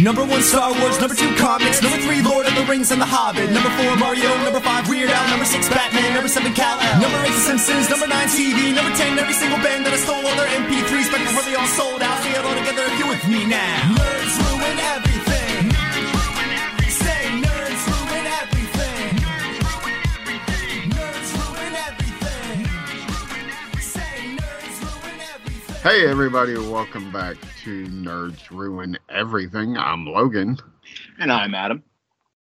Number one, Star Wars. Number two, comics. Number three, Lord of the Rings and The Hobbit. Number four, Mario. Number five, Weird Al. Number six, Batman. Number seven, Cal. Number eight, The Simpsons. Number nine, TV. Number ten, every single band that I stole all their MP3s back before they all sold out. It all together if you with me now. Nerds Hey, everybody, welcome back to Nerds Ruin Everything. I'm Logan, And I'm Adam.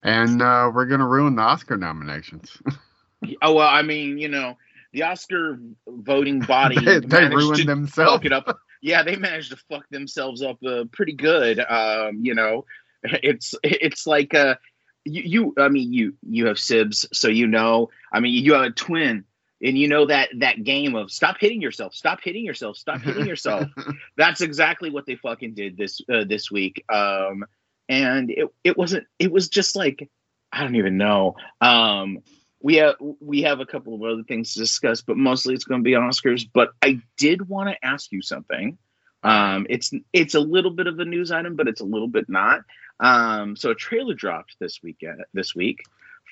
and uh, we're going to ruin the Oscar nominations. Oh well, I mean, you know, the Oscar voting body they they ruined to themselves. fuck it up. Yeah, they managed to fuck themselves up uh, pretty good. Um, you know, it's it's like uh, you, you. I mean, you you have sibs, so you know. I mean, you have a twin, and you know that that game of stop hitting yourself, stop hitting yourself, stop hitting yourself. That's exactly what they fucking did this uh, this week. Um, and it it wasn't. It was just like I don't even know. Um, we have we have a couple of other things to discuss, but mostly it's going to be Oscars. But I did want to ask you something. Um, it's it's a little bit of a news item, but it's a little bit not. Um, so a trailer dropped this weekend this week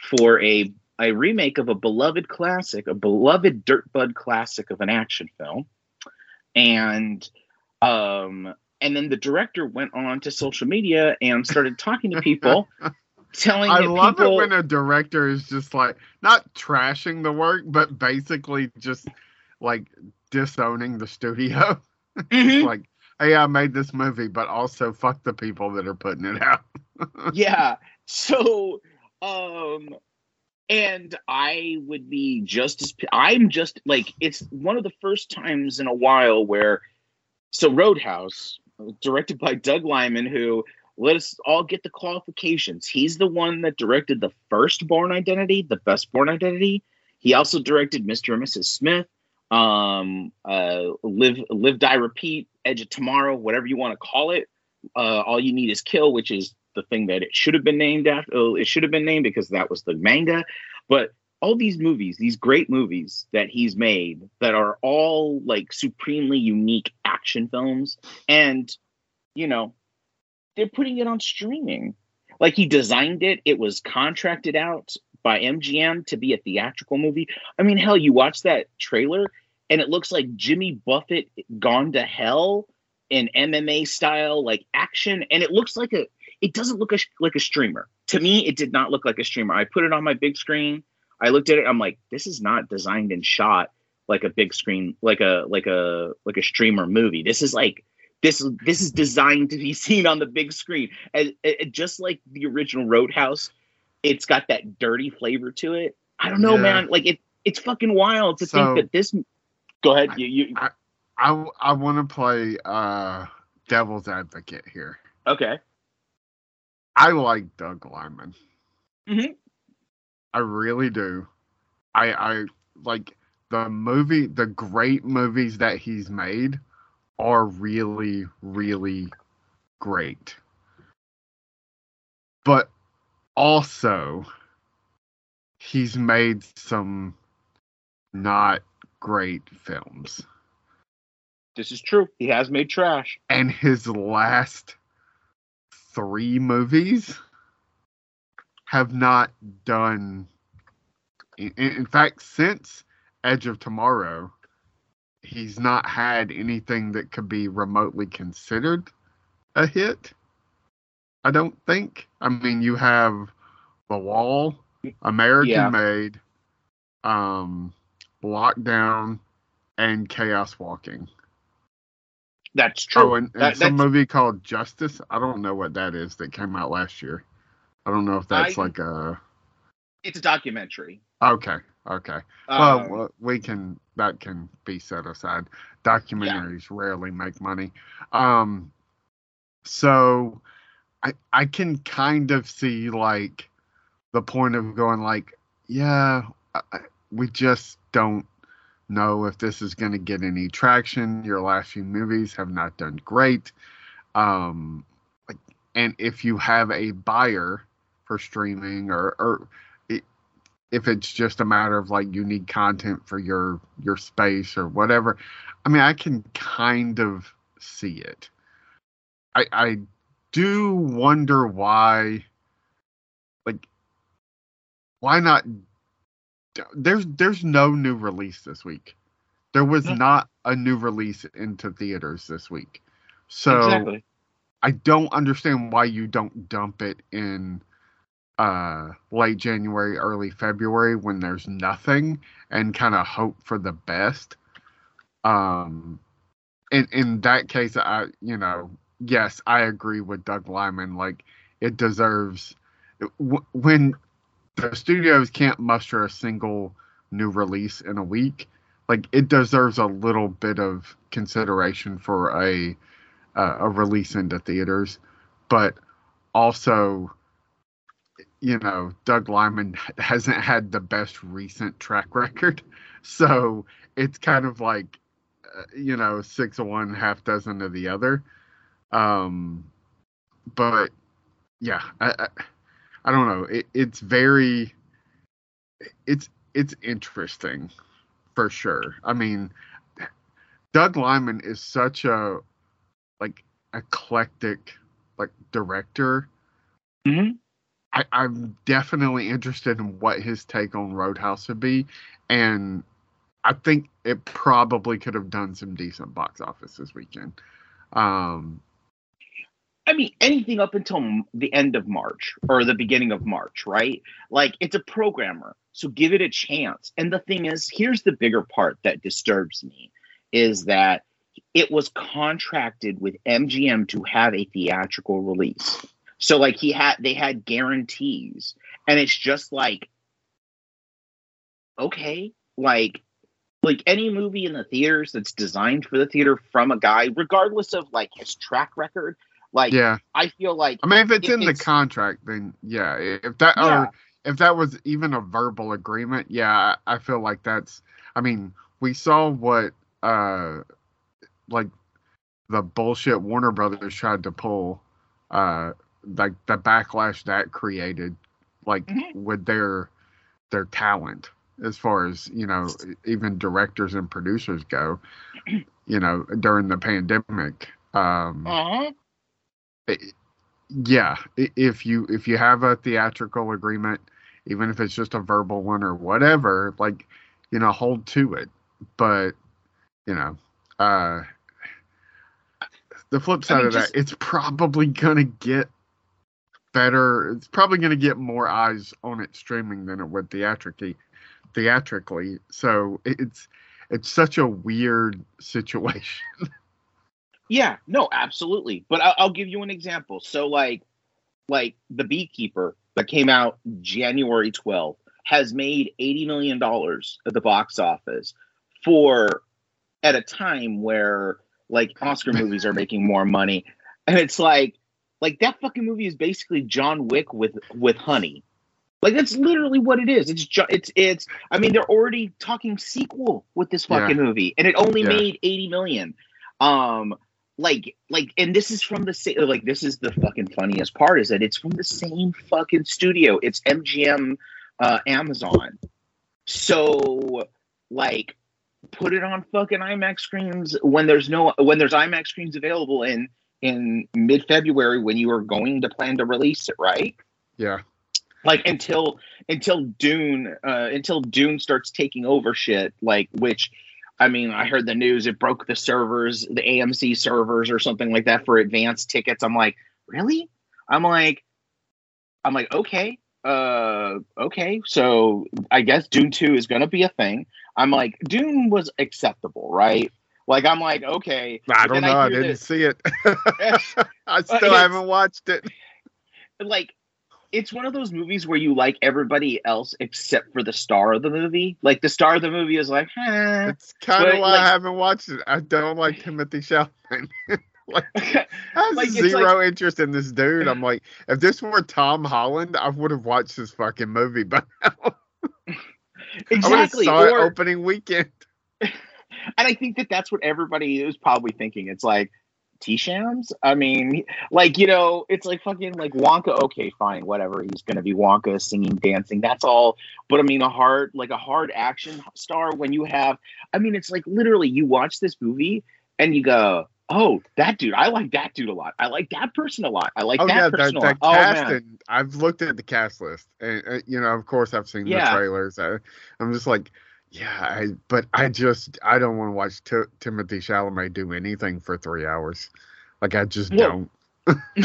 for a a remake of a beloved classic, a beloved dirtbud classic of an action film, and um, and then the director went on to social media and started talking to people, telling I love people, it when a director is just like not trashing the work, but basically just like disowning the studio. Mhm. like, hey, I made this movie, but also fuck the people that are putting it out. yeah. So, um, and I would be just as I'm just like it's one of the first times in a while where so Roadhouse, directed by Doug Liman, who let us all get the qualifications. He's the one that directed the first Bourne Identity, the best Bourne Identity. He also directed Mr. and Mrs. Smith, um, uh, Live, Live, Die, Repeat, Edge of Tomorrow, whatever you want to call it. Uh, all you need is kill, which is the thing that it should have been named after. oh, It should have been named because that was the manga. But all these movies, these great movies that he's made, that are all like supremely unique action films, and you know, they're putting it on streaming. Like he designed it, it was contracted out by MGM to be a theatrical movie. I mean, hell, you watch that trailer and it looks like Jimmy Buffett gone to hell in MMA style, like action, and it looks like a. It doesn't look a, like a streamer. To me, it did not look like a streamer. I put it on my big screen. I looked at it. I'm like, this is not designed and shot like a big screen, like a like a like a streamer movie. This is like this this is designed to be seen on the big screen, and, and just like the original Roadhouse, it's got that dirty flavor to it. I don't know, Yeah. man. Like it, it's fucking wild to So- think that this. Go ahead. I- You, you I I want to play uh, devil's advocate here. okay? I like Doug Liman. Mhm. I really do. I I like the movie, the great movies that he's made are really really great. But also he's made some not great films. This is true. He has made trash. and his last three movies have not done in, in fact since edge of tomorrow he's not had anything that could be remotely considered a hit i don't think i mean you have the wall american Yeah. made um lockdown and chaos walking That's true. Oh, and, and That- some movie called Justice. I don't know what that is that came out last year. I don't know if that's I- like a. it's a documentary. Okay, okay. Um, well, we can that can be set aside. Documentaries rarely make money. Um, so I I can kind of see like the point of going like, yeah, I- we just don't know if this is going to get any traction. Your last few movies have not done great. Um, like, and if you have a buyer for streaming or or it, if it's just a matter of like you need content for your your space or whatever, I mean, I can kind of see it. I I do wonder why, like, why not? There's there's no new release this week. There was No. not a new release into theaters this week, so exactly. I don't understand why you don't dump it in uh late January, early February when there's nothing and kind of hope for the best. Um in in that case I you know, yes, I agree with Doug Liman like it deserves when the studios can't muster a single new release in a week, like it deserves a little bit of consideration for a uh, a release into theaters, but also, you know, Doug Liman hasn't had the best recent track record, so it's kind of like, uh, you know, six of one, half dozen of the other. Um, but yeah, I, I, I don't know. It, it's very, it's it's interesting, for sure. I mean, Doug Liman is such a like eclectic like director. hmm I, I'm definitely interested in what his take on Roadhouse would be, and I think it probably could have done some decent box office this weekend. Um, I mean, anything up until the end of March or the beginning of March, right? Like, it's a programmer, so give it a chance. And the thing is, here's the bigger part that disturbs me is that it was contracted with MGM to have a theatrical release. So, like, he had they had guarantees, and it's just like, okay, like, like any movie in the theaters that's designed for the theater from a guy, regardless of like his track record, like yeah, I feel like I mean, if it's If in the contract, then yeah. If that Yeah. or if that was even a verbal agreement, yeah, I, feel like that's. I mean, we saw what uh, like the bullshit Warner Brothers tried to pull, uh, like the backlash that created, like Mhm. with their their talent as far as you know, even directors and producers go, you know, during the pandemic. Um, uh-huh. Yeah if you if you have a theatrical agreement even if it's just a verbal one or whatever like you know hold to it. But you know uh the flip side mean, of that just- it's probably gonna get better it's probably gonna get more eyes on it streaming than it would theatrically theatrically. So it's it's such a weird situation Yeah, no, absolutely. But I'll, I'll give you an example. So, like, like the Beekeeper that came out January 12th has made 80 million dollars at the box office for at a time where like Oscar movies are making more money, and it's like, like that fucking movie is basically John Wick with with honey. Like that's literally what it is. It's ju- it's it's. I mean, they're already talking sequel with this Yeah. fucking movie, and it only Yeah. made 80 million. Um, like like and this is from the same like this is the fucking funniest part is that it's from the same fucking studio. It's mgm uh amazon. So like put it on fucking imax screens when there's no when there's imax screens available in in mid-february when you are going to plan to release it right? Yeah. Like until until Dune uh, until Dune starts taking over shit like which I mean I heard the news it broke the servers the AMC servers or something like that for advanced tickets. I'm like really? I'm like I'm like okay uh okay so I guess Dune 2 is going to be a thing. I'm like Dune was acceptable right? Like I'm like okay. I don't know i, hear didn't this- see it. I still haven't watched it. Like it's one of those movies where you like everybody else except for the star of the movie. Like the star of the movie is like, eh. It's kind of why like- I haven't watched it. I don't like Timothée Chalamet. like, I have Like, zero interest in this dude. I'm like, if this were Tom Holland, I would have watched this fucking movie. But I would have exactly. saw it opening weekend. and I think that that's what everybody is probably thinking. It's like T Shams. I mean, like you know, it's like fucking like Wonka. Okay, fine, whatever. He's gonna be Wonka, singing, dancing. That's all. But I mean, a hard like a hard action star when you have. I mean, it's like literally you watch this movie and you go, oh, that dude, I like that dude a lot. I like that person a lot. I like Oh that yeah, person that, a lot. cast. oh man, and I've looked at the cast list, and uh, you know, of course, I've seen Yeah. the trailers. I, I'm just like, yeah, I, but I just I don't want to watch Ti- Timothée Chalamet do anything for three hours. Like I just Well, don't.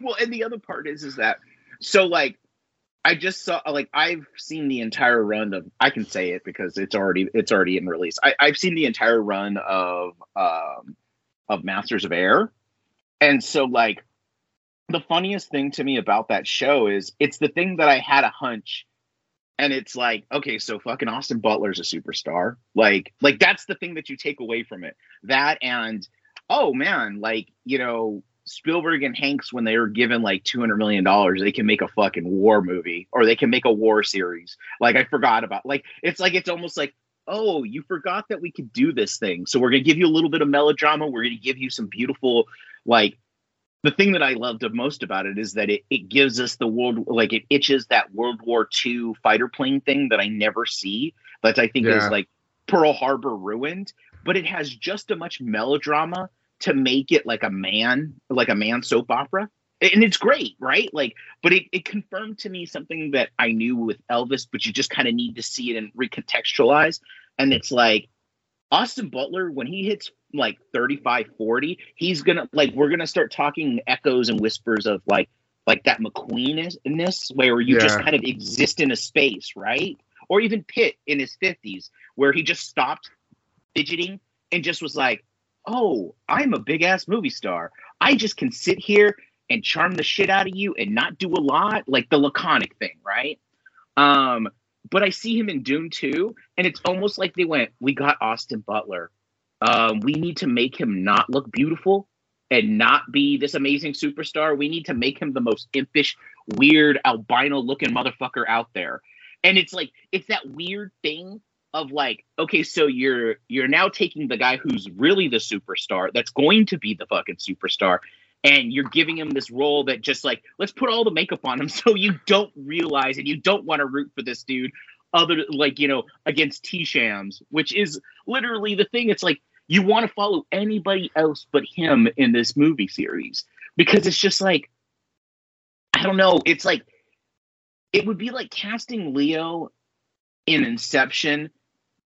well, and the other part is, is that so like I just saw like I've seen the entire run of I can say it because it's already it's already in release. I, I've seen the entire run of um of Masters of Air, and so like the funniest thing to me about that show is it's the thing that I had a hunch. And it's like, okay, so fucking Austin Butler's a superstar. Like, like that's the thing that you take away from it. That and oh man, like, you know, Spielberg and Hanks, when they were given like two hundred million dollars, they can make a fucking war movie or they can make a war series. Like I forgot about like it's like it's almost like oh you forgot that we could do this thing, so we're gonna give you a little bit of melodrama. We're gonna give you some beautiful like. The thing that I loved the most about it is that it, it gives us the world like it itches that World War II fighter plane thing that I never see. That I think Yeah. is like Pearl Harbor ruined, but it has just as much melodrama to make it like a man, like a man soap opera. And it's great, right? Like, but it, it confirmed to me something that I knew with Elvis, but you just kind of need to see it and recontextualize. And it's like Austin Butler, when he hits like 35, 40, he's gonna like we're gonna start talking echoes and whispers of like like that McQueen-ness where you just kind of exist in a space, right? Or even Pitt in his 50s, where he just stopped fidgeting and just was like, oh, I'm a big ass movie star. I just can sit here and charm the shit out of you and not do a lot, like the laconic thing, right? Um, but I see him in Dune 2, and it's almost like they went, we got Austin Butler. Um, we need to make him not look beautiful and not be this amazing superstar. We need to make him the most impish, weird, albino looking motherfucker out there. And it's like, it's that weird thing of like, okay, so you're you're now taking the guy who's really the superstar, that's going to be the fucking superstar, and you're giving him this role that just like, let's put all the makeup on him so you don't realize and you don't want to root for this dude other like, you know, against T Shams, which is literally the thing. It's like you want to follow anybody else but him in this movie series because it's just like I don't know, it's like it would be like casting Leo in Inception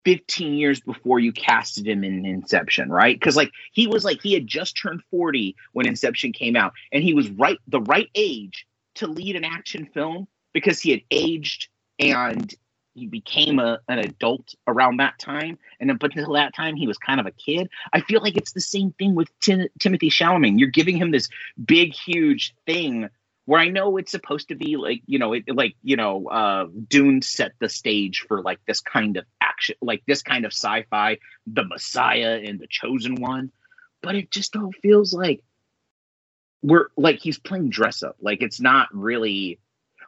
15 years before you casted him in Inception, right? Because like he was like he had just turned 40 when Inception came out, and he was right the right age to lead an action film because he had aged and he became a, an adult around that time. And then, but until that time, he was kind of a kid. I feel like it's the same thing with Tim- Timothée Chalamet. You're giving him this big, huge thing where I know it's supposed to be like, you know, it like, you know, uh, Dune set the stage for like this kind of action, like this kind of sci-fi, the Messiah and the Chosen One, but it just all feels like we're like he's playing dress up. Like it's not really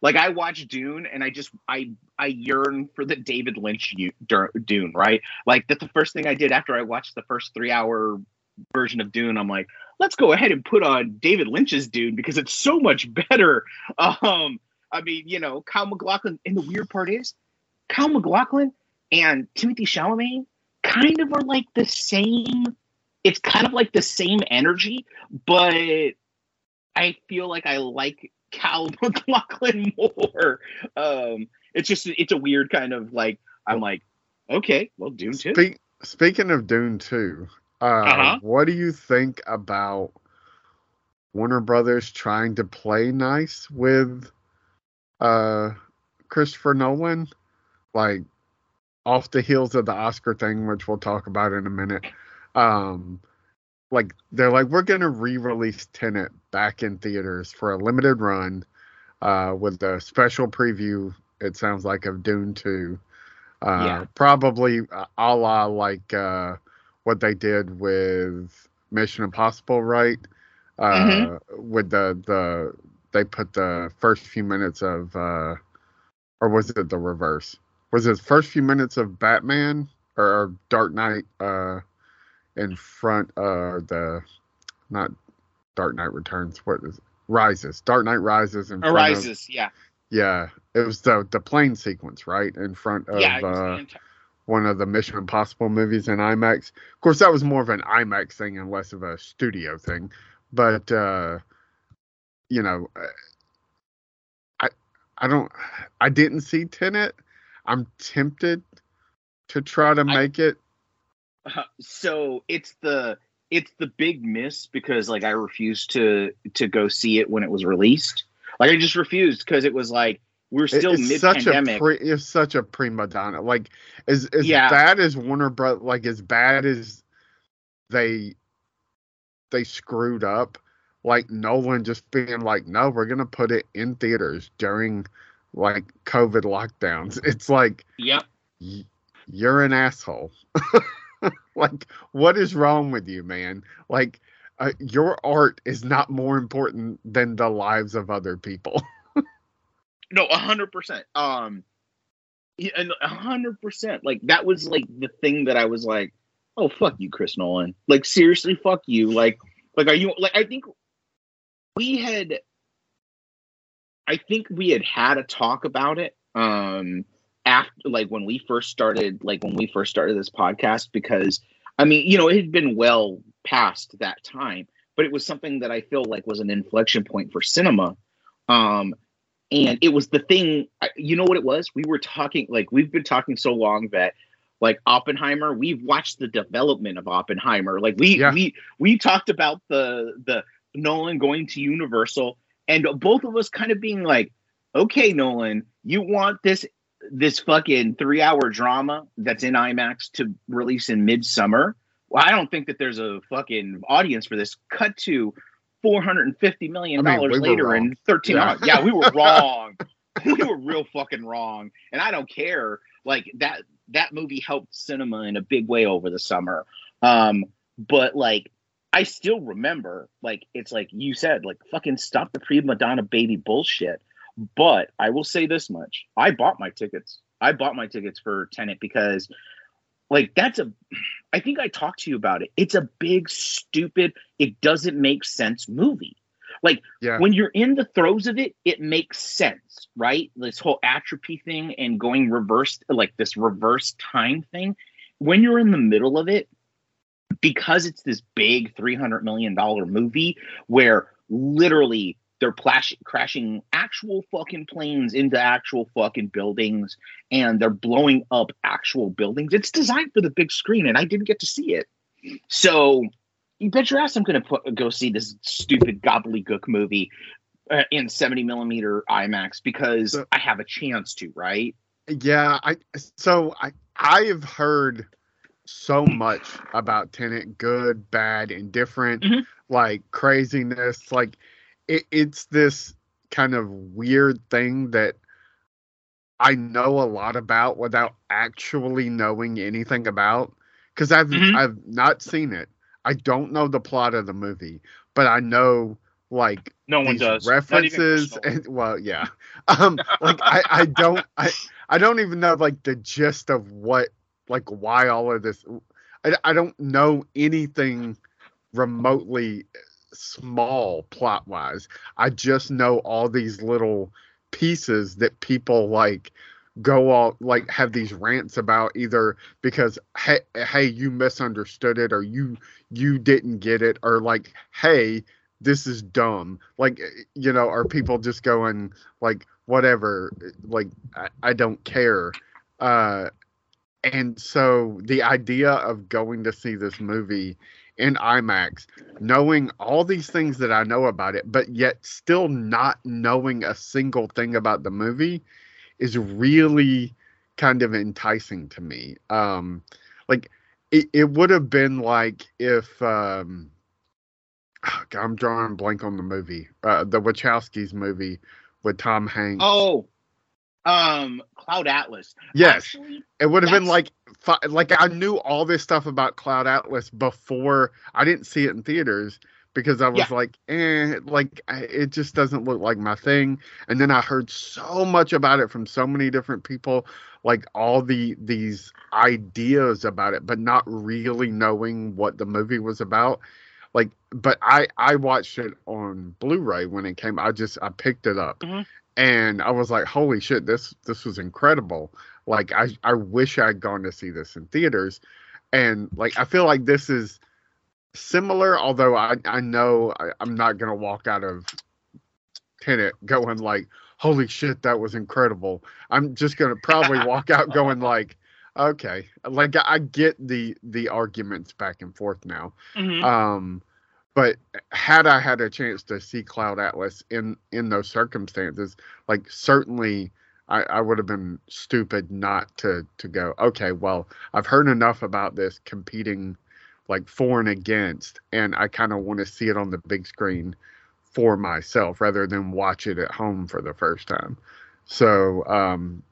like I watch Dune and I just I I yearn for the David Lynch Dune, right? Like that's the first thing I did after I watched the first three hour version of Dune. I'm like, let's go ahead and put on David Lynch's Dune because it's so much better. Um, I mean, you know, Kyle MacLachlan, and the weird part is, Kyle MacLachlan and Timothée Chalamet kind of are like the same. It's kind of like the same energy, but I feel like I like Cal MacLachlan more. Um, it's just it's a weird kind of like I'm like, okay, well, Dune. Speak, speaking of Dune 2, uh, Uh-huh. what do you think about Warner Brothers trying to play nice with uh, Christopher Nolan? Like, off the heels of the Oscar thing, which we'll talk about in a minute. Um, like, they're like, we're going to re release Tenet back in theaters for a limited run uh, with a special preview, it sounds like, of Dune 2. Uh, Yeah. Probably a la like uh, what they did with Mission Impossible, right? Uh, Mm-hmm. With the the they put the first few minutes of, uh, or was it the reverse? Was it the first few minutes of Batman or, or Dark Knight uh, in front of the not Dark Knight Returns? What is it? Rises? Dark Knight Rises in front of Arises, yeah, yeah, it was the the plane sequence, right, in front of yeah. it was the uh, one of the Mission Impossible movies in IMAX. Of course, that was more of an IMAX thing and less of a studio thing. But uh, you know, I I don't I didn't see Tenet. I'm tempted to try to make it. Uh, so it's the it's the big miss because like I refused to to go see it when it was released. Like I just refused because it was like we're still mid such a pandemic. it's such a prima donna. Like as as Yeah. bad as Warner Bros. Like as bad as they they screwed up. Like Nolan just being like, no, we're gonna put it in theaters during like COVID lockdowns. It's like Yep. y- you're an asshole. like what is wrong with you, man? Like uh, your art is not more important than the lives of other people. No, a hundred percent. Um, a hundred percent. Like that was like the thing that I was like, oh fuck you, Chris Nolan. Like seriously, fuck you. Like, like are you like? I think we had. I think we had had a talk about it. Um, after like when we first started, like when we first started this podcast, because I mean, you know, it had been well past that time, but it was something that I feel like was an inflection point for cinema. Um, and it was the thing you know what it was we were talking like we've been talking so long that like oppenheimer we've watched the development of oppenheimer like we Yeah. we we talked about the the nolan going to universal and both of us kind of being like okay nolan you want this this fucking three hour drama that's in imax to release in midsummer well i don't think that there's a fucking audience for this cut to 450 million I mean, dollars we later in 13 Yeah. hours. Yeah, we were wrong. we were real fucking wrong. And I don't care. Like that that movie helped cinema in a big way over the summer. Um, but like I still remember, like it's like you said, like fucking stop the prima donna baby bullshit. But I will say this much: I bought my tickets. I bought my tickets for Tenet because, like, that's a. I think I talked to you about it. It's a big, stupid, it doesn't make sense movie. Like Yeah. when you're in the throes of it, it makes sense, right? This whole atrophy thing and going reverse, like this reverse time thing. When you're in the middle of it, because it's this big $300 million movie where literally they're plash- crashing actual fucking planes into actual fucking buildings and they're blowing up actual buildings. It's designed for the big screen and I didn't get to see it. So you bet your ass I'm going to go see this stupid gobbledygook movie uh, in 70 millimeter IMAX because I have a chance to, right? Yeah, I so I I have heard so much about Tenet, good, bad, indifferent, Mhm. like craziness. Like it, it's this kind of weird thing that I know a lot about without actually knowing anything about because I've Mhm. I've not seen it. I don't know the plot of the movie, but I know like No one does. References and well yeah um like I, I don't I I don't even know like the gist of what like why all of this? I, I don't know anything remotely small plot wise I just know all these little pieces that people like go all like have these rants about either because hey, hey you misunderstood it or you you didn't get it or like hey this is dumb. Like you know are people just going like whatever like i, I don't care. Uh and so the idea of going to see this movie in IMAX, knowing all these things that I know about it, but yet still not knowing a single thing about the movie is really kind of enticing to me. Um, like it, it would have been like if um, God, I'm drawing blank on the movie, uh, the Wachowskis movie with Tom Hanks. Oh, um, Cloud Atlas. yes, Actually, it would have been like like I knew all this stuff about Cloud Atlas before I didn't see it in theaters because I was Yeah. like, eh, like it just doesn't look like my thing. And then I heard so much about it from so many different people, like all the these ideas about it, but not really knowing what the movie was about. Like, but I I watched it on Blu-ray when it came. I just I picked it up, Mhm. And I was like, "Holy shit! This this was incredible!" Like I I wish I'd gone to see this in theaters, and like I feel like this is similar. Although I I know I, I'm not gonna walk out of Tenet going like, "Holy shit! That was incredible." I'm just gonna probably walk out going like. Okay, like I get the the arguments back and forth now. Mhm. Um, but had I had a chance to see Cloud Atlas in in those circumstances, like certainly I, I would have been stupid not to to go. Okay, well I've heard enough about this competing like for and against, and I kind of want to see it on the big screen for myself rather than watch it at home for the first time. So, um,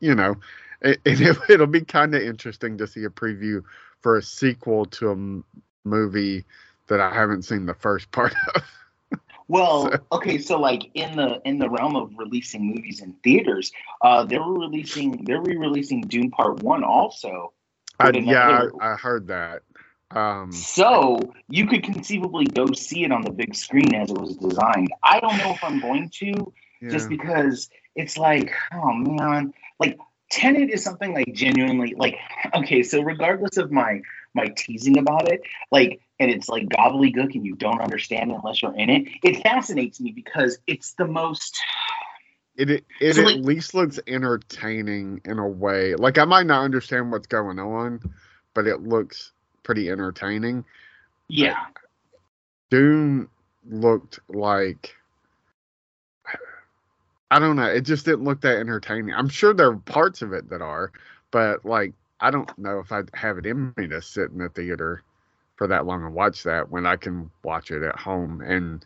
you know, it, it, it'll be kind of interesting to see a preview for a sequel to a m- movie that I haven't seen the first part of. Well, So- okay, so like in the in the realm of releasing movies in theaters, uh, they were releasing they're re-releasing Dune Part One also. I, yeah, I, I heard that. Um, So you could conceivably go see it on the big screen as it was designed. I don't know if I'm going to, yeah. just because it's like, oh man, like Tenet is something like genuinely like okay, so regardless of my my teasing about it, like and it's like gobbledygook and you don't understand it unless you're in it, it fascinates me because it's the most it it, it So, at like- least looks entertaining in a way. Like I might not understand what's going on, but it looks pretty entertaining. yeah. Dune looked like I don't know. It just didn't look that entertaining. I'm sure there are parts of it that are, but like I don't know if I'd have it in me to sit in the theater for that long and watch that when I can watch it at home and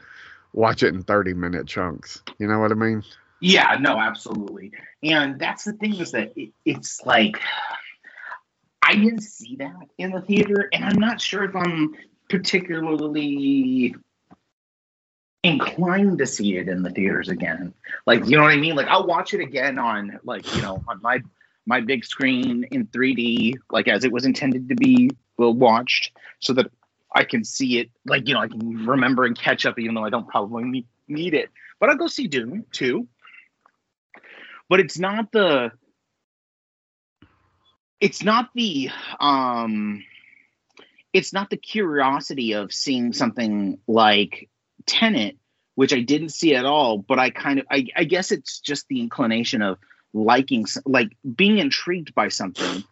watch it in 30 minute chunks. You know what I mean? Yeah, no, absolutely. And that's the thing is that it, it's like I didn't see that in the theater, and I'm not sure if I'm particularly inclined to see it in the theaters again. Like, you know what I mean? Like, I'll watch it again on like you know on my my big screen in 3D, like as it was intended to be well watched, so that I can see it. Like, you know, I can remember and catch up, even though I don't probably need, it. But I'll go see Dune too but it's not the it's not the um it's not the curiosity of seeing something like Tenet, which I didn't see at all, but I kind of I, I guess it's just the inclination of liking like being intrigued by something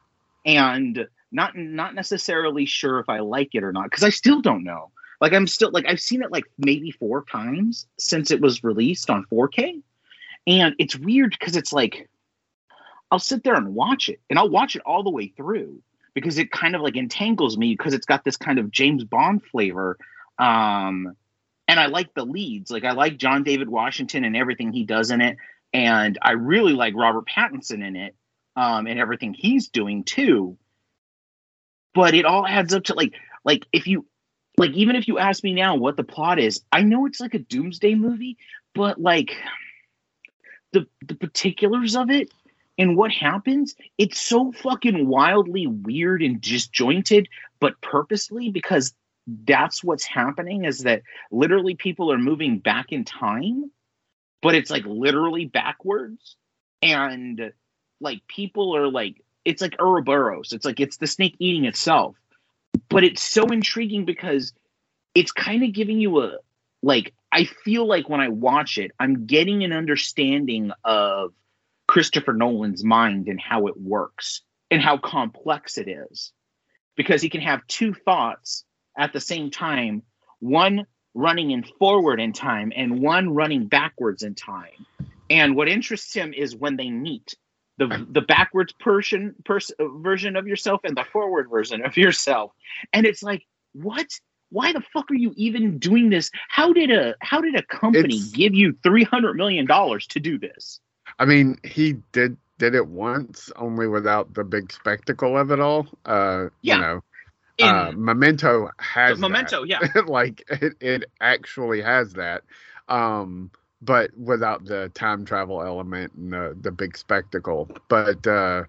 and not not necessarily sure if I like it or not because I still don't know. Like I'm still like I've seen it like maybe four times since it was released on 4K. And it's weird because it's like I'll sit there and watch it and I'll watch it all the way through because it kind of like entangles me because it's got this kind of James Bond flavor. Um and I like the leads. Like I like John David Washington and everything he does in it. And I really like Robert Pattinson in it um and everything he's doing too. But it all adds up to like like if you like even if you ask me now what the plot is, I know it's like a doomsday movie, but like the the particulars of it and what happens, it's so fucking wildly weird and disjointed, but purposely because that's what's happening is that literally people are moving back in time, but it's like literally backwards. And like people are like it's like Ouroboros. It's like it's the snake eating itself. But it's so intriguing because it's kind of giving you a like I feel like when I watch it, I'm getting an understanding of Christopher Nolan's mind and how it works and how complex it is. Because he can have two thoughts at the same time, one running in forward in time and one running backwards in time. And what interests him is when they meet the the backwards person pers- version of yourself and the forward version of yourself. And it's like, what? Why the fuck are you even doing this? How did a how did a company It's- give you three hundred million dollars to do this? I mean, he did did it once, only without the big spectacle of it all. Uh, Yeah. you know, In uh, Memento has that. Memento, yeah. like it, it actually has that. Um, but without the time travel element and the the big spectacle. But uh,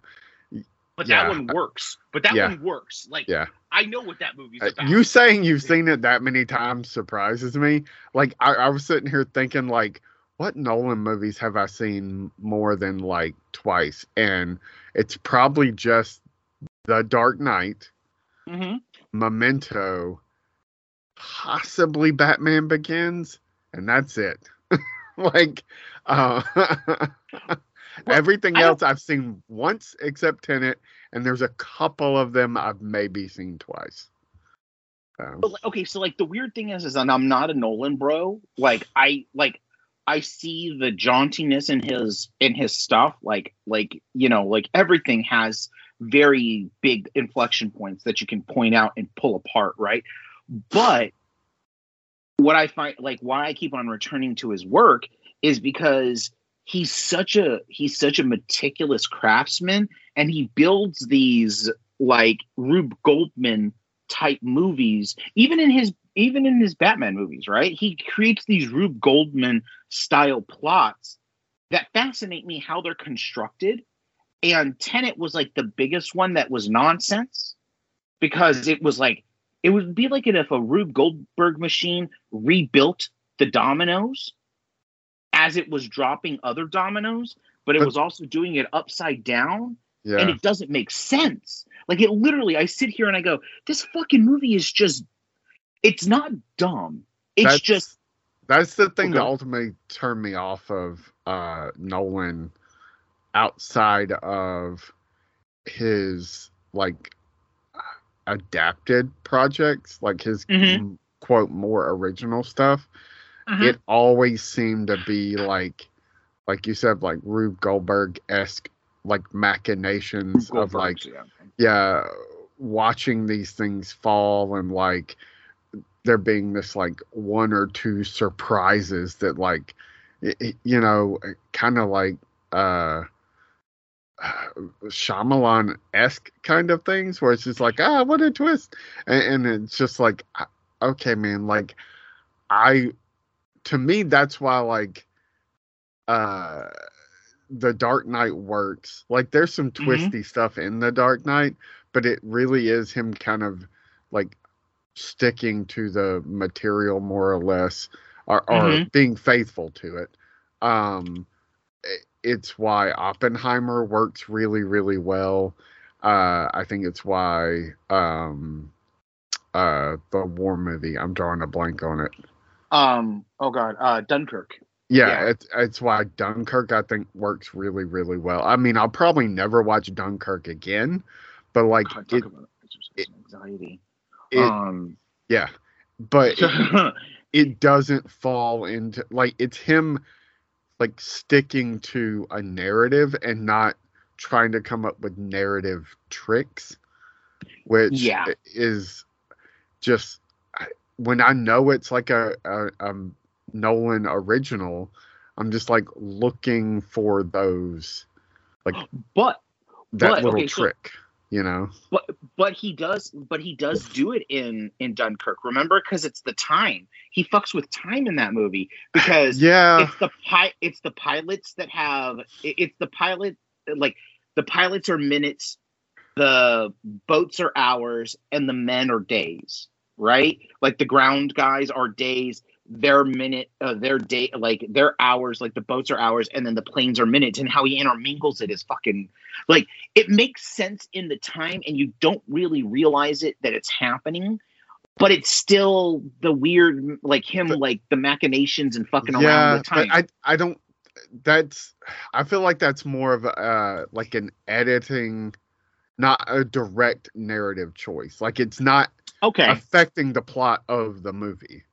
But Yeah. that one works. But that Yeah. one works. Like Yeah. I know what that movie's Uh, about. You saying you've seen it that many times surprises me. Like I, I was sitting here thinking, like, what Nolan movies have I seen more than like twice? And it's probably just The Dark Knight, Mm-hmm. Memento, possibly Batman Begins, and that's it. like uh everything else I've seen once except Tenet, and there's a couple of them I've maybe seen twice. But okay, so like the weird thing is, is that I'm not a Nolan bro. Like I like I see the jauntiness in his in his stuff. Like like you know like everything has very big inflection points that you can point out and pull apart, right? But what I find like why I keep on returning to his work is because he's such a he's such a meticulous craftsman and he builds these like Rube Goldman type movies even in his even in his Batman movies right? He creates these Rube Goldman style plots that fascinate me how they're constructed. And Tenet was like the biggest one that was nonsense because it was like it would be like if a Rube Goldberg machine rebuilt the dominoes as it was dropping other dominoes but it was also doing it upside down yeah. and it doesn't make sense. Like it literally, I sit here and I go, this fucking movie is just, it's not dumb. It's that's, just, that's the thing that ultimately turned me off of uh Nolan outside of his like adapted projects like his Mhm. quote more original stuff Mm-hmm. it always seemed to be like like you said like Rube Goldberg esque like machinations of like yeah. yeah watching these things fall and like there being this like one or two surprises that like y- you know kind of like uh Shyamalan esque kind of things where it's just like ah what a twist and, and it's just like okay man like I to me that's why like uh the Dark Knight works. Like there's some Mhm. twisty stuff in the Dark Knight, but it really is him kind of like sticking to the material more or less or, or Mhm. being faithful to it. Um it's why Oppenheimer works really really well. Uh I think it's why um uh the war movie, I'm drawing a blank on it. Um, oh God, uh, Dunkirk. Yeah, Yeah. it's it's why Dunkirk I think works really really well. I mean, I'll probably never watch Dunkirk again, but like it, talk about exercise and anxiety. it um, yeah, but it, it doesn't fall into like it's him like sticking to a narrative and not trying to come up with narrative tricks, which Yeah. is just when I know it's like a, a um Nolan original, I'm just like looking for those like, but that But, little okay, so- trick, you know. but but he does but he does do it in in Dunkirk. Remember, because it's the time he fucks with time in that movie because Yeah, it's the pi- it's the pilots that have it- it's the pilot like the pilots are minutes the boats are hours and the men are days right like the ground guys are days their minute uh, their day like their hours like the boats are hours and then the planes are minutes and how he intermingles it is fucking like it makes sense in the time and you don't really realize it that it's happening but it's still the weird like him But- like the machinations and fucking around yeah, with time but I I don't. That's I feel like that's more of a uh, like an editing, not a direct narrative choice. Like it's not okay affecting the plot of the movie.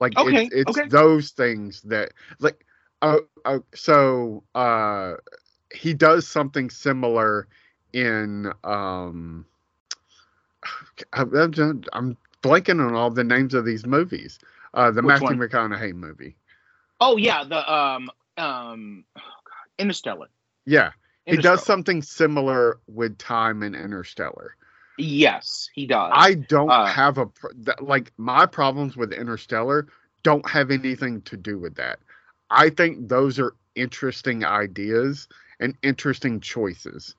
Like Okay, it's, it's okay. those things that like oh, oh so uh he does something similar in um I'm, blanking on all the names of these movies. Uh the Which Matthew one? McConaughey movie. oh yeah the um um oh god interstellar Yeah. He does something similar with time in Interstellar. Yes he does I don't Uh, have a like my problems with Interstellar don't have anything to do with that. I think those are interesting ideas and interesting choices.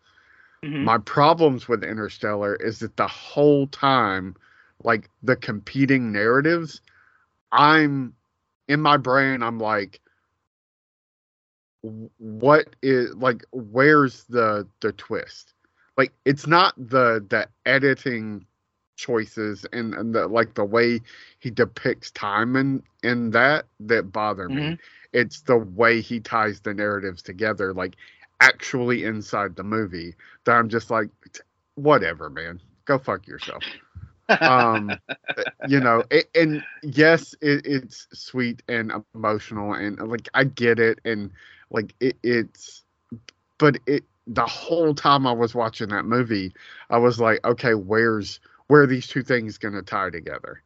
Mhm. My problems with Interstellar is that the whole time, like the competing narratives, I'm in my brain, I'm like, what is like where's the the twist like it's not the the editing choices and, and the like the way he depicts time in in that that bother me. Mhm. it's the way he ties the narratives together like actually inside the movie that i'm just like whatever man. Go fuck yourself. Um you know it, and yes it, it's sweet and emotional and like i get it and like it, it's but it the whole time i was watching that movie i was like okay where's where are these two things going to tie together?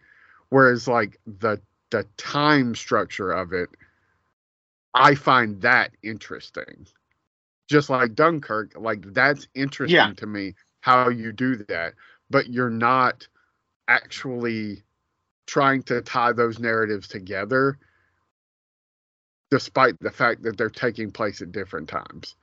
Whereas like the the time structure of it i find that interesting. Just like dunkirk like that's interesting Yeah. to me how you do that but you're not actually trying to tie those narratives together despite the fact that they're taking place at different times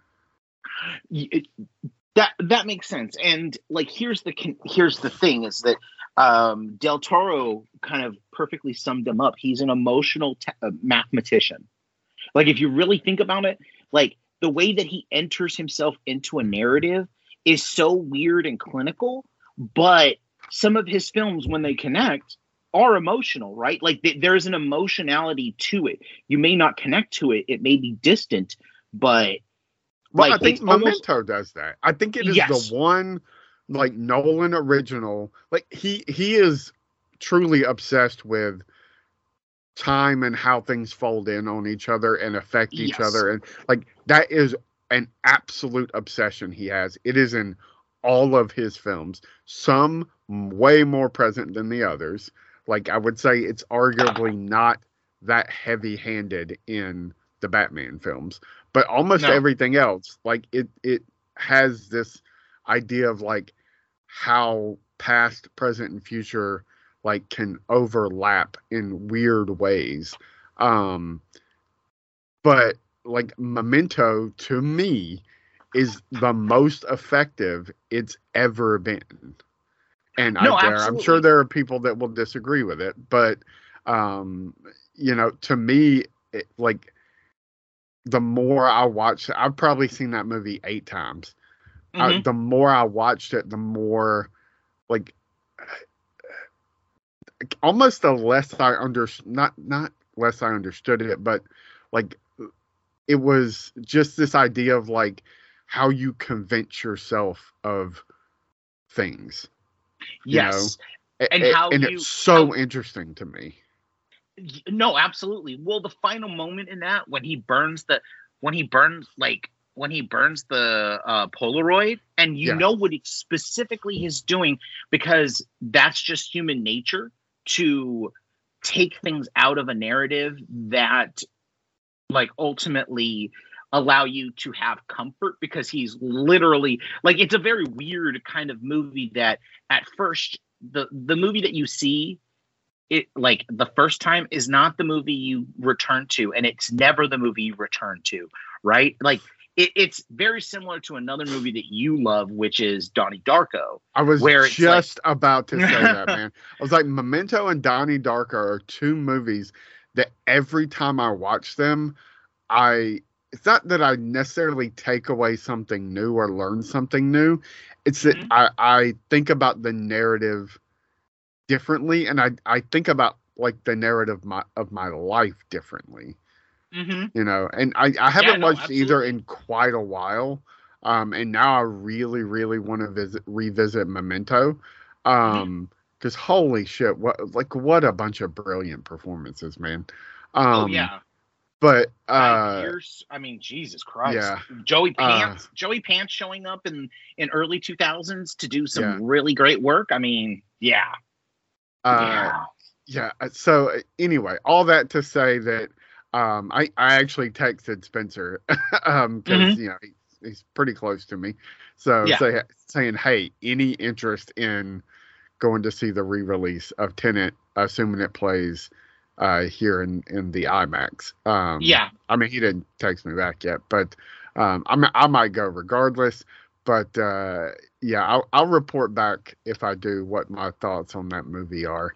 that that makes sense. And like here's the here's the thing is that um del toro kind of perfectly summed him up. He's an emotional te- uh, mathematician. Like if you really think about it like the way that he enters himself into a narrative is so weird and clinical but some of his films when they connect are emotional right? Like th- there's an emotionality to it. You may not connect to it. It may be distant but well Like, i think it's almost- memento does that i think it is Yes. the one like nolan original like he he is truly obsessed with time and how things fold in on each other and affect each Yes. other and like that is an absolute obsession he has it is in all of his films some way more present than the others like i would say it's arguably not that heavy handed in the batman films but almost No. everything else like it it has this idea of like how past present and future like can overlap in weird ways. Um but like memento to me is the most effective it's ever been. And No, I dare, i'm sure there are people that will disagree with it but um you know to me it, like the more i watch i've probably seen that movie eight times uh, Mhm. the more I watched it, the more like almost the less I under not not less I understood it, but like it was just this idea of like how you convince yourself of things. you know, yes And a- how and you- it's so how- interesting to me. No absolutely well the final moment in that when he burns the when he burns like when he burns the uh polaroid and you Yeah. know what specifically he's doing because that's just human nature to take things out of a narrative that like ultimately allow you to have comfort because he's literally like it's a very weird kind of movie that at first the the movie that you see it like the first time is not the movie you return to and it's never the movie you return to right like it, it's very similar to another movie that you love which is donnie darko I was Where it's like- just about to say that, man. I was like, Memento and Donnie Darko are two movies that every time I watch them, I it's not that I necessarily take away something new or learn something new. It's that Mhm. I, I think about the narrative differently and I, I think about like the narrative my, of my life differently mm-hmm. you know and i, I haven't no, watched either in quite a while um and now i really really want to visit revisit memento Mm-hmm. um because holy shit what like what a bunch of brilliant performances man um oh yeah but uh I mean, Jesus Christ. yeah Joey Uh, Pants, Joey Pants showing up in in early 2000s to do some Yeah. really great work. I mean, yeah. Uh yeah. yeah uh, so uh, anyway all that to say that um i i actually texted spencer um because you know he's, he's pretty close to me so Mm-hmm. Yeah. say, saying hey any interest in going to see the re-release of Tenet assuming it plays uh here in in the imax um Yeah. i mean he didn't text me back yet but um i i might go regardless but uh yeah I'll, I'll report back if i do what my thoughts on that movie are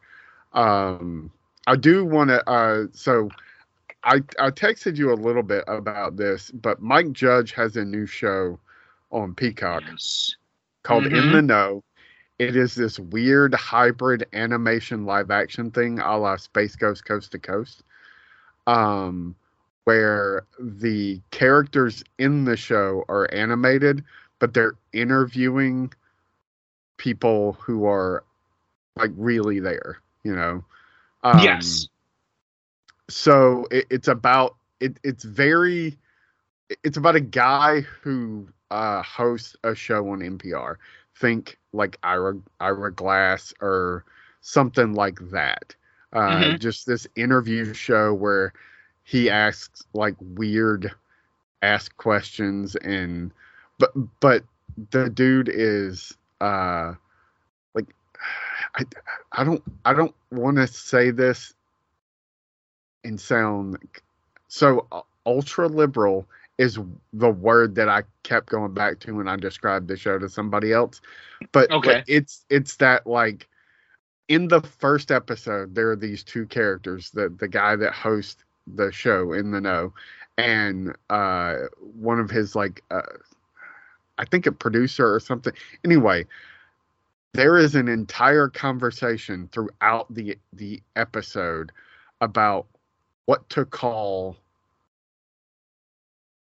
um i do want to uh so I I texted you a little bit about this, but Mike Judge has a new show on Peacock Yes. called In Mhm. the Know. It is this weird hybrid animation live action thing a la Space Ghost Coast to Coast. Um where the characters in the show are animated, but they're interviewing people who are like really there, you know. Um, yes. so it, it's about it, it's very it's about a guy who uh hosts a show on NPR. Think like Ira Ira Glass or something like that. Uh Mhm. just this interview show where he asks like weird ask questions and but but the dude is uh like I I don't I don't want to say this and sound so uh, ultra liberal is the word that I kept going back to when I described the show to somebody else. But Okay. like, it's it's that like in the first episode there are these two characters, the the guy that hosts the show in the know and uh one of his like uh I think a producer or something. Anyway, there is an entire conversation throughout the the episode about what to call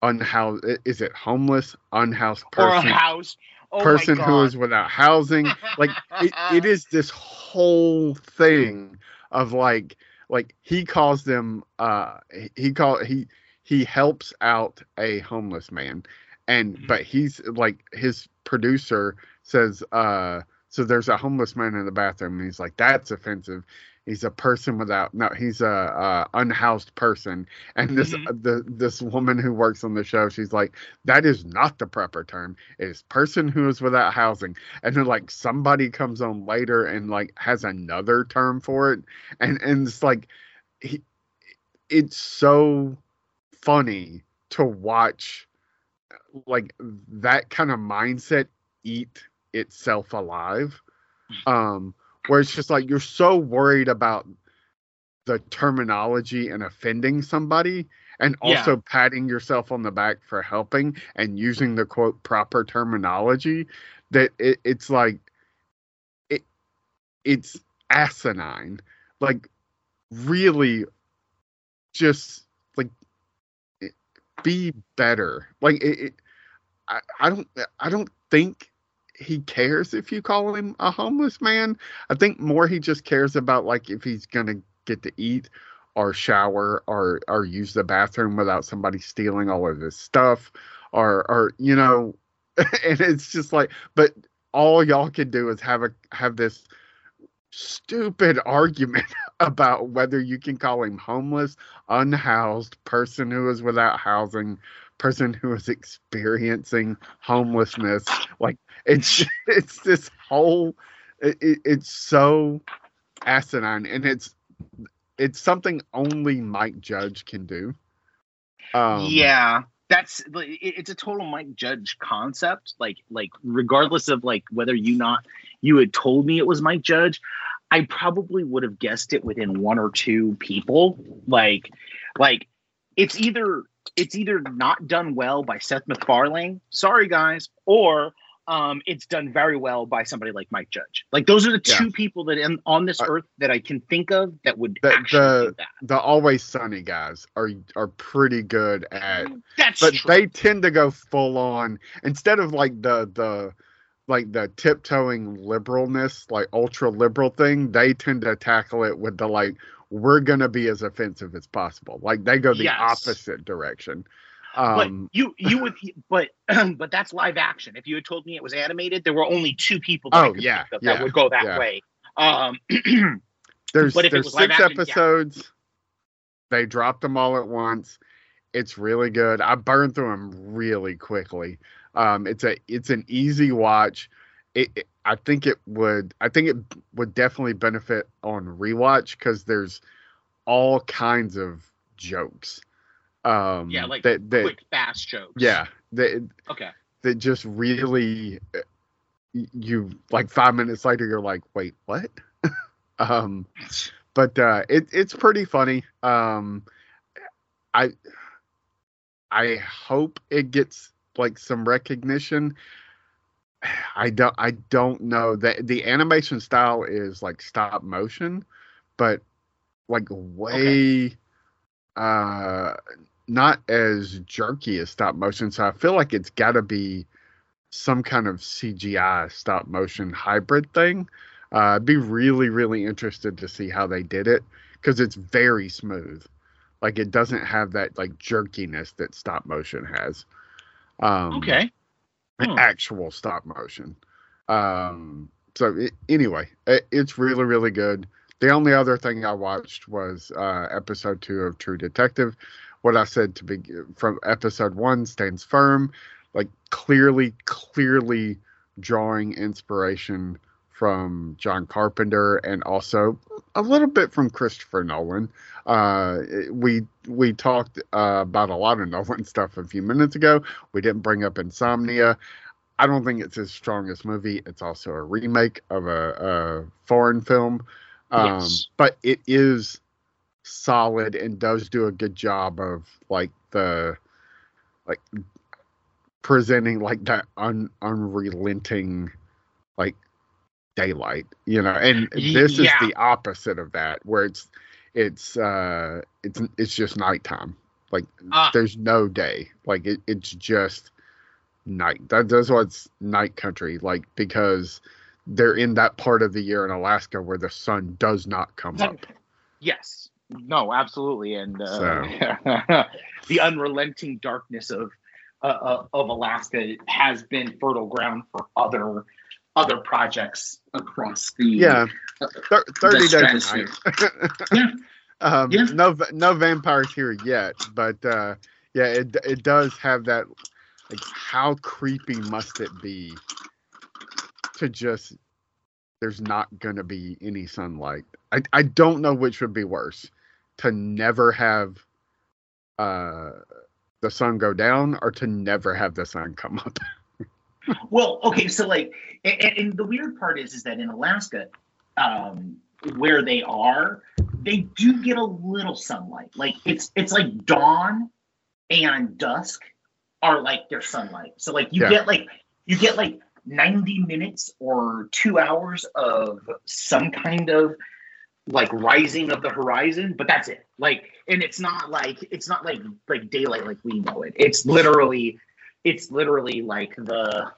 unhoused is it homeless unhoused Or a person house. Oh person who is without housing like it, it is this whole thing of like like he calls them uh he call he he helps out a homeless man and Mhm. but he's like his producer says uh so there's a homeless man in the bathroom and he's like that's offensive. He's a person without no he's a, uh unhoused person. And this Mhm. the this woman who works on the show she's like that is not the proper term. It is person who is without housing. And then like somebody comes on later and like has another term for it. And and it's like he, it's so funny to watch like that kind of mindset eat itself alive. Um where it's just like you're so worried about the terminology and offending somebody and Yeah. also patting yourself on the back for helping and using the quote proper terminology that it, it's like it it's asinine. Like really just like it- be better. Like it, it I, I don't i don't think he cares if you call him a homeless man. I think more he just cares about like if he's gonna get to eat or shower or or use the bathroom without somebody stealing all of his stuff or or you know and it's just like but all y'all can do is have a have this stupid argument about whether you can call him homeless unhoused person who is without housing person who is experiencing homelessness like it's it's this whole it, it- it's so asinine and it's it's something only mike judge can do. Um yeah that's it's a total mike judge concept like like regardless of like whether you not you had told me it was mike judge i probably would have guessed it within one or two people. Like like it's either it's either not done well by seth macfarlane sorry guys or um, it's done very well by somebody like Mike Judge. Like those are the Yeah. two people that in, on this Uh, earth that I can think of that would The- actually the- do that. the always sunny guys are are pretty good at That's but true. they tend to go full on instead of like the the like the tiptoeing liberalness like ultra liberal thing they tend to tackle it with the like we're gonna be as offensive as possible like they go the Yes. opposite direction but um you you would but but that's live action. If you had told me it was animated, there were only two people that, Oh, yeah, of that would go that yeah. way. Um, there's but if it there's was six action, yeah. episodes they dropped them all at once it's really good i burned through them really quickly um it's a it's an easy watch it, it- i think it would i think it would definitely benefit on rewatch because there's all kinds of jokes um yeah, like that, that quick, fast jokes. yeah that Okay. that just really uh, you like five minutes later you're like wait what um but uh it, it's pretty funny um I I hope it gets like some recognition. I don't I don't know that the animation style is like stop motion, but like way okay. uh not as jerky as stop motion. So I feel like it's got to be some kind of CGI stop motion hybrid thing. Uh, I'd be really, really interested to see how they did it because it's very smooth. Like it doesn't have that like jerkiness that stop motion has. Um, okay. Hmm. Actual stop motion. Um, so it, anyway, it, it's really, really good. The only other thing I watched was uh, episode two of True Detective. What I said to be from episode one stands firm. Like clearly, clearly drawing inspiration from John Carpenter and also a little bit from Christopher Nolan. Uh, we we talked uh, about a lot of Nolan stuff a few minutes ago. We didn't bring up Insomnia. I don't think it's his strongest movie. It's also a remake of a, a foreign film, um, yes. but it is solid and does do a good job of like the like presenting like that un, unrelenting daylight you know and this yeah. is the opposite of that where it's it's uh it's it's just nighttime. Like uh, there's no day. Like it, it's just night. That, that's what's night country like because they're in that part of the year in alaska where the sun does not come up. Yes. No absolutely. And uh, so. the unrelenting darkness of uh, uh, of alaska has been fertile ground for other other projects across the yeah. Uh, Th- 30 days yeah. um, yeah. no no vampires here yet but uh yeah it it does have that like how creepy must it be to just there's not gonna be any sunlight. I i don't know which would be worse to never have uh the sun go down or to never have the sun come up well, okay, so like, and, and, the weird part is, is that in Alaska, um, where they are, they do get a little sunlight. Like it's it's like dawn and dusk are like their sunlight. So like you yeah. get like you get like 90 minutes or two hours of some kind of like rising of the horizon, but that's it. Like, and it's not like it's not like like daylight like we know it. It's literally it's literally like the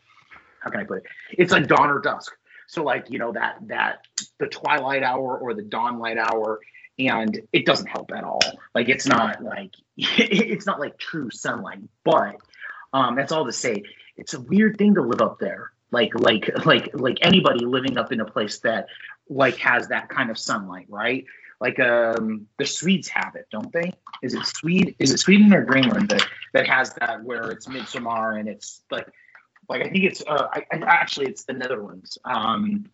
how can I put it? It's like dawn or dusk. So like you know that that the twilight hour or the dawn light hour, and it doesn't help at all. Like it's not like it's not like true sunlight, but um, that's all to say. It's a weird thing to live up there. Like like like like anybody living up in a place that like has that kind of sunlight, right? Like um the Swedes have it, don't they? Is it Swede? Is it Sweden or Greenland that that has that where it's midsummer and it's like like I think it's uh I, actually it's the Netherlands. Um,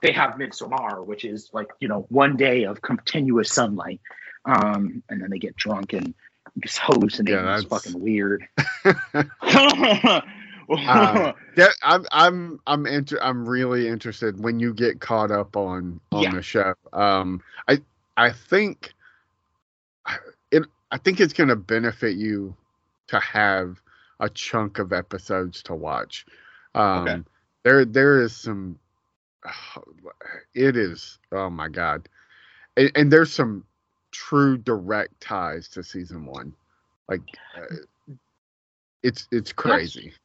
they have midsummer, which is like you know one day of continuous sunlight, um, and then they get drunk and just hallucinate. Yeah, it's fucking weird. uh, yeah, I'm I'm I'm inter- I'm really interested when you get caught up on on yeah. the show. Um, I I think it. I think it's going to benefit you to have a chunk of episodes to watch. Um, okay. There, there is some. It is. Oh my god, and, and there's some true direct ties to season one. Like, uh, it's it's crazy. That's,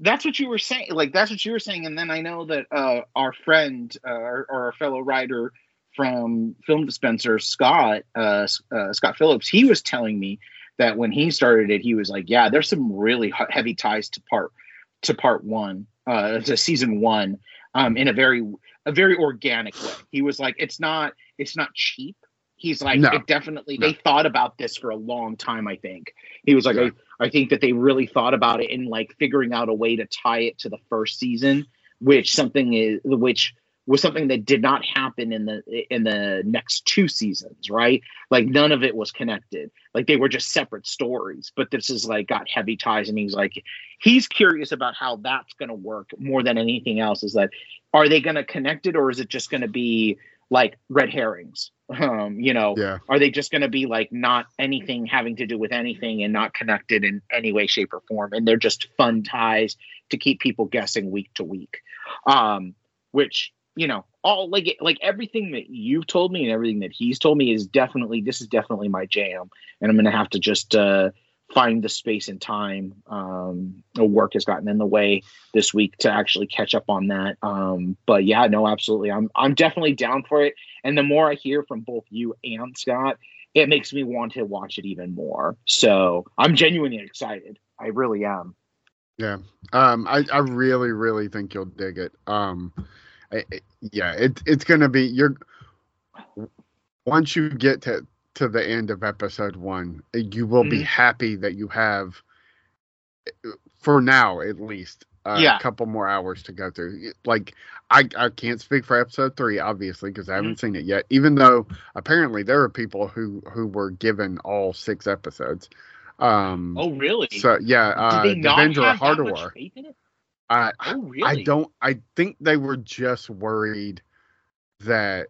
that's, what you were saying. Like that's what you were saying, and then I know that uh, our friend uh, or, or our fellow writer from Film Dispenser, Scott uh, uh, Scott Phillips, he was telling me that when he started it, he was like, "Yeah, there's some really heavy ties to part to part one, uh, to season one, um, in a very a very organic way." He was like, "It's not it's not cheap." He's like, no. "It definitely no. they thought about this for a long time." I think he was like, yeah. I, "I think that they really thought about it in like figuring out a way to tie it to the first season." Which something is which was something that did not happen in the in the next two seasons right like none of it was connected like they were just separate stories but this is like got heavy ties and he's like he's curious about how that's going to work more than anything else is that are they going to connect it or is it just going to be like red herrings Um, you know, Yeah. are they just going to be like not anything having to do with anything and not connected in any way, shape, or form? And they're just fun ties to keep people guessing week to week. Um, which you know, all like like everything that you've told me and everything that he's told me is definitely this is definitely my jam, and I'm to have to just uh, find the space and time. Um, work has gotten in the way this week to actually catch up on that. Um, but yeah, no, absolutely, I'm I'm definitely down for it. And the more I hear from both you and Scott, it makes me want to watch it even more. So I'm genuinely excited. I really am. Yeah. Um, I, I really, really think you'll dig it. Um, I, yeah, it, it's going to be, you're, once you get to, to the end of episode one, you will be Mhm. happy that you have, for now at least, a Yeah. couple more hours to go through. Like, I, I can't speak for episode three, obviously, because I haven't Mm-hmm. seen it yet, even though apparently there are people who, who were given all six episodes. Um, Oh, really? so yeah, uh, Did they not Devindra have that much Hardawar. faith in it? I Oh, really? I don't. I think they were just worried that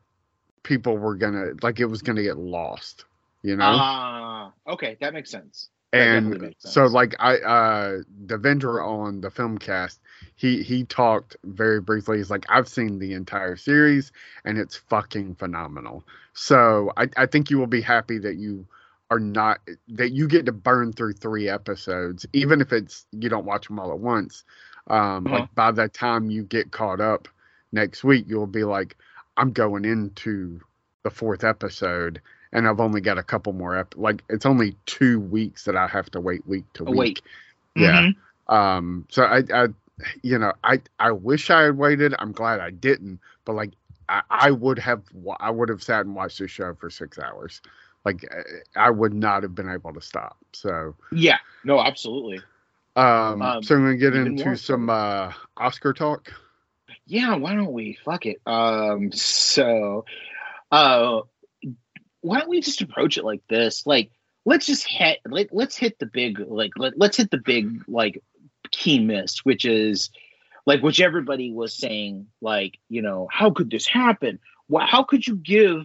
people were gonna like it was gonna get lost, you know. Ah, okay, that makes sense. that and makes so like I uh the Devindra on the Filmcast, he he talked very briefly. He's like, I've seen the entire series and it's fucking phenomenal. So I I think you will be happy that you are not that you get to burn through three episodes, even if it's you don't watch them all at once. Um, Uh-huh. like by the time you get caught up next week, you'll be like, I'm going into the fourth episode, and I've only got a couple more. Ep- like it's only two weeks that I have to wait week to Oh, week. wait. Yeah. Mhm. Um. So I, I, you know, I I wish I had waited. I'm glad I didn't. But like, I, I would have. I would have sat and watched this show for six hours. Like, I- I would not have been able to stop. So. Yeah. No, absolutely. Um, Um, so I'm gonna get into some uh, Oscar talk. Yeah, why don't we? Fuck it. Um, so, uh, why don't we just approach it like this? Like, let's just hit. Let, let's hit the big. Like, let, let's hit the big like key miss, which is like which everybody was saying. Like, you know, how could this happen? Why? How could you give?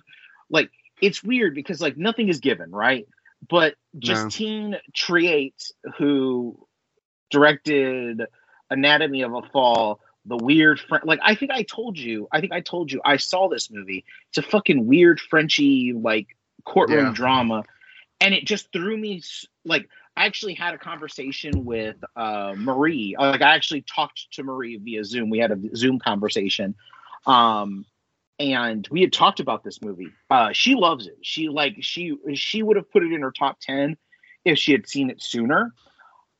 Like, it's weird because like nothing is given, right? But Justine Triet, who directed Anatomy of a Fall, the weird French. Like I think I told you, I think I told you I saw this movie. It's a fucking weird Frenchy like courtroom Yeah. drama, and it just threw me. Like I actually had a conversation with uh, Marie. Like I actually talked to Marie via Zoom. We had a Zoom conversation. Um, and we had talked about this movie. Uh, she loves it. She like she she would have put it in her top ten if she had seen it sooner.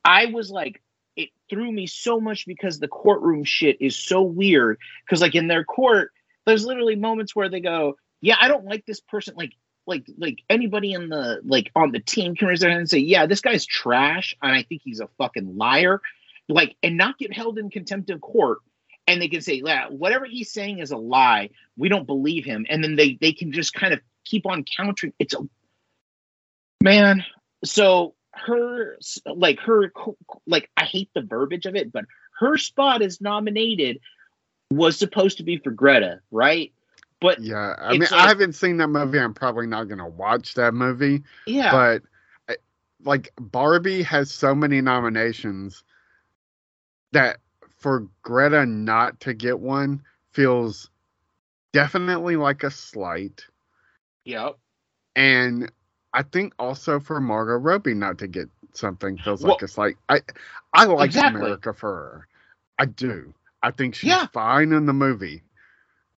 I was like, it threw me so much because the courtroom shit is so weird. Because like in their court, there's literally moments where they go, "Yeah, I don't like this person." Like like like anybody in the like on the team can raise their hand and say, "Yeah, this guy's trash," and I think he's a fucking liar. Like and not get held in contempt of court. And they can say, yeah, whatever he's saying is a lie. We don't believe him. And then they they can just kind of keep on countering. It's a man. So her like her like I hate the verbiage of it, but her spot is nominated was supposed to be for Greta, right? But Yeah, I mean, It's I haven't seen that movie. I'm probably not gonna watch that movie. yeah, But like Barbie has so many nominations that for Greta not to get one feels definitely like a slight. yep. And I think also for Margot Robbie not to get something feels Well- like it's like I I like Exactly. America for her. I do. I think she's Yeah. fine in the movie.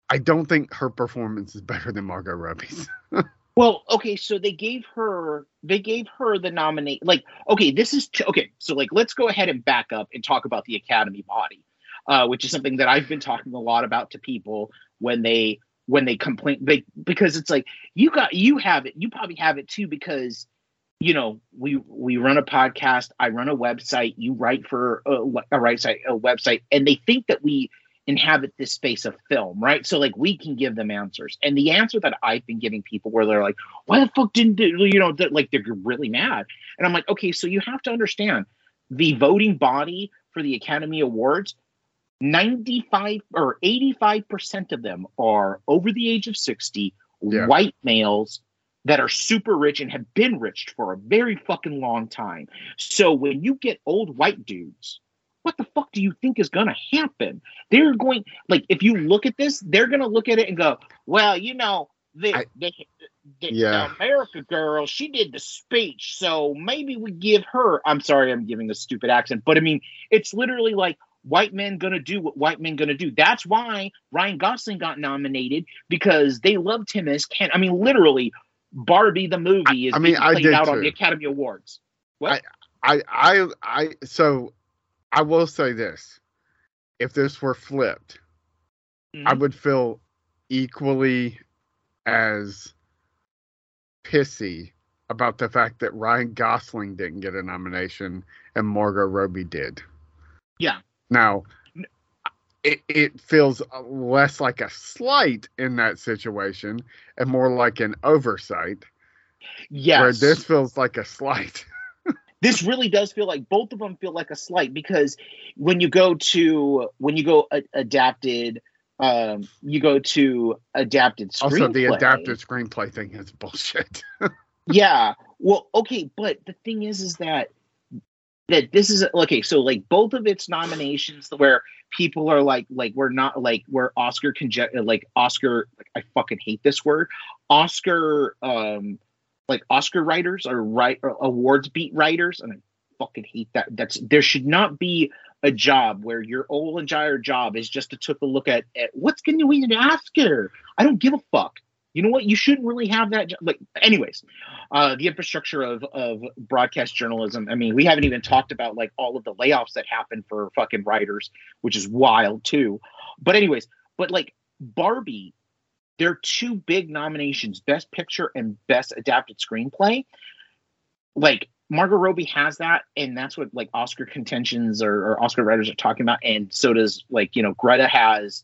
I don't think her performance is better than Margot Robbie's. Well, okay, so they gave her they gave her the nominate like okay, this is t- okay, so like let's go ahead and back up and talk about the Academy body, uh, which is something that I've been talking a lot about to people when they when they complain they, because it's like you got you have it, you probably have it too because you know we we run a podcast, I run a website, you write for a, a right site a website, and they think that we inhabit this space of film, right? So like we can give them answers. And the answer that I've been giving people where they're like, why the fuck didn't you know, they're, like they're really mad. And I'm like, okay, so you have to understand the voting body for the Academy Awards, 95 or 85% of them are over the age of 60 Yeah. white males that are super rich and have been rich for a very fucking long time. So when you get old white dudes, what the fuck do you think is going to happen? They're going like if you look at this, they're going to look at it and go, "Well, you know, the I- the, the, Yeah. the America girl, she did the speech, so maybe we give her." I'm sorry, I'm giving a stupid accent, but I mean, it's literally like white men gonna do what white men gonna do. That's why Ryan Gosling got nominated because they loved him as Ken. I mean, literally, Barbie the movie is I mean, I played did out on the Academy Awards. What? I, I, I, so I will say this: if this were flipped, I Mhm. would feel equally as pissy about the fact that Ryan Gosling didn't get a nomination and Margot Robbie did. Yeah. Now, it, it feels less like a slight in that situation and more like an oversight, yes. where this feels like a slight. this really does feel like both of them feel like a slight because when you go to when you go a- adapted um you go to adapted screenplay Also, the adapted screenplay thing is bullshit. yeah well okay but the thing is is that that this is okay so like both of its nominations where people are like like we're not like where oscar conge- like oscar like, i fucking hate this word oscar um like oscar writers or right or awards beat writers and i fucking hate that. That's there should not be a job where your whole entire job is just to take a look at, at what's going to win an oscar. I don't give a fuck you know what you shouldn't really have that like anyways uh, the infrastructure of of broadcast journalism. I mean, we haven't even talked about like all of the layoffs that happened for fucking writers, which is wild too. But anyways, but like Barbie, there are two big nominations: Best Picture and Best Adapted Screenplay. Like Margot Robbie has that, and that's what like Oscar contentions or, or Oscar writers are talking about, and so does like you know Greta has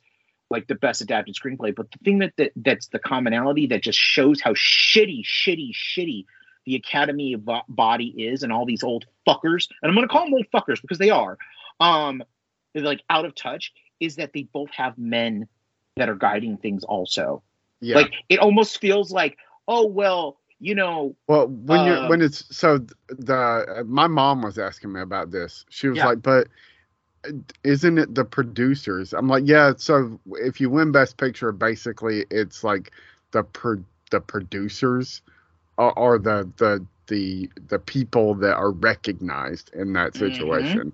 like the best adapted screenplay. But the thing that, that that's the commonality that just shows how shitty, shitty, shitty the Academy body is, and all these old fuckers, and I'm gonna call them old fuckers because they are, um, they're like out of touch. Is that they both have men that are guiding things also. yeah. Like it almost feels like, oh well, you know, Well, when you Uh, when it's so the my mom was asking me about this. She was Yeah. like, "But isn't it the producers?" I'm like, "Yeah." So if you win Best Picture, basically it's like the pro- the producers are, are the the the the people that are recognized in that Mhm. situation.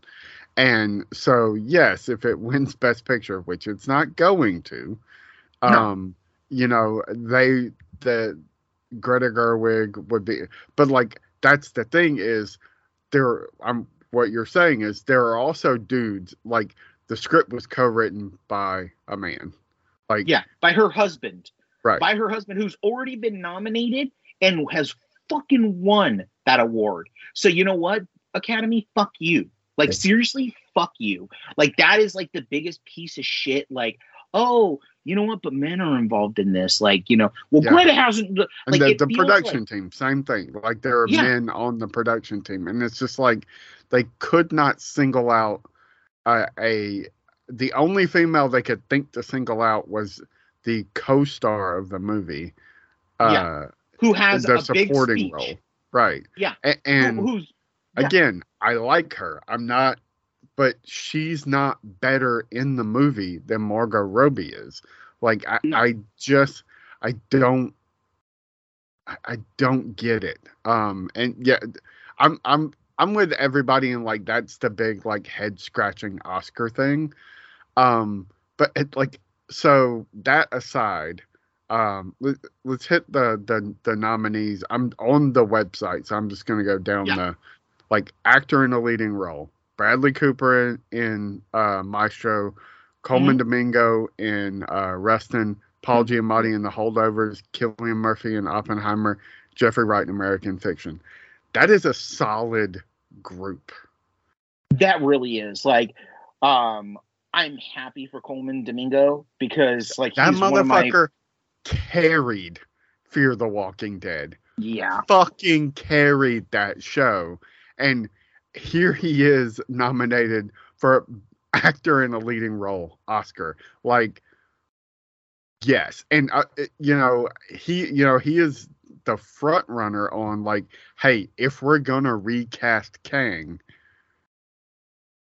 And so yes, if it wins Best Picture, which it's not going to, No. um, you know, they the Greta Gerwig would be, but like that's the thing is there. I'm what you're saying is there are also dudes like the script was co-written by a man, like yeah, by her husband. right, by her husband who's already been nominated and has fucking won that award. So you know what, Academy, fuck you. Like seriously, fuck you. Like that is like the biggest piece of shit. Like, oh, you know what? But men are involved in this. Like, you know, well, Yeah. Greta hasn't. and the, the production like- team, same thing. Like there are Yeah. men on the production team, and it's just like they could not single out uh, a. The only female they could think to single out was the co-star of the movie. Uh, Yeah. who has the a supporting role, right? Yeah. A- and Who- who's yeah. again, I like her. I'm not, but she's not better in the movie than Margot Robbie is. Like I, No. I just, I don't, I, I don't get it. Um, and yeah, I'm, I'm, I'm with everybody, and like that's the big like head scratching Oscar thing. Um, but it like so that aside, um, let, let's hit the the the nominees. I'm on the website, so I'm just gonna go down Yeah. the like actor in a leading role. Bradley Cooper in, uh, Maestro, Colman Domingo in uh, Rustin, Paul Giamatti in The Holdovers, Cillian Murphy in Oppenheimer, Jeffrey Wright in American Fiction. That is a solid group. that really is like um i'm happy for colman domingo because like That of my motherfucker carried Fear the Walking Dead. yeah Fucking carried that show. And here he is nominated for actor in a leading role Oscar. Like Yes, and uh, you know he, you know he is the front runner on like, hey, if we're gonna recast Kang,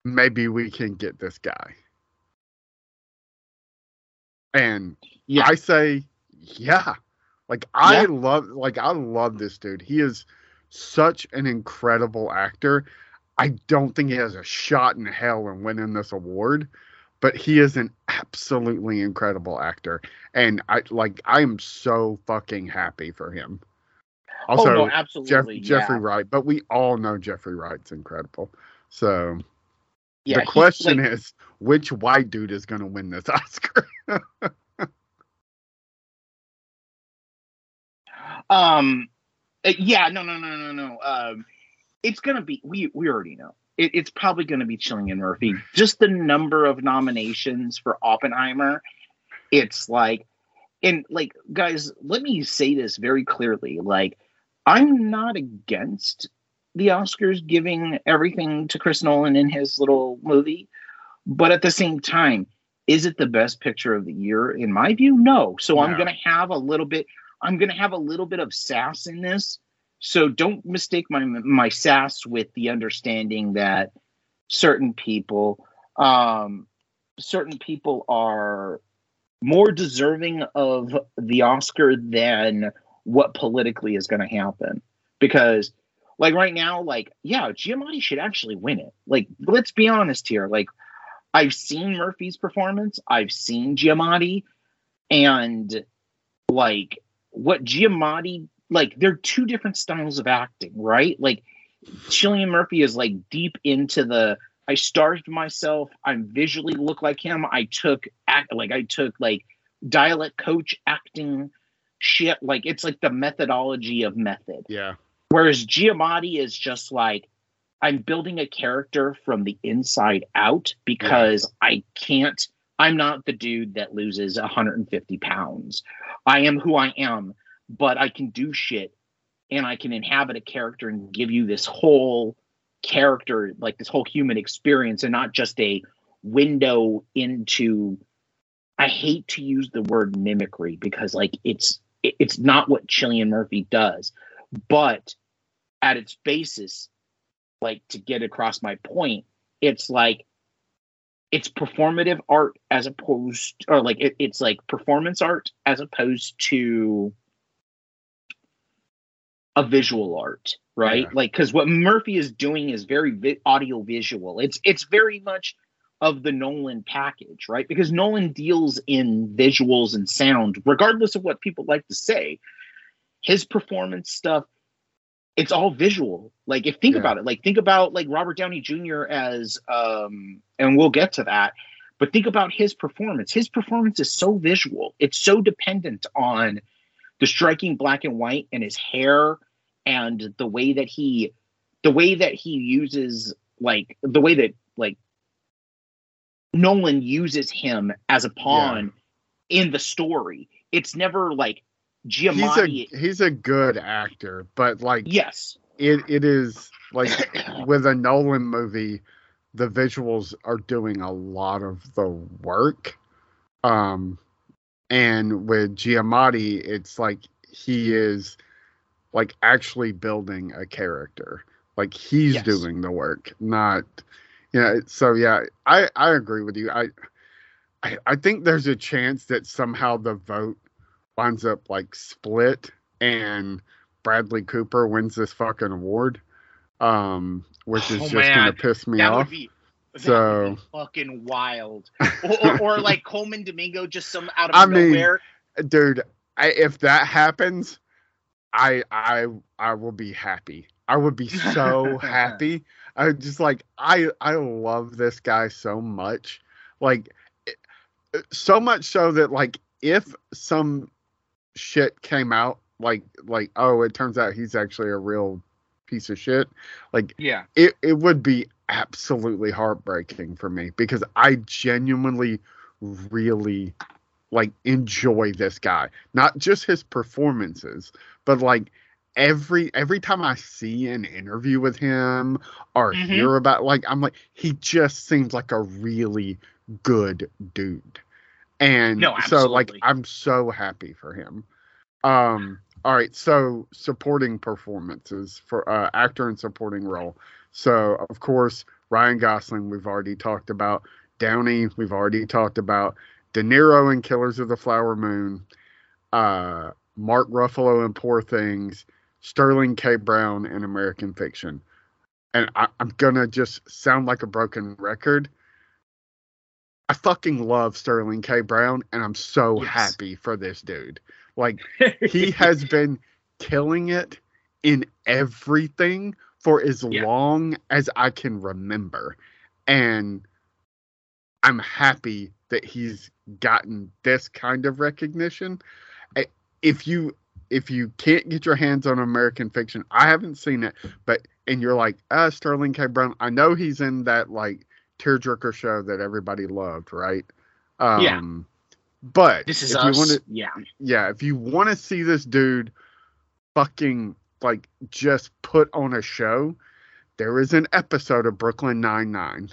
maybe we can get this guy. And Yeah. I say, yeah. Like I Yeah. love like I love this dude. He is such an incredible actor. I don't think he has a shot in hell in winning this award, but he is an absolutely incredible actor. And I like I am so fucking happy for him. Also, oh no, Jeff, absolutely. Jeffrey yeah. Wright, but we all know Jeffrey Wright's incredible. So Yeah, the question like, is, which white dude is going to win this Oscar? Um, uh, yeah, no, no, no, no, no. Um, it's gonna be. We we already know. It, it's probably gonna be Cillian Murphy. Mm-hmm. Just the number of nominations for Oppenheimer. It's like, and like, guys, let me say this very clearly. Like, I'm not against the Oscars giving everything to Chris Nolan in his little movie, but at the same time, is it the best picture of the year? In my view, no. So I'm gonna have a little bit. I'm going to have a little bit of sass in this. So don't mistake my my sass with the understanding that certain people um certain people are more deserving of the Oscar than what politically is going to happen. Because like right now like yeah Giamatti should actually win it. Like let's be honest here. Like I've seen Murphy's performance. I've seen Giamatti. And like what Giamatti like they're two different styles of acting, right? Like Cillian Murphy is like deep into the I starved myself, I'm visually look like him. I took act like I took like dialect coach acting shit. Like it's like the methodology of method. yeah. Whereas Giamatti is just like, I'm building a character from the inside out because I can't, I'm not the dude that loses 150 pounds. I am who I am, but I can do shit and I can inhabit a character and give you this whole character, like this whole human experience and not just a window into. I hate to use the word mimicry because like it's it's not what Cillian Murphy does but at its basis like to get across my point it's like it's performative art as opposed or like it, it's like performance art as opposed to a visual art right? Yeah. like because what murphy is doing is very vi- audio visual it's it's very much of the nolan package right? Because nolan deals in visuals and sound regardless of what people like to say. His performance stuff it's all visual. Like if think Yeah. about it. Like think about like robert downey jr as um and we'll get to that but think about his performance. His performance is so visual. It's so dependent on the striking black and white and his hair and the way that he the way that he uses like the way that like nolan uses him as a pawn in the story. It's never like He's Giamatti a he's a good actor, but like yes. it it is like with a Nolan movie, the visuals are doing a lot of the work. Um and with Giamatti, it's like he is like actually building a character. Like he's Yes. doing the work, not you know, so yeah, I I agree with you. I I, I think there's a chance that somehow the vote winds up like split and Bradley Cooper wins this fucking award. Um, which is Oh, just gonna piss me that off. would be So- fucking wild. Or, or, or like colman domingo just some out of I mean, nowhere. dude I, if that happens i i i will be happy. I would be so happy. I just like i i love this guy so much. Like eh, so much so that like if some shit came out like like oh it turns out he's actually a real piece of shit like yeah. it, it would be absolutely heartbreaking for me because I genuinely really like enjoy this guy. Not just his performances, but like every every time I see an interview with him or Mhm. hear about like I'm like he just seems like a really good dude. And No, so like. I'm so happy for him. Um all right, so supporting performances for uh, actor and supporting role. So of course Ryan Gosling we've already talked about. Downey we've already talked about. De Niro in Killers of the Flower Moon. Uh, Mark Ruffalo in Poor Things. Sterling K. Brown in American Fiction. And I, I'm gonna just sound like a broken record. I fucking love Sterling K. Brown, and I'm so Yes. happy for this dude. Like he has been killing it in everything for as Yeah. long as I can remember. And I'm happy that he's gotten this kind of recognition. If you if you can't get your hands on American Fiction, I haven't seen it, but and you're like, ah, Sterling K. Brown. I know he's in that like tearjerker show that everybody loved, right? Um, Yeah. But this is if us. you want to, yeah. yeah, if you want to see this dude fucking like just put on a show, there is an episode of Brooklyn Nine Nine.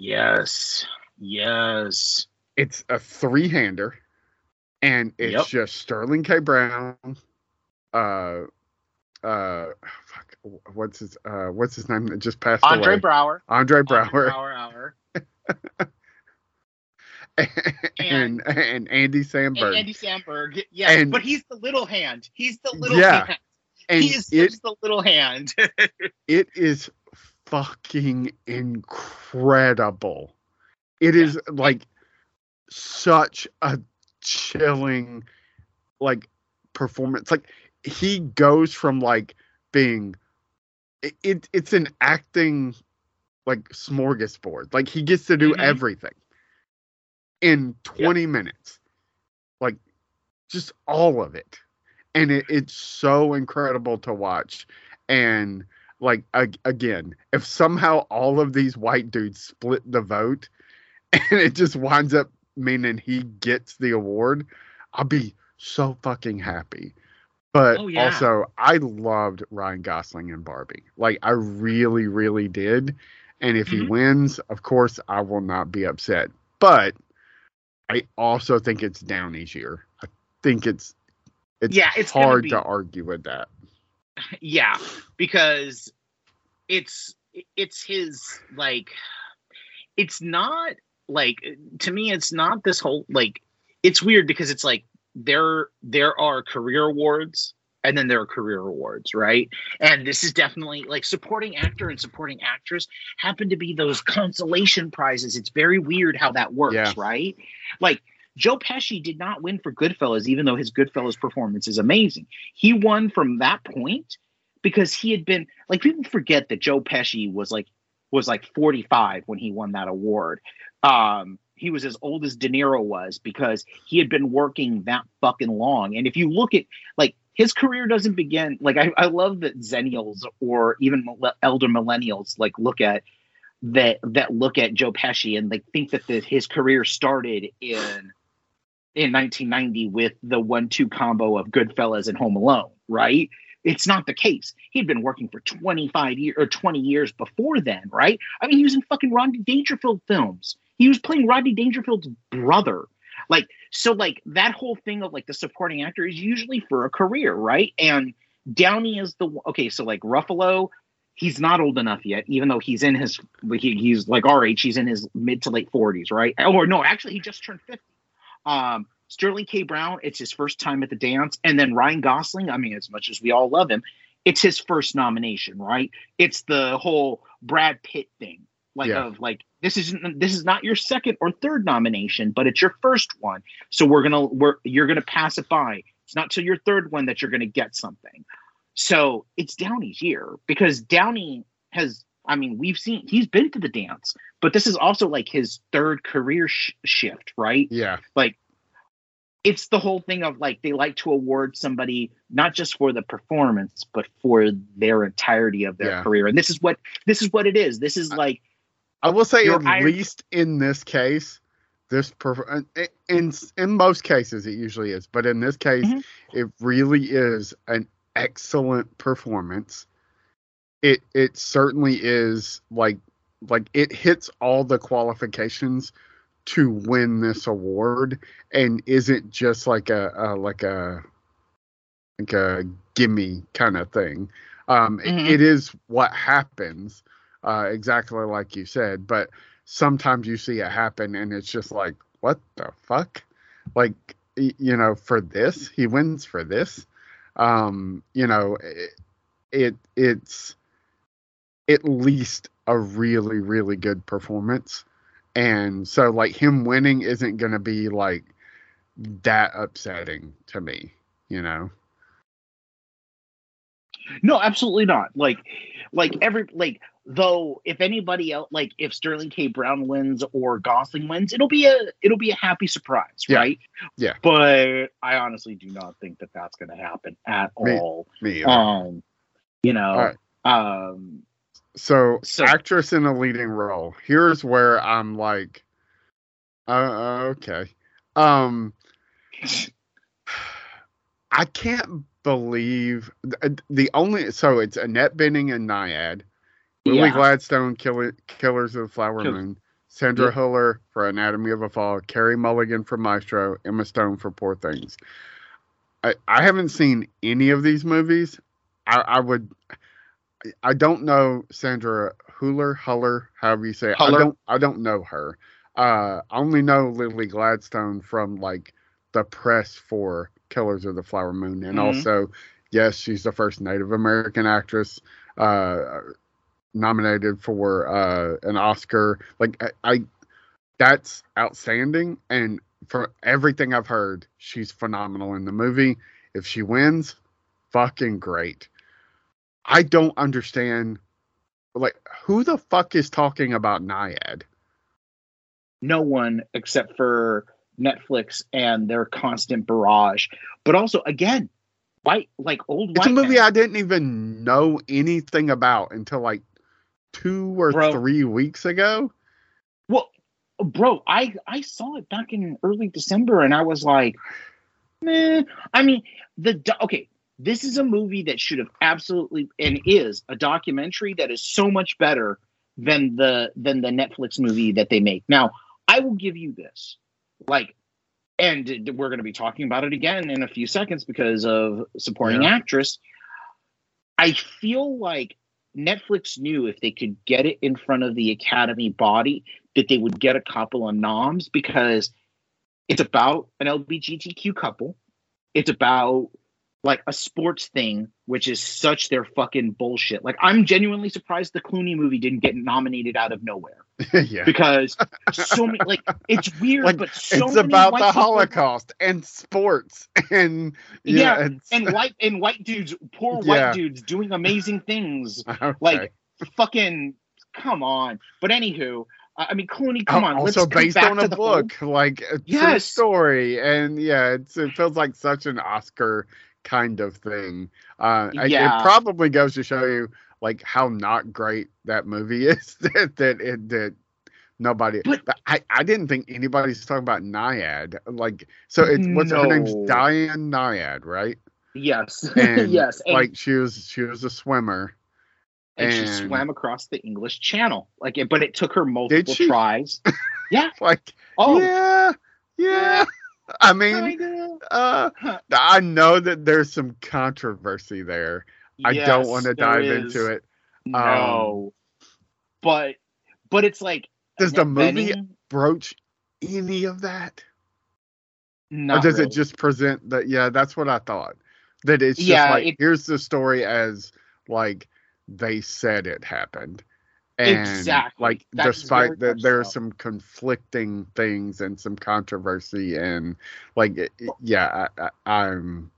Yes. Yes. It's a three hander, and it's Yep. just Sterling K. Brown, uh, uh, fuck, what's his uh, what's his name that just passed Andre away? Braugher. Andre Andre Braugher, Braugher hour. and, and Andy Samberg, And Andy Samberg. Yes. And- but he's the little hand. He's the little Yeah. hand. And he is it just the little hand. it is fucking incredible. It is like such a chilling like performance. Like he goes from like being it, it it's an acting like smorgasbord. Like he gets to do Mhm. everything in 20 minutes. Like just all of it. And it, it's so incredible to watch. And like ag- again, if somehow all of these white dudes split the vote and it just winds up meaning he gets the award, I'll be so fucking happy. But Oh, yeah. also, I loved Ryan Gosling and Barbie. Like, I really, really did. And if he Mhm. wins, of course, I will not be upset. But I also think it's Downey's year. I think it's it's, Yeah, it's hard be- to argue with that. yeah, because it's it's his like it's not like to me it's not this whole like it's weird because it's like there there are career awards and then there are career awards right and this is definitely like supporting actor and supporting actress happen to be those consolation prizes it's very weird how that works Yeah. right like joe pesci did not win for goodfellas even though his goodfellas performance is amazing he won from that point because he had been like people forget that joe pesci was like was like 45 when he won that award um he was as old as De Niro was because he had been working that fucking long. And if you look at like his career doesn't begin like I, I love that Zennials or even elder millennials like look at that that look at Joe Pesci and like think that the, his career started in in 1990 with the one-two combo of Goodfellas and Home Alone, right? It's not the case. He'd been working for 25 years or 20 years before then, right? I mean, he was in fucking Rodney Dangerfield films. He was playing Rodney Dangerfield's brother. Like, so like that whole thing of like the supporting actor is usually for a career, right? And Downey is the okay, so like Ruffalo, he's not old enough yet, even though he's in his he, he's like our age, he's in his mid to late 40s, right? Or no, actually he just turned 50. Um Sterling K. Brown, it's his first time at the dance. And then Ryan Gosling, I mean, as much as we all love him, it's his first nomination, right? It's the whole Brad Pitt thing. Like Yeah. of like this isn't this is not your second or third nomination, but it's your first one. So we're gonna we're you're gonna pass it by. It's not till your third one that you're gonna get something. So it's Downey's year because Downey has I mean, we've seen he's been to the dance, but this is also like his third career sh- shift, right? Yeah. like it's the whole thing of like they like to award somebody not just for the performance but for their entirety of their Yeah. career and this is what this is what it is this is like I will say, at iron- least in this case, this per- in in most cases it usually is, but in this case, Mhm. it really is an excellent performance. It it certainly is like like it hits all the qualifications to win this award and isn't just like a, a like a like a gimme kind of thing. Um, it- Mhm. it is what happens, uh, exactly like you said. But sometimes you see it happen, and it's just like, what the fuck? Like, you know, for this, he wins for this. Um, you know, it, it it's at least a really really good performance, and so like him winning isn't going to be like that upsetting to me. You know. No, absolutely not. Like, like every like though, if anybody else, like if Sterling K. Brown wins or Gosling wins, it'll be a it'll be a happy surprise, Yeah. right? Yeah. But I honestly do not think that that's going to happen at Me- all. Me. either. Um, you know, right. um, So, So- actress in a leading role. Here's where I'm like, uh, okay. Um, I can't believe the, the only so it's Annette Bening and Nyad, Lily Yeah. Gladstone, Killer, Killers of the Flower Kill- Moon, Sandra Yep. Huller for Anatomy of a Fall, Carey Mulligan for Maestro, Emma Stone for Poor Things. I, I haven't seen any of these movies. I, I would. I don't know Sandra Huller, Huller, however you say it. I don't. I don't know her. Uh, I only know Lily Gladstone from like the press for Killers of the Flower Moon, and Mhm. also, yes, she's the first Native American actress uh, nominated for uh, an Oscar. Like I, I, that's outstanding, and for everything I've heard, she's phenomenal in the movie. If she wins, fucking great. I don't understand. Like, who the fuck is talking about Nyad? no one except for Netflix and their constant barrage. But also, again, white like old It's white a movie men. I didn't even know anything about until like two or Bro. three weeks ago. Well, bro, I I saw it back in early December, and I was like, meh. I mean, the okay. This is a movie that should have absolutely and is a documentary that is so much better than the than the Netflix movie that they make. Now, I will give you this, like, and we're going to be talking about it again in a few seconds because of supporting Yeah. actress. I feel like Netflix knew if they could get it in front of the Academy body that they would get a couple of noms because it's about an LGBTQ couple. It's about like a sports thing, which is such their fucking bullshit. Like I'm genuinely surprised the Clooney movie didn't get nominated out of nowhere yeah. because so many like it's weird, Like, but so it's about the people- Holocaust and sports and Yeah, yeah, and white and white dudes, poor Yeah. white dudes doing amazing things. okay. Like fucking come on. But anywho, I mean Clooney, come oh, on. also based on a the whole- book, like uh, a true story, and yeah, it's, it feels like such an Oscar kind of thing. Uh, Yeah. It probably goes to show you like how not great that movie is that that it that nobody. But- But, I I didn't think anybody's talking about Nyad. Like so, it's what's her name's Diana Nyad, right? Yes. And yes. And, like she was she was a swimmer. and she swam across the English Channel. Like it, but it took her multiple tries. yeah. Like Oh, yeah, yeah. I mean, uh, I know that there's some controversy there. I don't want to dive is. into it. No. but but it's like Does the movie broach any of that, not or does really. it just present that? Yeah, that's what I thought. That it's just Yeah, like it- here's the story as like they said it happened. And Exactly. like very despite that there's so. some conflicting things and some controversy and like yeah I, I, I'm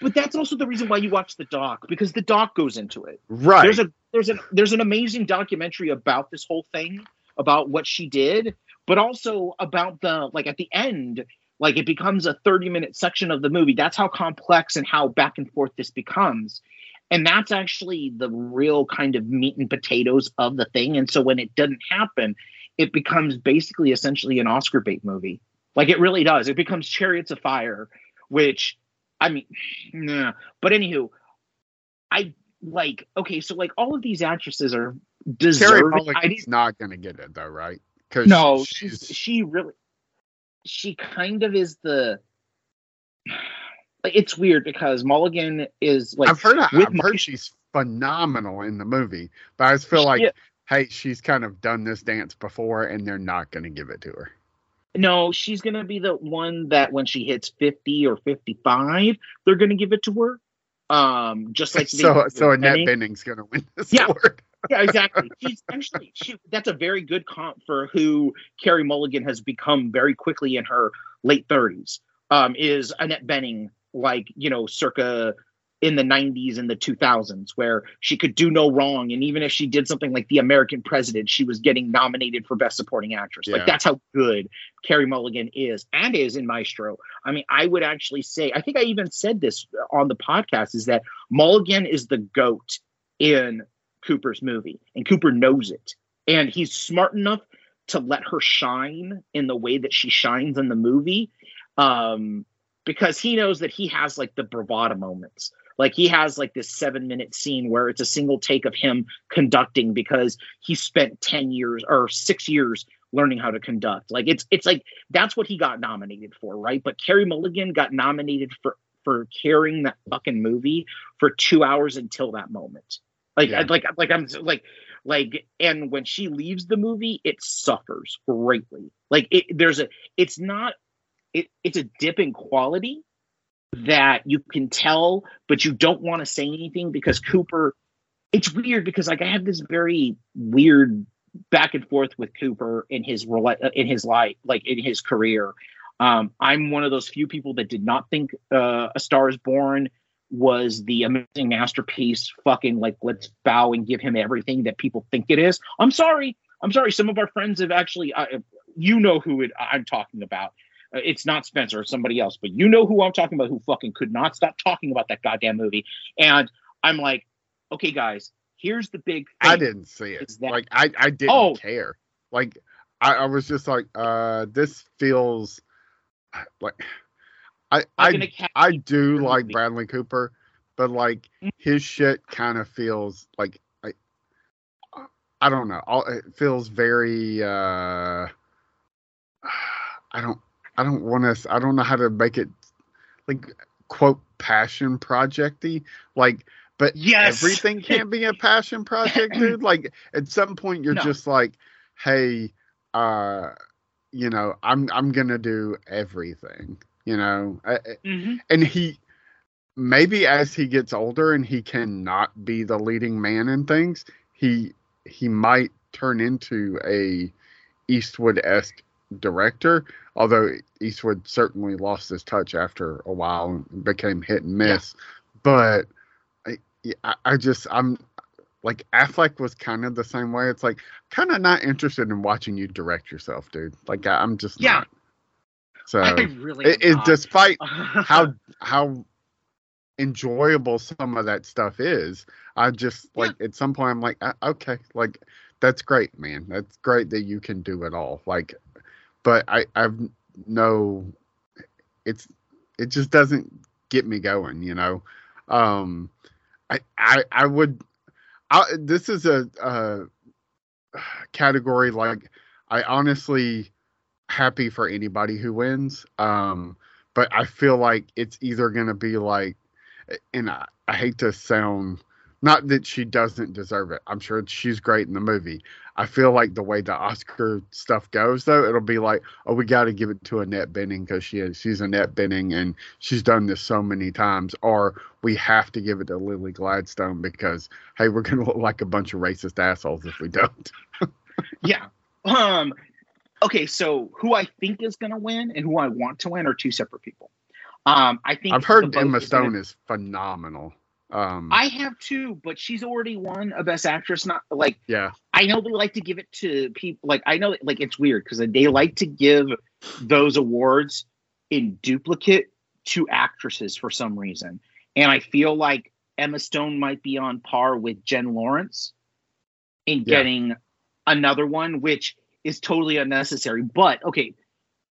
but that's also the reason why you watch the doc because the doc goes into it. right There's a there's an there's an amazing documentary about this whole thing about what she did, but also about the like at the end, like it becomes a 30 minute section of the movie. That's how complex and how back and forth this becomes. And that's actually the real kind of meat and potatoes of the thing. And so when it doesn't happen, it becomes basically essentially an Oscar bait movie. Like it really does. It becomes Chariots of Fire, which I mean, nah. But anywho, I like okay, so like all of these actresses are deserving. Didn't, not gonna get it though right Cause no, she's she really she kind of is the like it's weird because Mulligan is like I've heard I've with heard she's phenomenal in the movie, but I just feel like Yeah. hey, she's kind of done this dance before, and they're not going to give it to her. No, she's gonna be the one that when she hits fifty or fifty-five, they're gonna give it to her. Um, just like so so Annette. Bening's going to win this Yeah. award. yeah, exactly. She's actually she. That's a very good comp for who Carey Mulligan has become very quickly in her late thirties. Um, is Annette Bening like you know circa in the 90s and the 2000s where she could do no wrong. And even if she did something like the american president she was getting nominated for best supporting actress. Yeah. like that's how good carey mulligan is and is in maestro. I mean i would actually say i think i even said this on the podcast is that mulligan is the goat in cooper's movie and cooper knows it. And he's smart enough to let her shine in the way that she shines in the movie. Um because he knows that he has like the bravado moments. Like he has like this seven minute scene where it's a single take of him conducting because he spent 10 years or six years learning how to conduct. Like it's it's like that's what he got nominated for right? But carey mulligan got nominated for for carrying that fucking movie for two hours until that moment. Like Yeah. like like i'm like like and when she leaves the movie it suffers greatly. Like it there's a it's not it, it's a dip in quality that you can tell, but you don't want to say anything because Cooper. It's weird because like I have this very weird back and forth with Cooper in his in his life, like in his career. Um, I'm one of those few people that did not think uh, A Star Is Born was the amazing masterpiece. Fucking like let's bow and give him everything that people think it is. I'm sorry. I'm sorry. Some of our friends have actually. Uh, you know who it, I'm talking about. Uh, it's not Spencer, it's somebody else, but you know who I'm talking about who fucking could not stop talking about that goddamn movie. And I'm like, okay, guys, here's the big thing. I didn't see it. that- like I, I didn't Oh. care. Like I, I was just like, uh, this feels like I I I do like movie. Bradley Cooper, but like Mhm. his shit kind of feels like I I don't know. All it feels very uh I don't I don't want to I don't know how to make it like quote passion projecty like but Yes. everything can't be a passion project dude like at some point you're No. just like hey uh you know i'm i'm gonna do everything you know Mhm. and he maybe as he gets older and he cannot be the leading man in things he he might turn into a eastwood-esque director although eastwood certainly lost his touch after a while and became hit and miss. But I, I just i'm like affleck was kind of the same way. It's like kind of not interested in watching you direct yourself dude. Like I, i'm just Yeah. not. So I really it, it despite how how enjoyable some of that stuff is i just Yeah. like at some point i'm like "Uh, okay like that's great man. That's great that you can do it all. Like but i i've no it's it just doesn't get me going you know um i i i would I, this is a, category like i honestly happy for anybody who wins um but I feel like it's either going to be like, and I, I hate to sound, not that she doesn't deserve it. I'm sure she's great in the movie. I feel like the way the Oscar stuff goes, though, it'll be like, oh, we got to give it to Annette Bening because she is, she's Annette Bening and she's done this so many times, or we have to give it to Lily Gladstone because hey, we're going to look like a bunch of racist assholes if we don't. yeah. Um. Okay, so who I think is going to win and who I want to win are two separate people. Um, I think I've heard Emma is gonna- Stone is phenomenal. Um, I have too, but she's already won a Best Actress. Not like yeah, I know they like to give it to people. Like I know, like it's weird because they like to give those awards in duplicate to actresses for some reason, and I feel like Emma Stone might be on par with Jen Lawrence in Yeah. getting another one, which is totally unnecessary. But okay,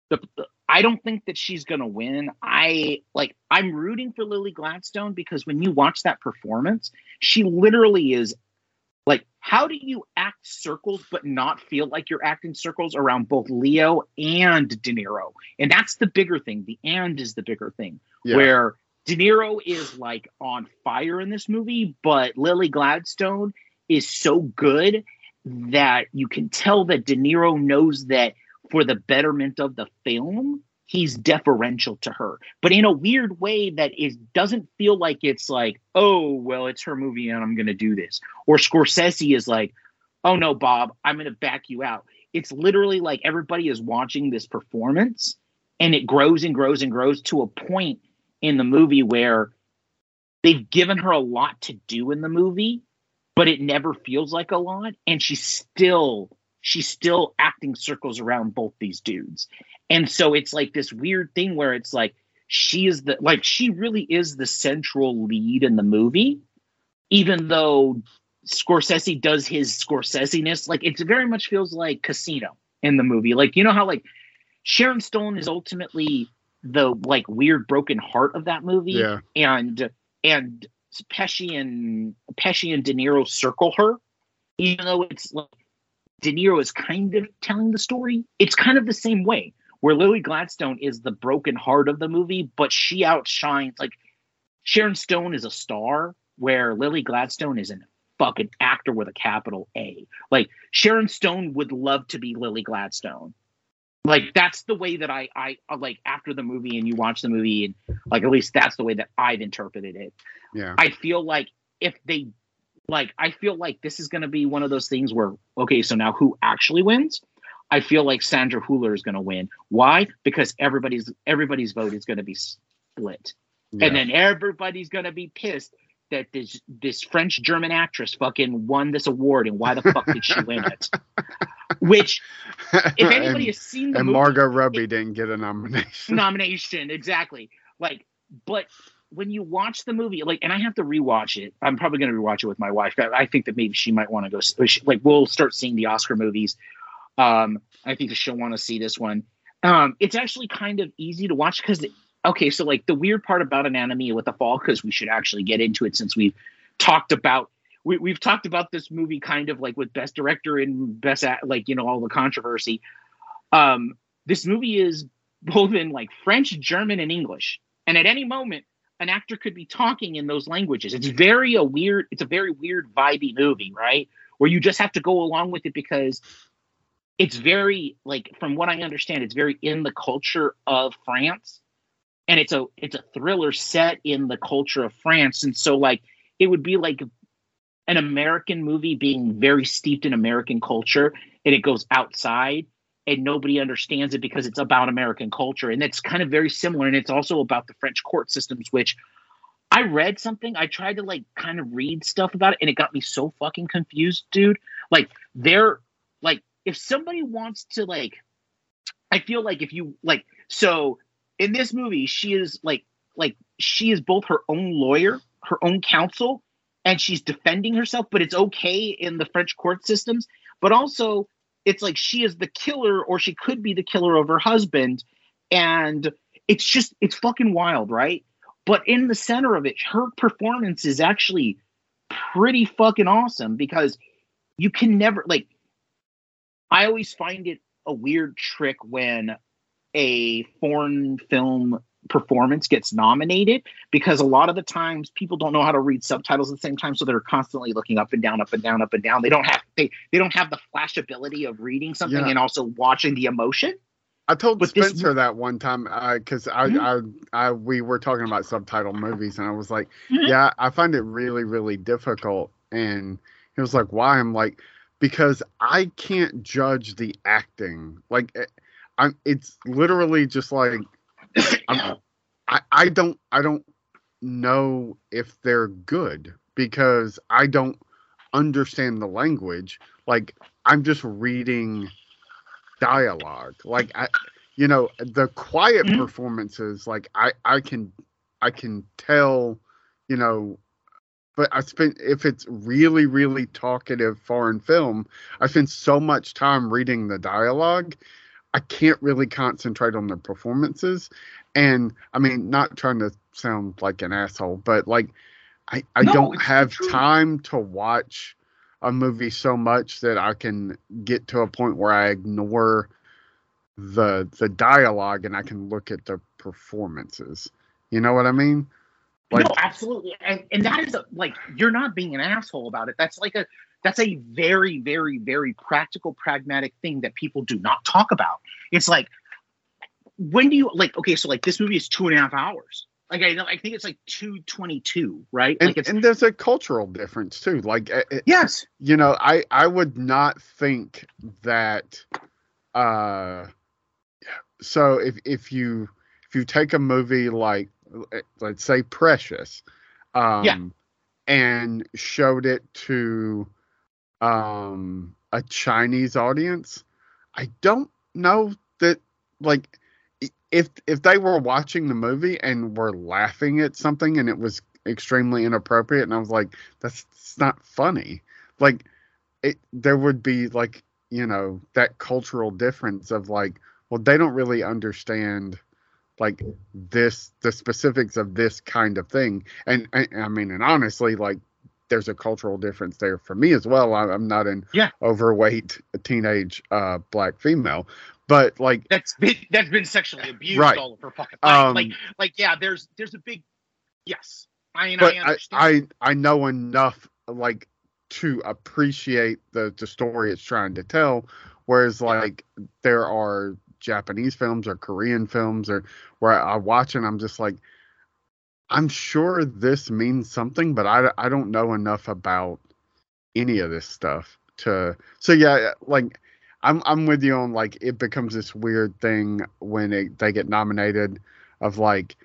the, the- I don't think that she's gonna win. I like I'm rooting for Lily Gladstone because when you watch that performance, she literally is like how do you act circles but not feel like you're acting circles around both Leo and De Niro? And that's the bigger thing. The and is the bigger thing. Yeah. Where De Niro is like on fire in this movie, but Lily Gladstone is so good that you can tell that De Niro knows that for the betterment of the film, he's deferential to her, but in a weird way that is doesn't feel like it's like, oh well, it's her movie and I'm gonna do this. Or Scorsese is like, oh no, Bob, I'm gonna back you out. It's literally like everybody is watching this performance and it grows and grows and grows to a point in the movie where they've given her a lot to do in the movie, but it never feels like a lot, and she's still she's still acting circles around both these dudes. And so it's like this weird thing where it's like she is the like she really is the central lead in the movie, even though Scorsese does his Scorsese-ness. Like it very much feels like Casino in the movie. Like you know how like Sharon Stone is ultimately the like weird broken heart of that movie, Yeah. and and Pesci and Pesci and De Niro circle her, even though it's like De Niro is kind of telling the story. It's kind of the same way where Lily Gladstone is the broken heart of the movie, but she outshines like Sharon Stone is a star, where Lily Gladstone is a fucking actor with a capital A. Like Sharon Stone would love to be Lily Gladstone. Like that's the way that I I uh, like after the movie and you watch the movie and like at least that's the way that I've interpreted it. Yeah. I feel like if they like I feel like this is going to be one of those things where okay, so now who actually wins? I feel like Sandra Hüller is going to win. Why? Because everybody's everybody's vote is going to be split. yeah. And then everybody's going to be pissed that this this French German actress fucking won this award and why the fuck did she win it? Which if anybody and, has seen the and movie, Margot Robbie didn't get a nomination. nomination exactly like but when you watch the movie like and i have to rewatch it. I'm probably going to rewatch it with my wife. I- i think that maybe she might want to go like we'll start seeing the oscar movies. Um i think that she'll want to see this one. Um it's actually kind of easy to watch because okay so like the weird part about anatomy with the fall because we should actually get into it since we've talked about we, we've talked about this movie kind of like with best director and best act, like you know all the controversy. Um this movie is both in like French, German, and English. And at any moment, an actor could be talking in those languages. It's very a weird, it's a very weird vibey movie, right? Where you just have to go along with it because it's very like from what I understand, it's very in the culture of France. And it's a it's a thriller set in the culture of France. And so like it would be like an American movie being very steeped in American culture and it goes outside and nobody understands it because it's about American culture. And it's kind of very similar. And it's also about the French court systems, which I read something. I tried to like kind of read stuff about it, and it got me so fucking confused, dude. Like, they're like, if somebody wants to, like, I feel like if you like, so in this movie, she is like, like, she is both her own lawyer, her own counsel, and she's defending herself, but it's okay in the French court systems. But also, it's like she is the killer or she could be the killer of her husband. And it's just it's fucking wild right? But in the center of it her performance is actually pretty fucking awesome because you can never like i always find it a weird trick when a foreign film performance gets nominated because a lot of the times people don't know how to read subtitles at the same time so they're constantly looking up and down up and down up and down they don't have they they don't have the flashability of reading something Yeah. and also watching the emotion I told But this- Spencer that one time because I, Mhm. I, I, we were talking about subtitle movies, and I was like, Mhm. "Yeah, I find it really, really difficult." And he was like, "Why?" I'm like, "Because I can't judge the acting. Like, eh, I'm. It's literally just like I, I don't, I don't know if they're good because I don't understand the language. Like, I'm just reading." dialogue like i you know the quiet Mhm. performances like i i can i can tell you know but i spent if it's really really talkative foreign film i spend so much time reading the dialogue i can't really concentrate on the performances and i mean not trying to sound like an asshole but like i i No, don't have time to watch a movie so much that I can get to a point where I ignore the the dialogue and I can look at the performances. You know what I mean? Like, no, absolutely, and and that is a, like you're not being an asshole about it. That's like a that's a very very very practical pragmatic thing that people do not talk about. It's like when do you like? Okay, so like this movie is two and a half hours. Like I, I think it's like two twenty two, right? And, like and there's a cultural difference too. Like it, yes, you know, I I would not think that. uh So if if you if you take a movie like let's say Precious, um, yeah. and showed it to um a Chinese audience, I don't know that like if if they were watching the movie and were laughing at something and it was extremely inappropriate and I was like that's, that's not funny. Like it there would be like you know that cultural difference of like well they don't really understand like this the specifics of this kind of thing. And I, I mean and honestly like there's a cultural difference there for me as well. I'm not an yeah. overweight teenage uh, black female, but like that's been that's been sexually abused right. all over fucking um, like like yeah there's there's a big yes i mean but I, understand. I i know enough like to appreciate the the story it's trying to tell whereas like there are japanese films or korean films or where i watch and i'm just like i'm sure this means something but i i don't know enough about any of this stuff to so yeah like I'm I'm with you on like it becomes this weird thing when it, they get nominated of like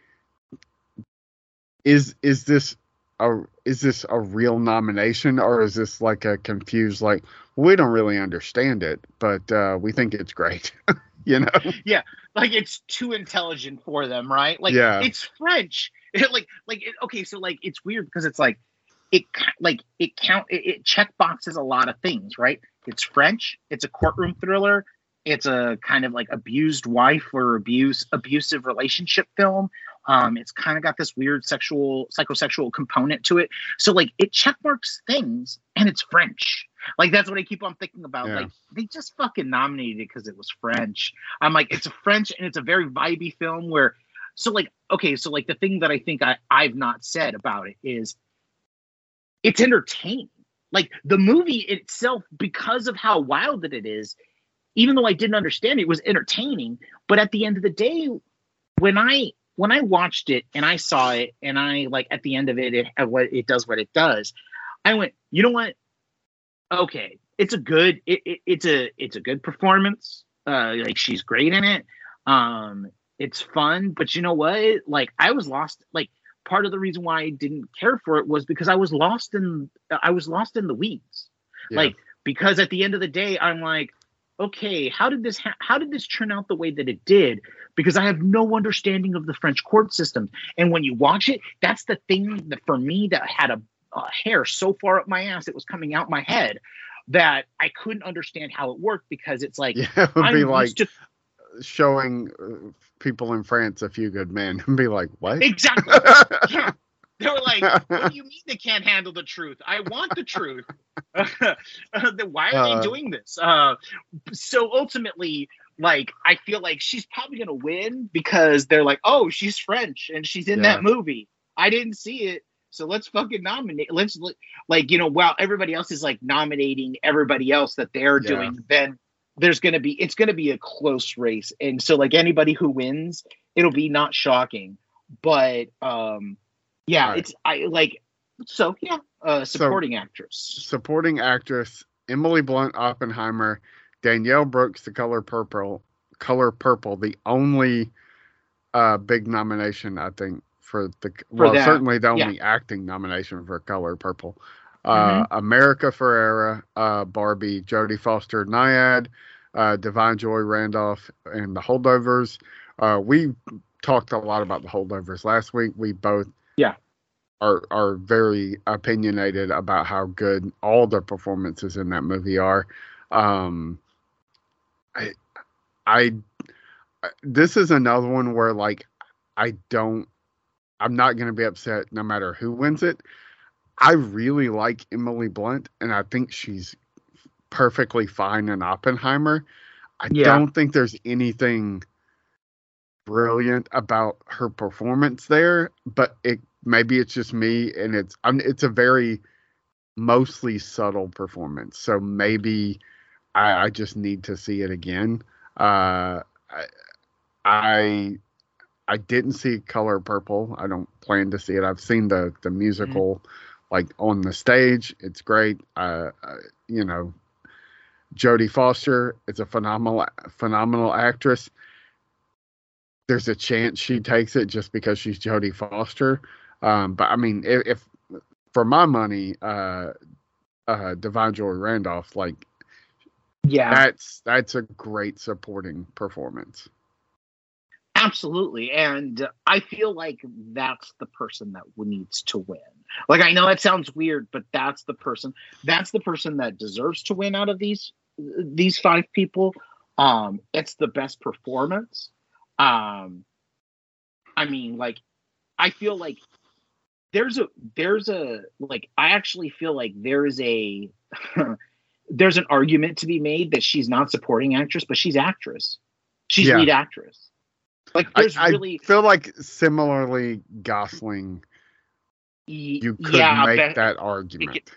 is is this a is this a real nomination or is this like a confused like we don't really understand it but uh, we think it's great you know? Yeah like it's too intelligent for them right like yeah. it's french it, like like it, okay so like it's weird because it's like it like it count it, it check boxes a lot of things right it's French. It's a courtroom thriller. It's a kind of like abused wife or abuse abusive relationship film. Um, it's kind of got this weird sexual psychosexual component to it. So like it checkmarks things and it's French. Like that's what I keep on thinking about. Yeah. Like they just fucking nominated it because it was French. I'm like, it's a French and it's a very vibey film where so like okay, so like the thing that I think I, I've not said about it is it's entertaining. Like the movie itself, because of how wild that it is, even though I didn't understand it, it was entertaining. But at the end of the day, when I when I watched it and I saw it and I like at the end of it, it what it does what it does. I went, you know what? Okay, it's a good it, it, it's a it's a good performance. Uh, like she's great in it. Um, it's fun, but you know what? Like I was lost. Like part of the reason why I didn't care for it was because I was lost in I was lost in the weeds. Yeah. Like because at the end of the day I'm like okay, how did this ha- how did this turn out the way that it did? Because I have no understanding of the French court system. And when you watch it, that's the thing that for me that had a, a hair so far up my ass it was coming out my head that I couldn't understand how it worked because it's like yeah, it would I'm be like to, showing uh, people in France a few good men and be like, what? Exactly. yeah. They were like, what do you mean they can't handle the truth? I want the truth. Why are uh, they doing this? Uh, so ultimately, like, I feel like she's probably to win because they're like, oh, she's French and she's in yeah. that movie. I didn't see it. So let's fucking nominate. Let's like, you know, while everybody else is like nominating everybody else that they're yeah. doing, then there's going to be it's going to be a close race and so like anybody who wins it'll be not shocking but um yeah right. it's i like so yeah uh supporting so, actress supporting actress emily blunt oppenheimer danielle brooks the color purple color purple the only uh big nomination i think for the for well that. certainly the only yeah. acting nomination for color purple uh, mm-hmm. America Ferrera, uh, Barbie, Jodie Foster, Nyad, uh, Da'Vine Joy Randolph, and the Holdovers. Uh, we talked a lot about the Holdovers last week. We both yeah are are very opinionated about how good all the performances in that movie are. Um, I I this is another one where like I don't I'm not going to be upset no matter who wins it. I really like Emily Blunt, and I think she's perfectly fine in Oppenheimer. I Yeah. don't think there's anything brilliant about her performance there, but it maybe it's just me, and it's I'm, it's a very mostly subtle performance. So maybe I, I just need to see it again. Uh, I, I I didn't see Color Purple. I don't plan to see it. I've seen the the musical, like on the stage. It's great. Uh, uh, you know, Jodie Foster is a phenomenal phenomenal actress. There's a chance she takes it just because she's Jodie Foster. Um, but I mean, if, if for my money, uh, uh, Da'Vine Joy Randolph, like Yeah, that's that's a great supporting performance. Absolutely. And I feel like that's the person that needs to win. Like I know that sounds weird, but that's the person. That's the person that deserves to win out of these these five people. Um, it's the best performance. Um, I mean, like, I feel like there's a there's a like I actually feel like there is a there's an argument to be made that she's not supporting actress, but she's actress. She's Yeah. lead actress. Like I, there's I really feel like similarly Gosling, you could yeah, make be- that argument.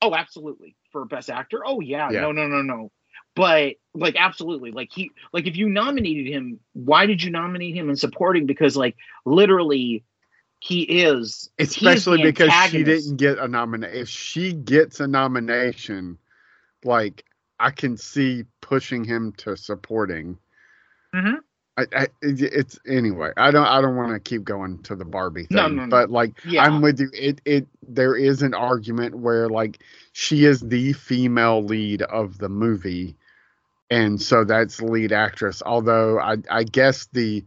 Oh, absolutely. For best actor? Oh yeah. Yeah. No, no, no, no. But like absolutely. Like he like if you nominated him, why did you nominate him in supporting? Because like literally he is he is Especially because she didn't get a nomination. If she gets a nomination, like I can see pushing him to supporting. Mhm. I, I, it's anyway. I don't. I don't want to keep going to the Barbie thing. No, no, no. But like, Yeah. I'm with you. It it there is an argument where like she is the female lead of the movie, and so that's lead actress. Although I I guess the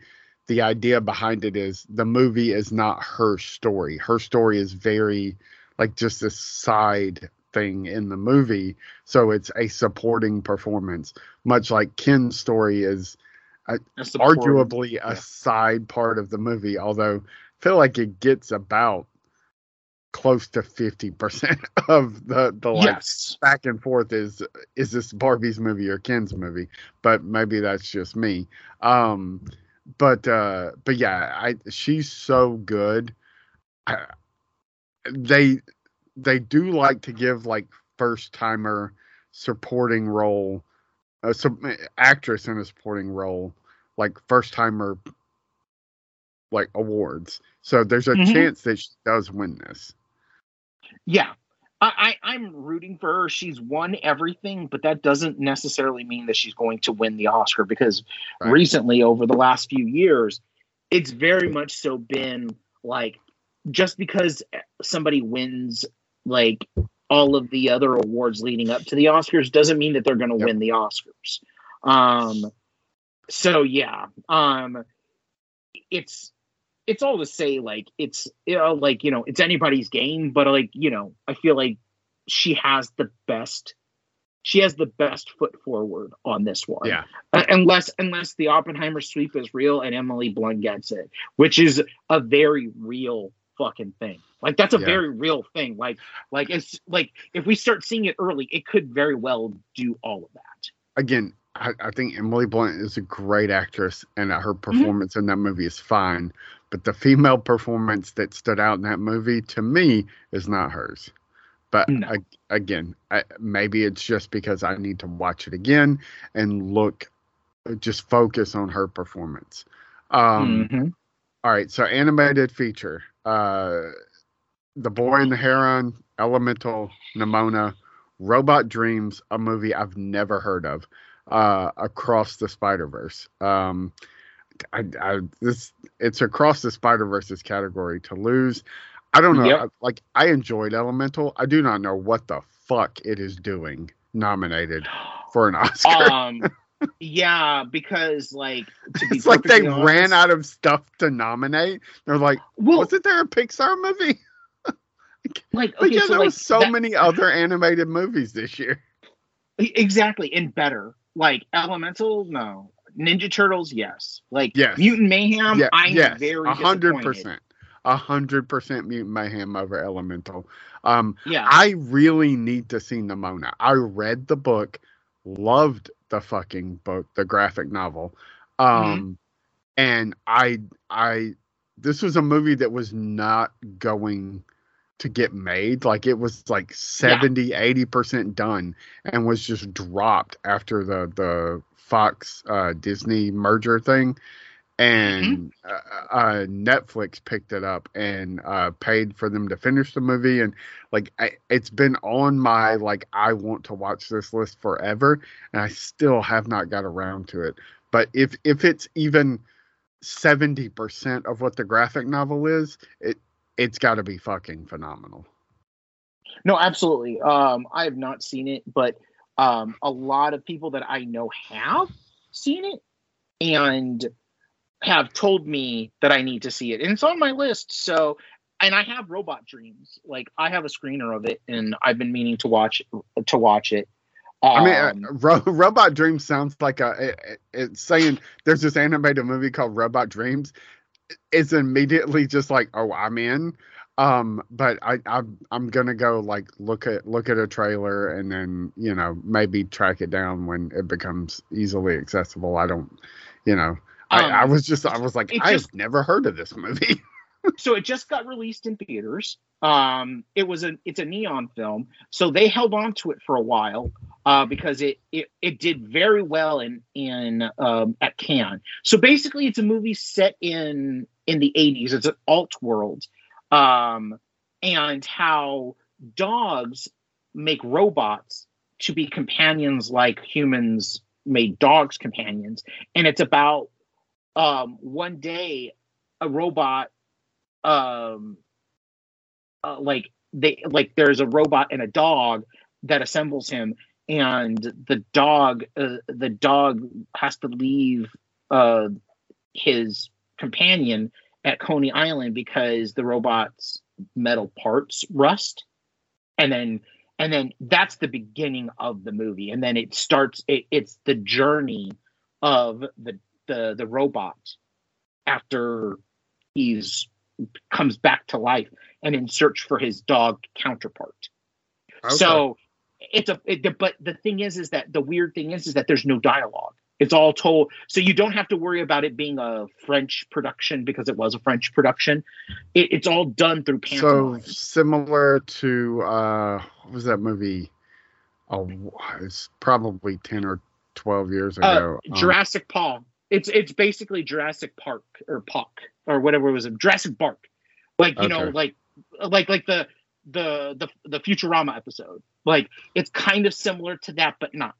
the idea behind it is the movie is not her story. Her story is very like just a side thing in the movie. So it's a supporting performance, much like Ken's story is a arguably a yeah. side part of the movie, although I feel like it gets about close to 50% of the the like Yes. back and forth is is this Barbie's movie or Ken's movie, but maybe that's just me. Um but uh but yeah, I she's so good. I, they they do like to give like first timer supporting role a sup- actress in a supporting role like first timer like awards. So there's a Mhm. chance that she does win this. Yeah. I, I, I'm rooting for her. She's won everything, but that doesn't necessarily mean that she's going to win the Oscar because Right. recently, over the last few years, it's very much so been like just because somebody wins like all of the other awards leading up to the Oscars doesn't mean that they're going to Yep. win the Oscars. Um, so yeah, um, it's it's all to say like it's you know like you know it's anybody's game but like you know i feel like she has the best she has the best foot forward on this one Yeah. Uh, unless unless the oppenheimer sweep is real and emily blunt gets it which is a very real fucking thing like that's a Yeah. very real thing like like it's like if we start seeing it early it could very well do all of that Again, I, I think Emily Blunt is a great actress and her performance in that movie is fine. But the female performance that stood out in that movie to me is not hers. But No. a- again, I, maybe it's just because I need to watch it again and look, just focus on her performance. Um, Mhm. All right, so animated feature. Uh The Boy and the Heron, Elemental, Nimona, Robot Dreams, a movie I've never heard of. Uh Across the Spider-Verse. Um I, I this it's across the Spider-Verse's category to lose. I don't know. Yep. I- like I enjoyed Elemental. I do not know what the fuck it is doing nominated for an Oscar. um yeah because like to be it's like they perfectly ran out of stuff to nominate. They're like, well wasn't there a Pixar movie? like okay yeah, so there like was so that- many other animated movies this year. exactly and better like elemental no ninja turtles yes like Yes. mutant mayhem yeah, i'm yes, very a hundred percent. a hundred percent mutant mayhem over Elemental. Um, Yeah. I really need to see Nimona. I read the book, loved the fucking book, the graphic novel. Um and I I this was a movie that was not going to get made. Like it was like 70, 80% done and was just dropped after the the Fox uh Disney merger thing and uh, uh, Netflix picked it up and uh, paid for them to finish the movie. And like, I, it's been on my like I want to watch this list forever, and I still have not got around to it. But if if it's even seventy percent of what the graphic novel is, it it's got to be fucking phenomenal. No, absolutely. Um, I have not seen it, but um, a lot of people that I know have seen it and have told me that I need to see it, and it's on my list. So, and I have Robot Dreams. Like I have a screener of it, and I've been meaning to watch to watch it. I mean, Um, uh, Ro- Robot Dreams sounds like a. It, it- it's saying there's this animated movie called Robot Dreams. It's immediately just like, oh, I'm in. Um, but I, I'm I'm gonna go like look at look at a trailer and then you know maybe track it down when it becomes easily accessible. I don't, you know, I, Um, I was just I was like, I've just- never heard of this movie. so it just got released in theaters. Um, it was a it's a neon film, so they held on to it for a while uh, because it, it it did very well in in um, at Cannes. So basically, it's a movie set in in the eighties. It's an alt world, um, and how dogs make robots to be companions like humans made dogs companions, and it's about um, one day a robot um uh, like they like there's a robot and a dog that assembles him and the dog uh, the dog has to leave uh his companion at Coney Island because the robot's metal parts rust. And then and then that's the beginning of the movie. And then it starts it, it's the journey of the the the robot after he's comes back to life and in search for his dog counterpart. Okay. So it's a it, but the thing is is that the weird thing is is that there's no dialogue. It's all told so you don't have to worry about it being a French production because it was a French production. It, it's all done through so similar to uh what was that movie? Oh, it's probably ten or twelve years Uh, ago. Um, Jurassic Park. It's it's basically Jurassic Park or Park or whatever it was. Jurassic Park, like you know, like like like the the the the Futurama episode. Like it's kind of similar to that, but not.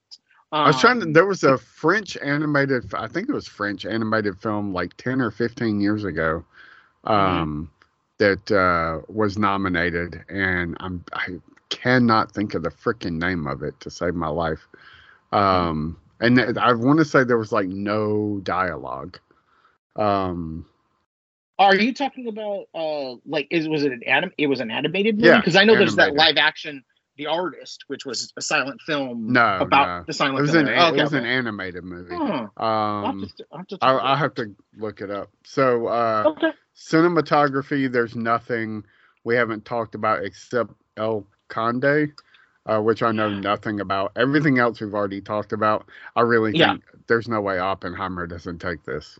I was trying to. Um, There was a French animated. I think it was French animated film like ten or fifteen years ago, um, that uh, was nominated, and I'm I cannot think of the freaking name of it to save my life. Um, and th- I want to say there was like no dialogue. Um, Are you talking about uh like is was it an anim? It was an animated movie Yeah, because I know there's that live action. The artist, which was a silent film No, about no. the silent it was film. an it okay, was an animated movie. Huh. I'll have Um, to- I'll have to I, it I out. have to look it up. So uh, Okay. cinematography there's nothing we haven't talked about except el conde uh, which i know nothing about everything else we've already talked about i really Yeah. think there's no way oppenheimer doesn't take this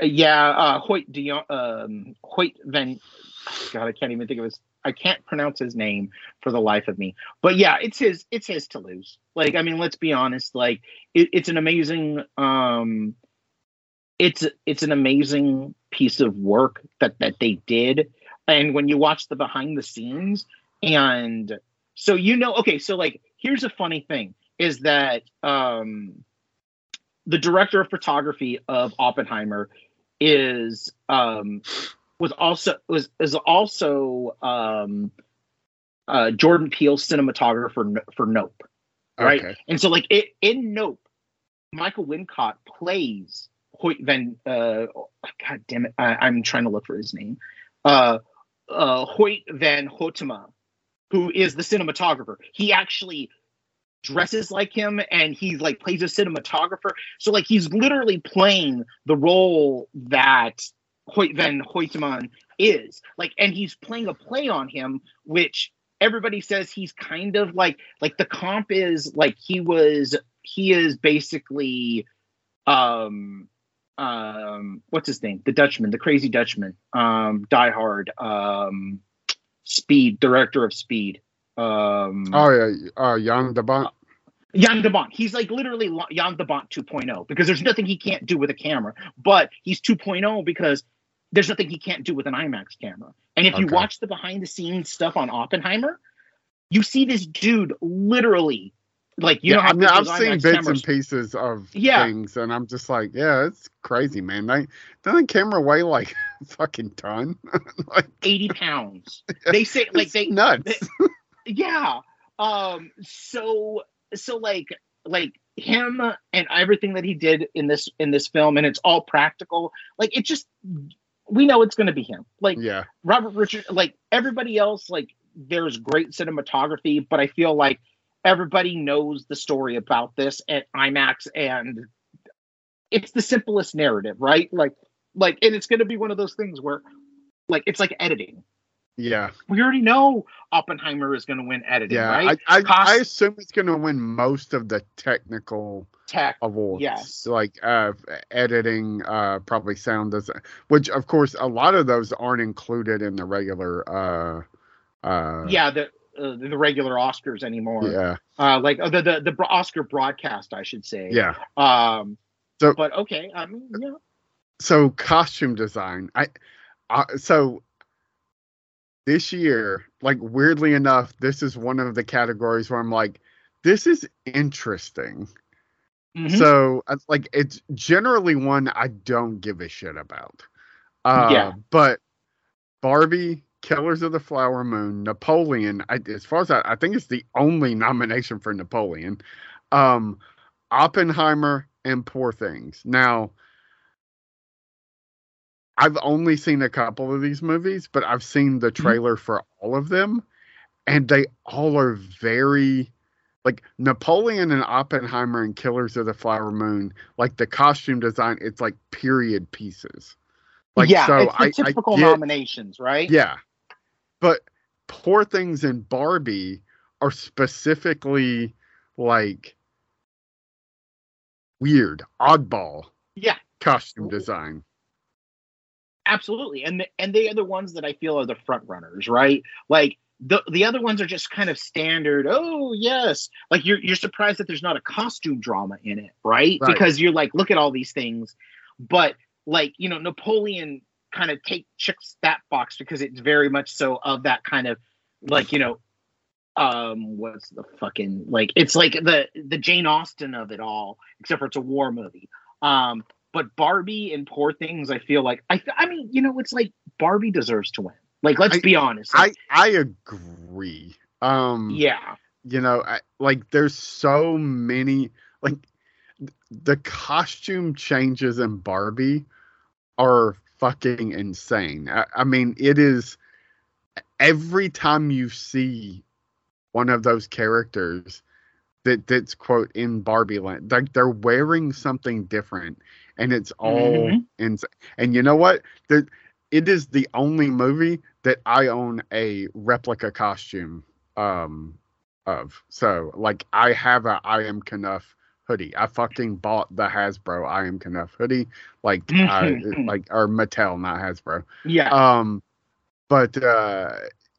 Uh, yeah, uh, Hoyt Dion, um, Hoyt Van. God, I can't even think of his. I can't pronounce his name for the life of me. But yeah, it's his. It's his to lose. Like, I mean, let's be honest. Like, it, it's an amazing. Um, it's it's an amazing piece of work that that they did, and when you watch the behind the scenes, and so you know, okay, so like, here's a funny thing: is that um the director of photography of Oppenheimer is um was also was is also um uh Jordan Peele's cinematographer for Nope. Right. okay And so like it in Nope, Michael Wincott plays Hoyt Van uh god damn it, I, I'm trying to look for his name. Uh uh Hoyt Van Hoytema, who is the cinematographer. He actually dresses like him and he like plays a cinematographer. So like he's literally playing the role that Hoyt Van Hoytman is like, and he's playing a play on him, which everybody says he's kind of like like the comp is like he was he is basically um um what's his name the dutchman the crazy dutchman um die hard um speed director of speed um Oh yeah, uh, Jan de Bont. Jan de Bont. He's like literally Jan de Bont 2.0 because there's nothing he can't do with a camera, but he's 2.0 because there's nothing he can't do with an IMAX camera. And if you watch the behind the scenes stuff on Oppenheimer, you see this dude literally like you yeah, know how I mean, I've seen IMAX bits cameras- and pieces of Yeah. things, and I'm just like, yeah, it's crazy, man. They doesn't camera weigh like a fucking ton? like 80 pounds. They say like it's they nuts. yeah um so so like like him and everything that he did in this in this film and it's all practical like it just we know it's going to be him like yeah, robert richard like everybody else like there's great cinematography but i feel like everybody knows the story about this at imax and it's the simplest narrative right like like and it's going to be one of those things where like it's like editing yeah, we already know Oppenheimer is going to win editing, yeah. right? I, I, Cost- I assume it's going to win most of the technical Tech, awards. Yes. like uh, editing, uh, probably sound design, which of course a lot of those aren't included in the regular. Uh, uh, yeah, the uh, the regular Oscars anymore, yeah, uh, like uh, the, the the Oscar broadcast, I should say. yeah. Um. So- but okay, I mean, yeah, so costume design i uh, so this year like weirdly enough this is one of the categories where i'm like this is interesting Mhm. so uh, like it's generally one i don't give a shit about uh Yeah. but barbie killers of the flower moon napoleon I, as far as I, I think it's the only nomination for napoleon um oppenheimer and poor things now I've only seen a couple of these movies, but I've seen the trailer for all of them, and they all are very like Napoleon and Oppenheimer and Killers of the Flower Moon. Like the costume design, it's like period pieces. Like yeah, so, it's the I, I typical get- nominations, right? yeah, but Poor Things in Barbie are specifically like weird, oddball yeah, costume design. absolutely. And the, and they are the ones that I feel are the front runners, right? Like the the other ones are just kind of standard. Oh yes, like you're you're surprised that there's not a costume drama in it, right? Right. Because you're like, look at all these things, but like you know, Napoleon kind of take checks that box because it's very much so of that kind of like you know um what's the fucking like it's like the the jane austen of it all except for it's a war movie. Um but barbie and poor things i feel like i i mean you know it's like barbie deserves to win. Like let's I- be honest. I like, I agree. Um yeah. you know, I, like there's so many like the costume changes in Barbie are fucking insane. I, I mean, it is every time you see one of those characters that that's quote in Barbie land, like they're wearing something different, and it's all Mhm. insane. And you know what? The, it is the only movie that I own a replica costume um of. So like I have a I am Kenough hoodie. I fucking bought the Hasbro I am Kenough hoodie. Like I Mhm. like or Mattel, not Hasbro. yeah Um but uh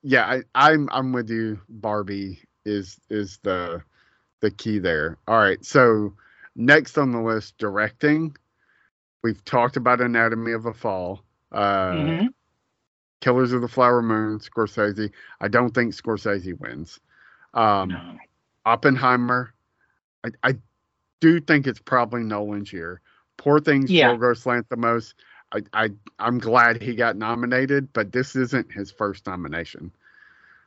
yeah, I, I'm I'm with you. Barbie is is the the key there. All right, so next on the list, directing. We've talked about Anatomy of a Fall. Uh Mhm. Killers of the Flower Moon, Scorsese. I don't think Scorsese wins. Um, No. Oppenheimer. I, I do think it's probably Nolan's year. Poor Things, Yeah. Yorgos Lanthimos. I, I I'm glad he got nominated, but this isn't his first nomination.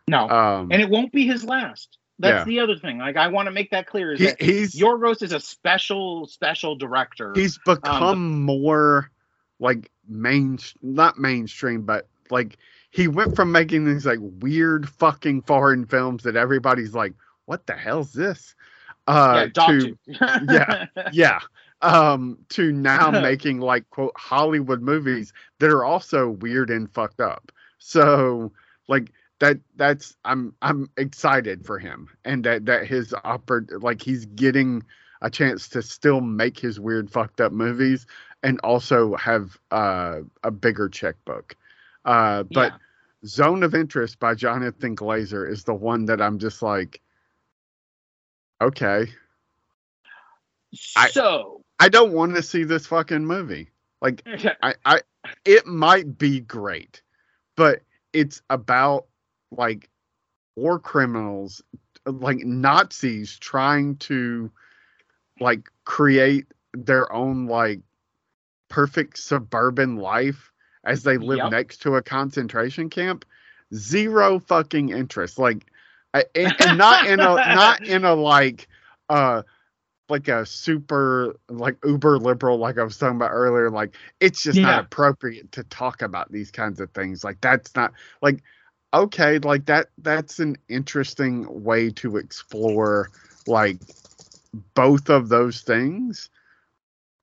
no Um, and it won't be his last that's Yeah. the other thing like i want to make that clear is he, that he's yorgos is a special special director he's become more like main not mainstream but like he went from making these like weird fucking foreign films that everybody's like what the hell's this uh yeah, to yeah. yeah um, to now making like quote Hollywood movies that are also weird and fucked up. So like that that's I'm I'm excited for him and that that his oppor- like he's getting a chance to still make his weird fucked up movies and also have uh, a bigger checkbook. Uh, but Yeah. Zone of Interest by Jonathan Glazer is the one that I'm just like, okay, I- So I don't want to see this fucking movie. Like, I, I, it might be great, but it's about like war criminals, like Nazis trying to like create their own like perfect suburban life as they live Yep. next to a concentration camp. Zero fucking interest. Like, I, and, and not in a not in a like uh like a super like uber liberal like I was talking about earlier like it's just Yeah. not appropriate to talk about these kinds of things. Like that's not like okay like that that's an interesting way to explore like both of those things.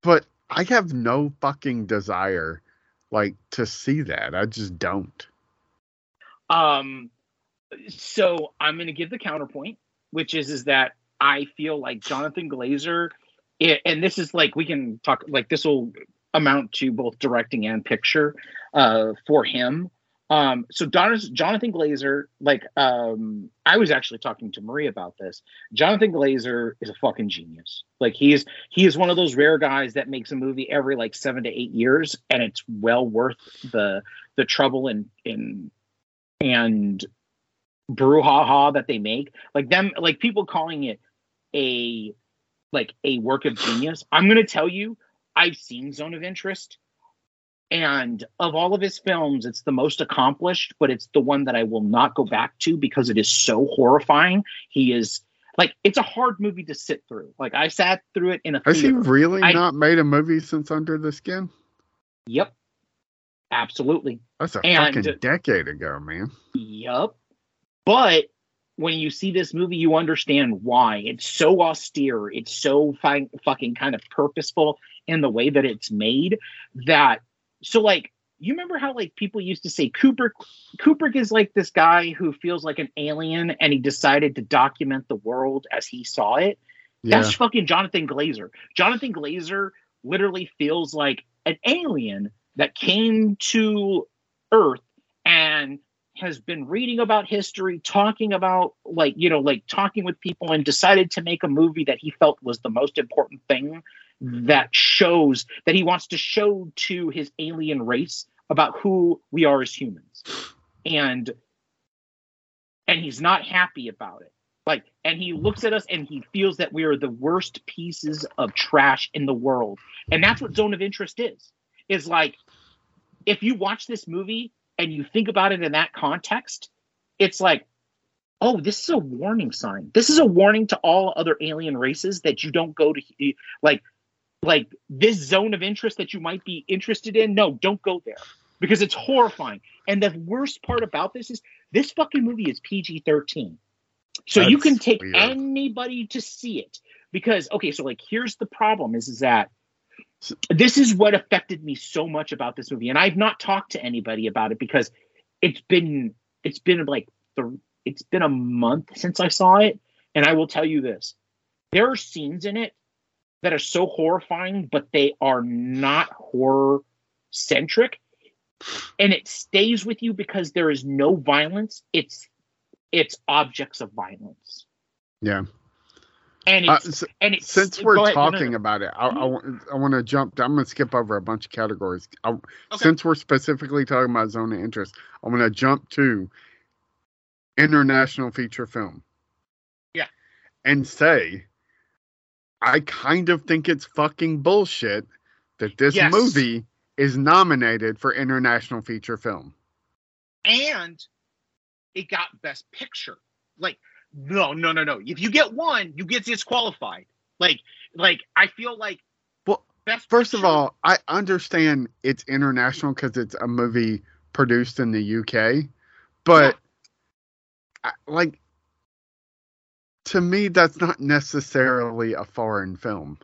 But I have no fucking desire like to see that. I just don't. Um, so I'm going to give the counterpoint, which is is that I feel like Jonathan Glazer, and this is like we can talk like this will amount to both directing and picture uh, for him. Um, so Don- Jonathan Glazer, like um, I was actually talking to Marie about this. Jonathan Glazer is a fucking genius. Like he's he is one of those rare guys that makes a movie every like seven to eight years, and it's well worth the the trouble and in and brouhaha that they make like them like people calling it a like a work of genius. I'm to tell you i've seen zone of interest and of all of his films it's the most accomplished but it's the one that i will not go back to because it is so horrifying. He is like it's a hard movie to sit through. Like i sat through it in a has he really I- not made a movie since Under the Skin? Yep. Absolutely. That's a And- fucking decade ago man. Yup. But when you see this movie, you understand why. It's so austere. It's so fi- fucking kind of purposeful in the way that it's made that. So, like, you remember how, like, people used to say Kubrick, Kubrick is like this guy who feels like an alien and he decided to document the world as he saw it? yeah That's fucking Jonathan Glazer. Jonathan Glazer literally feels like an alien that came to Earth and has been reading about history, talking about like, you know, like talking with people and decided to make a movie that he felt was the most important thing that shows that he wants to show to his alien race about who we are as humans. And and he's not happy about it. Like, and he looks at us and he feels that we are the worst pieces of trash in the world. And that's what zone of interest is. Is like, if you watch this movie and you think about it in that context, it's like, oh, this is a warning sign. This is a warning to all other alien races that you don't go to like like this zone of interest that you might be interested in. No, don't go there because it's horrifying. And the worst part about this is this fucking movie is PG 13. So you can take weird. anybody to see it because okay, so like here's the problem is is that this is what affected me so much about this movie, and I've not talked to anybody about it because it's been it's been like the it's been a month since I saw it, and I will tell you this: there are scenes in it that are so horrifying, but they are not horror centric, and it stays with you because there is no violence. It's it's objects of violence, yeah and Uh, it's s- and it's since we're ahead, no, no, talking no. about it, I, I, want, I want to jump. I'm going to skip over a bunch of categories. I, Okay. Since we're specifically talking about zone of interest, I'm going to jump to international feature film. Yeah. And say, I kind of think it's fucking bullshit that this Yes. movie is nominated for international feature film. and it got best picture like no no no no if you get one you get disqualified like like i feel like Well, First of all, I understand it's international because it's a movie produced in the UK, but I, like to me, that's not necessarily a foreign film.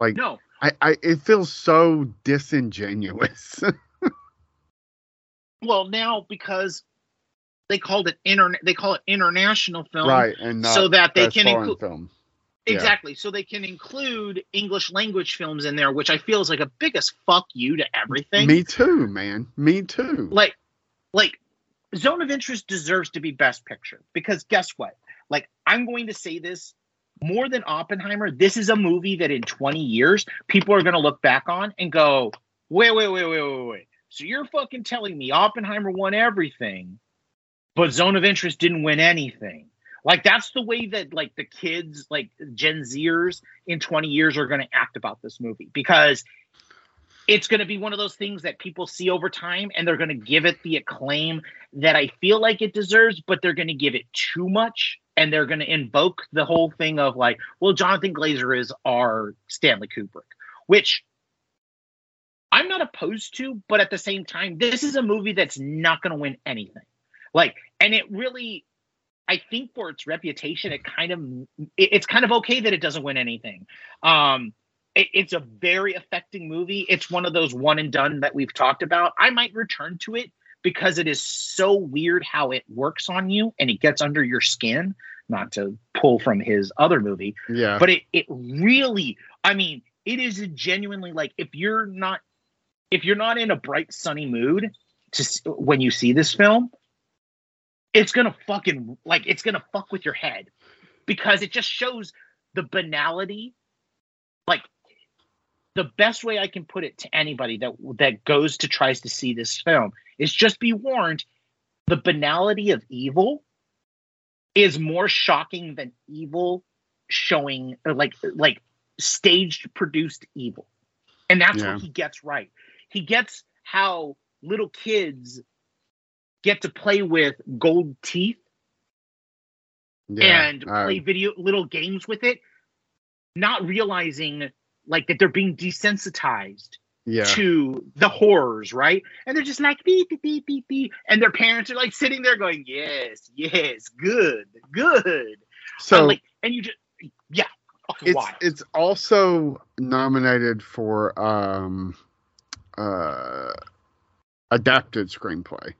Like no I, I it feels so disingenuous. Well, now because they called it inter they call it international film, right, and so that they can include film. Yeah. exactly, so they can include English language films in there, which I feel is like a biggest fuck you to everything. Me too, man. Me too. like like zone of interest deserves to be best picture because guess what like i'm going to say this more than oppenheimer this is a movie that in 20 years people are going to look back on and go wait wait wait wait wait wait so you're fucking telling me oppenheimer won everything but zone of interest didn't win anything like that's the way that like the kids like gen zers in 20 years are going to act about this movie because it's going to be one of those things that people see over time and they're going to give it the acclaim that I feel like it deserves, but they're going to give it too much and they're going to invoke the whole thing of like, well, Jonathan Glazer is our Stanley Kubrick, which I'm not opposed to, but at the same time, this is a movie that's not going to win anything. Like, and it really, I think for its reputation, it kind of, it- it's kind of okay that it doesn't win anything. Um, it, it's a very affecting movie. It's one of those one and done that we've talked about. I might return to it because it is so weird how it works on you and it gets under your skin. Not to pull from his other movie, Yeah. but it it really, I mean, it is a genuinely like if you're not if you're not in a bright sunny mood to when you see this film, it's gonna fucking like it's gonna fuck with your head because it just shows the banality like the best way I can put it to anybody that that goes to tries to see this film is just be warned the banality of evil is more shocking than evil showing or like like staged produced evil. And that's Yeah. what he gets right. He gets how little kids get to play with gold teeth yeah. and play video little games with it, not realizing like that they're being desensitized yeah. to the horrors, right? And they're just like beep beep beep beep beep, and their parents are like sitting there going, "Yes, yes, good, good." So like, and you just, yeah, it's wild. it's also nominated for um uh adapted screenplay.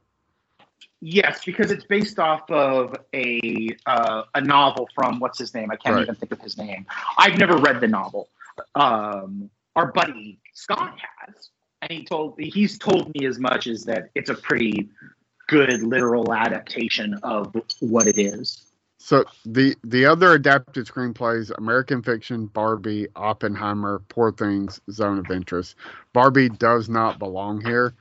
Yes, because it's based off of a uh, a novel from what's his name? I can't Right. even think of his name. I've never read the novel. Um, our buddy Scott has, and he told he's told me as much as that it's a pretty good literal adaptation of what it is. So the the other adapted screenplays: American Fiction, Barbie, Oppenheimer, Poor Things, Zone of Interest. Barbie does not belong here.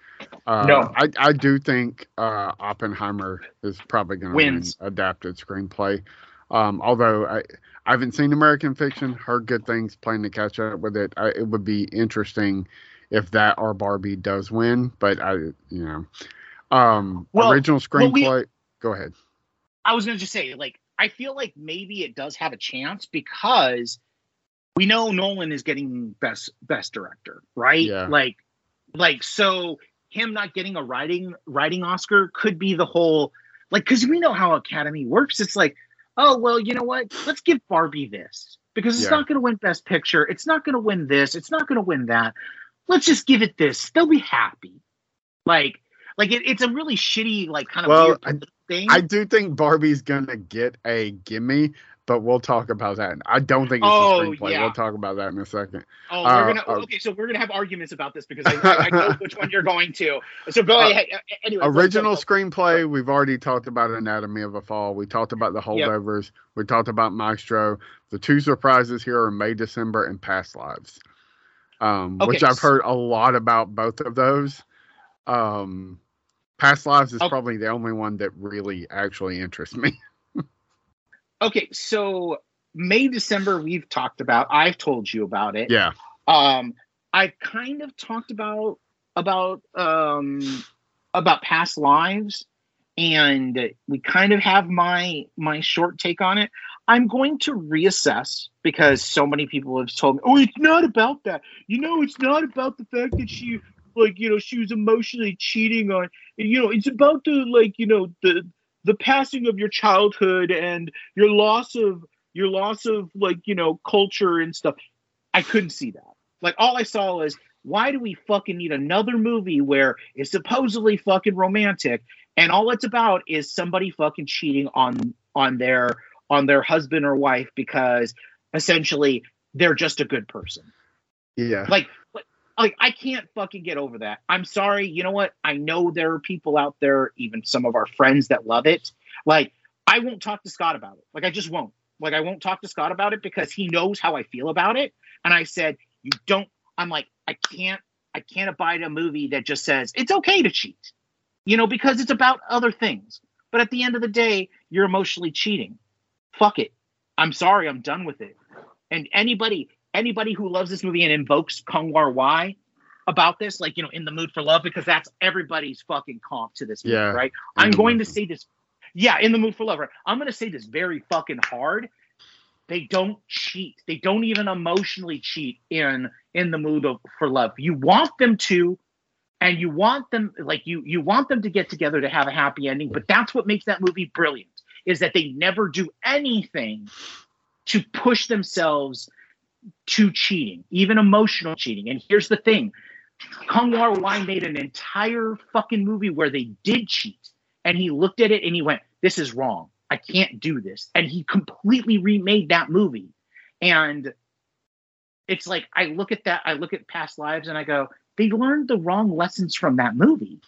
Uh, No. I I do think uh, Oppenheimer is probably going to win adapted screenplay. Um, although I I haven't seen American Fiction, heard good things, planning to catch up with it. I, it would be interesting if that or Barbie does win, but I you know, um, Well- original well, we- screenplay. go ahead. I was gonna just say, like, I feel like maybe it does have a chance because we know Nolan is getting best best director, right? Yeah. Like, like so him not getting a writing writing Oscar could be the whole like because we know how Academy works. It's like, oh well, you know what? Let's give Barbie this because it's Yeah. not gonna win Best Picture. It's not gonna win this. It's not gonna win that. Let's just give it this. They'll be happy. Like, like it, it's a really shitty, like kind of Well, weird I- thing. I do think Barbie's gonna get a gimme, but we'll talk about that. I don't think it's Oh, a screenplay. yeah. We'll talk about that in a second. Oh, Uh, we're gonna uh, okay. So we're gonna have arguments about this because I, I, I know which one you're going to. So go Uh, ahead. Uh, Anyway, Original go- go. screenplay, we've already talked about Anatomy of a Fall. We talked about the holdovers. We talked about Maestro. The two surprises here are May, December, and Past Lives, um, which I've heard a lot about both of those. Um, Past Lives is Okay. probably the only one that really actually interests me. Okay, so May December we've talked about. I've told you about it. yeah, Um, I've kind of talked about about um about past lives, and we kind of have my my short take on it. I'm going to reassess because so many people have told me, "Oh, it's not about that." You know, it's not about the fact that she like you know she was emotionally cheating on. You know, it's about the like you know the the passing of your childhood and your loss of your loss of like you know culture and stuff. I couldn't see that. Like all I saw was why do we fucking need another movie where it's supposedly fucking romantic and all it's about is somebody fucking cheating on on their on their husband or wife because essentially they're just a good person. Yeah. Like like I can't fucking get over that. I'm sorry. You know what? I know there are people out there, even some of our friends that love it. Like I won't talk to Scott about it. Like I just won't. Like I won't talk to Scott about it because he knows how I feel about it. And I said, you don't. I'm like, I can't. I can't abide a movie that just says it's okay to cheat. You know, because it's about other things. But at the end of the day, you're emotionally cheating. Fuck it. I'm sorry. I'm done with it. And anybody, anybody who loves this movie and invokes Wong Kar-wai about this, like you know, in the mood for love, because that's everybody's fucking comp to this movie, Yeah. right? I'm going to say this. Yeah, in the mood for love, right? I'm going to say this very fucking hard. They don't cheat. They don't even emotionally cheat in in the mood of, for love. You want them to, and you want them like you you want them to get together to have a happy ending. But that's what makes that movie brilliant is that they never do anything to push themselves to cheating, even emotional cheating. And here's the thing Wong Kar-wai made an entire fucking movie where they did cheat. And he looked at it and he went, This is wrong. I can't do this. And he completely remade that movie. And it's like, I look at that, I look at past lives and I go, They learned the wrong lessons from that movie.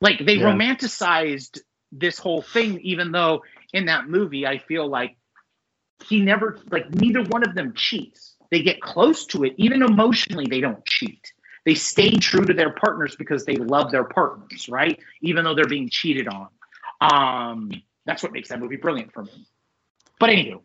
Like they Yeah. romanticized this whole thing, even though in that movie, I feel like he never like neither one of them cheats. They get close to it, even emotionally, they don't cheat. They stay true to their partners because they love their partners, right? Even though they're being cheated on. Um, that's what makes that movie brilliant for me. But anywho,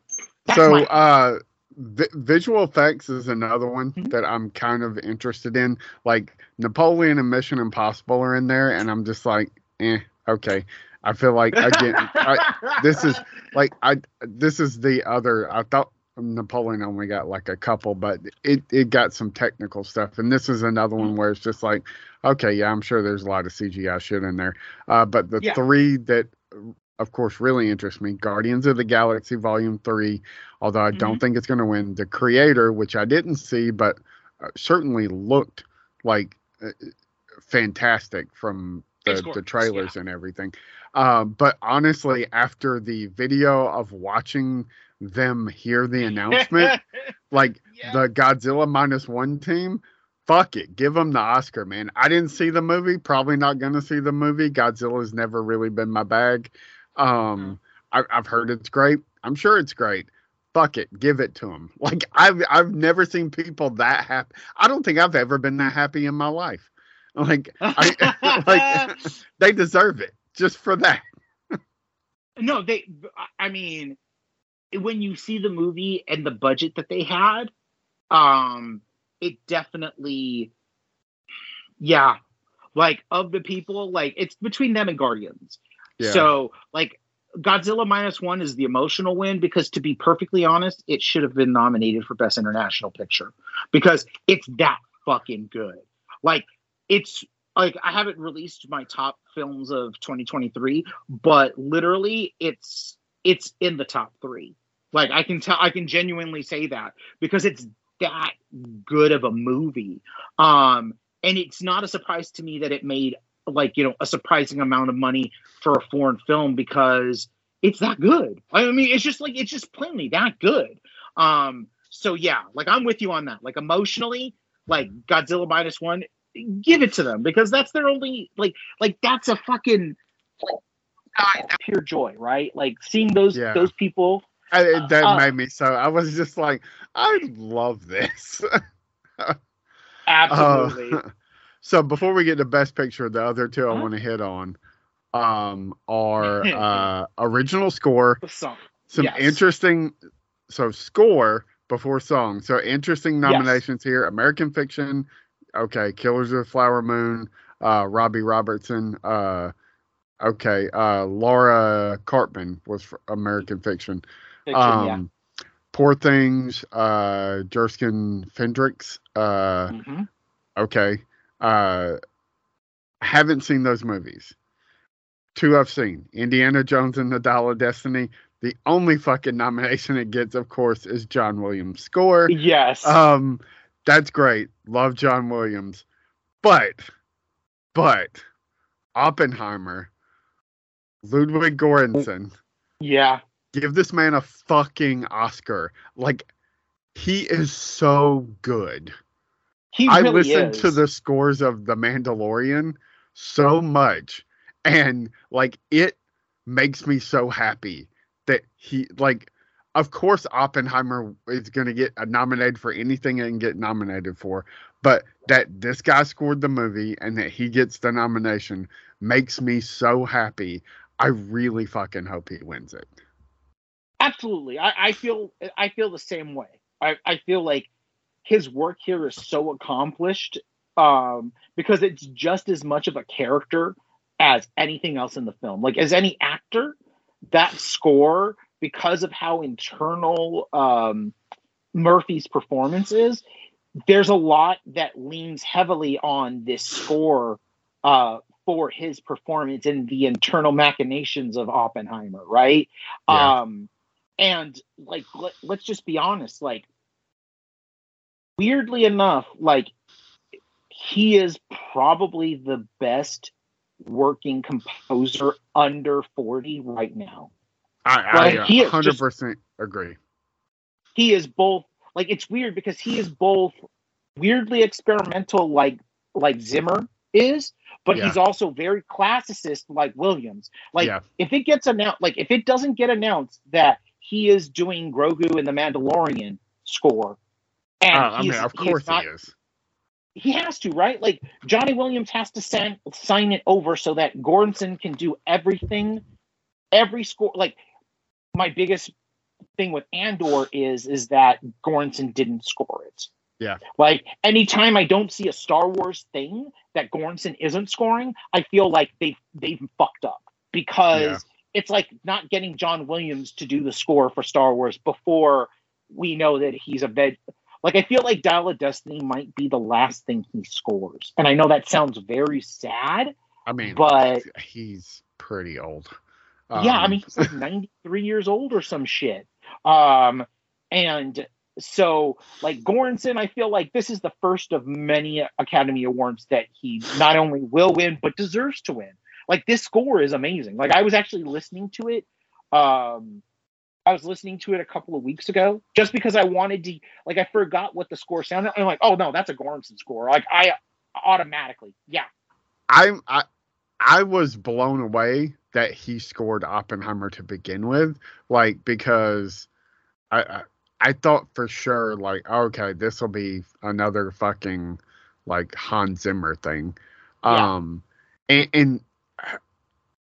so my uh vi- visual effects is another one Mhm. that i'm kind of interested in like napoleon and mission impossible are in there and i'm just like eh okay i feel like again I, this is like i this is the other i thought napoleon only got like a couple but it it got some technical stuff. And this is another one where it's just like okay yeah i'm sure there's a lot of cgi shit in there. Uh but the Yeah. three that of course really interest me guardians of the galaxy volume 3 although i don't think it's going to win the creator which i didn't see but uh, certainly looked like uh, fantastic from the, the trailers and everything um, but honestly after the video of watching them hear the announcement like Yeah. the godzilla minus one team fuck it give them the oscar man. I didn't see the movie probably not to see the movie. Godzilla's never really been my bag. Um I, i've heard it's great. I'm sure it's great. Fuck it give it to them like i've i've never seen people that happy i don't think i've ever been that happy in my life. Like I, like they deserve it just for that no, they. I mean, when you see the movie and the budget that they had, um, it definitely, yeah, like of the people, like it's between them and Guardians. Yeah. So, like, Godzilla minus one is the emotional win because, to be perfectly honest, it should have been nominated for Best International Picture because it's that fucking good. Like, it's like I haven't released my top films of 2023, but literally, it's it's in the top three. Like, I can tell, I can genuinely say that because it's that good of a movie. Um, and it's not a surprise to me that it made like you know a surprising amount of money for a foreign film because it's that good. I mean, it's just like it's just plainly that good. Um, so yeah, like I'm with you on that. Like emotionally, like Godzilla minus one, give it to them because that's their only like like that's a fucking like, God, pure joy, right? Like seeing those Yeah. those people. I, that Uh, made me so i was just like i love this Absolutely. Uh, so before we get to best picture, the other two I Huh? want to hit on um, are uh, original score, song. some Yes. interesting. So score before song. So interesting nominations here: American Fiction, okay, Killers of the Flower Moon, uh, Robbie Robertson, uh, okay, uh, Laura Karpman was for American Fiction. Fiction, yeah. Um, Poor Things, uh, Jerskin Fendrix, uh, Mhm. okay. Uh, haven't seen those movies. Two I've seen Indiana Jones and the Dial of Destiny. The only fucking nomination it gets, of course, is John Williams' score. Yes. Um, that's great. Love John Williams, but but Oppenheimer, Ludwig Göransson, Yeah. give this man a fucking Oscar. Like he is so good. He I really listened is. to the scores of The Mandalorian so much, and like it makes me so happy that he like. Of course, Oppenheimer is going to get nominated for anything it can get nominated for, but that this guy scored the movie and that he gets the nomination makes me so happy. I really fucking hope he wins it. Absolutely. I, I feel I feel the same way. I, I feel like his work here is so accomplished um, because it's just as much of a character as anything else in the film. Like as any actor, that score, because of how internal um, Murphy's performance is, there's a lot that leans heavily on this score uh, for his performance and the internal machinations of Oppenheimer, right? Yeah. Um, and like, let, let's just be honest, like, weirdly enough, like, he is probably the best working composer under 40 right now. I, I is hundred just- percent agree. he is both like it's weird because he is both weirdly experimental like like Zimmer is, but Yeah. he's also very classicist like Williams. Like Yeah. if it gets announced like if it doesn't get announced that he is doing Grogu and the Mandalorian score and Uh, I mean, of course not- he is. he has to, right? Like Johnny Williams has to sign sign it over so that Göransson can do everything, every score. Like my biggest thing with Andor is is that Göransson didn't score it. Yeah. Like anytime I don't see a Star Wars thing that Göransson isn't scoring, I feel like they they've fucked up because Yeah. it's like not getting John Williams to do the score for Star Wars before we know that he's a veg. Like I feel like Dial of Destiny might be the last thing he scores, and I know that sounds very sad, I mean, but he's pretty old. Yeah, I Um, mean he's like 93 years old or some shit. Um, and so like Göransson, I feel like this is the first of many Academy Awards that he not only will win but deserves to win. Like this score is amazing. Like I was actually listening to it. Um, I was listening to it a couple of weeks ago just because I wanted to. Like I forgot what the score sounded. I'm like, oh no, that's a Göransson score. Like I automatically, yeah, I'm I I was blown away that he scored Oppenheimer to begin with, like because I I, I thought for sure like okay this will be another fucking like Hans Zimmer thing, Yeah. um and, and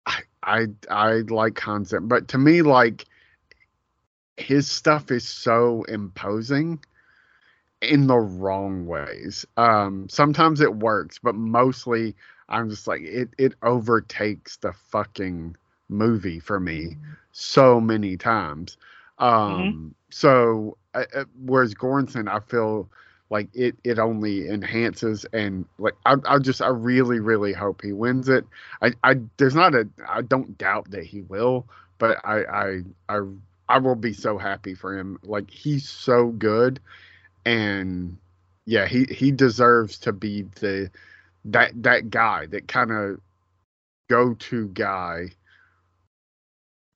I I I like Hans Zimmer, but to me like his stuff is so imposing in the wrong ways. Um, sometimes it works, but mostly I'm just like it. It overtakes the fucking movie for me so many times. Um, so uh, uh, whereas Göransson, I feel like it it only enhances and like I I just I really really hope he wins it. I I there's not a I don't doubt that he will, but I I I I will be so happy for him. Like he's so good and yeah, he he deserves to be the that that guy, that kind of go to guy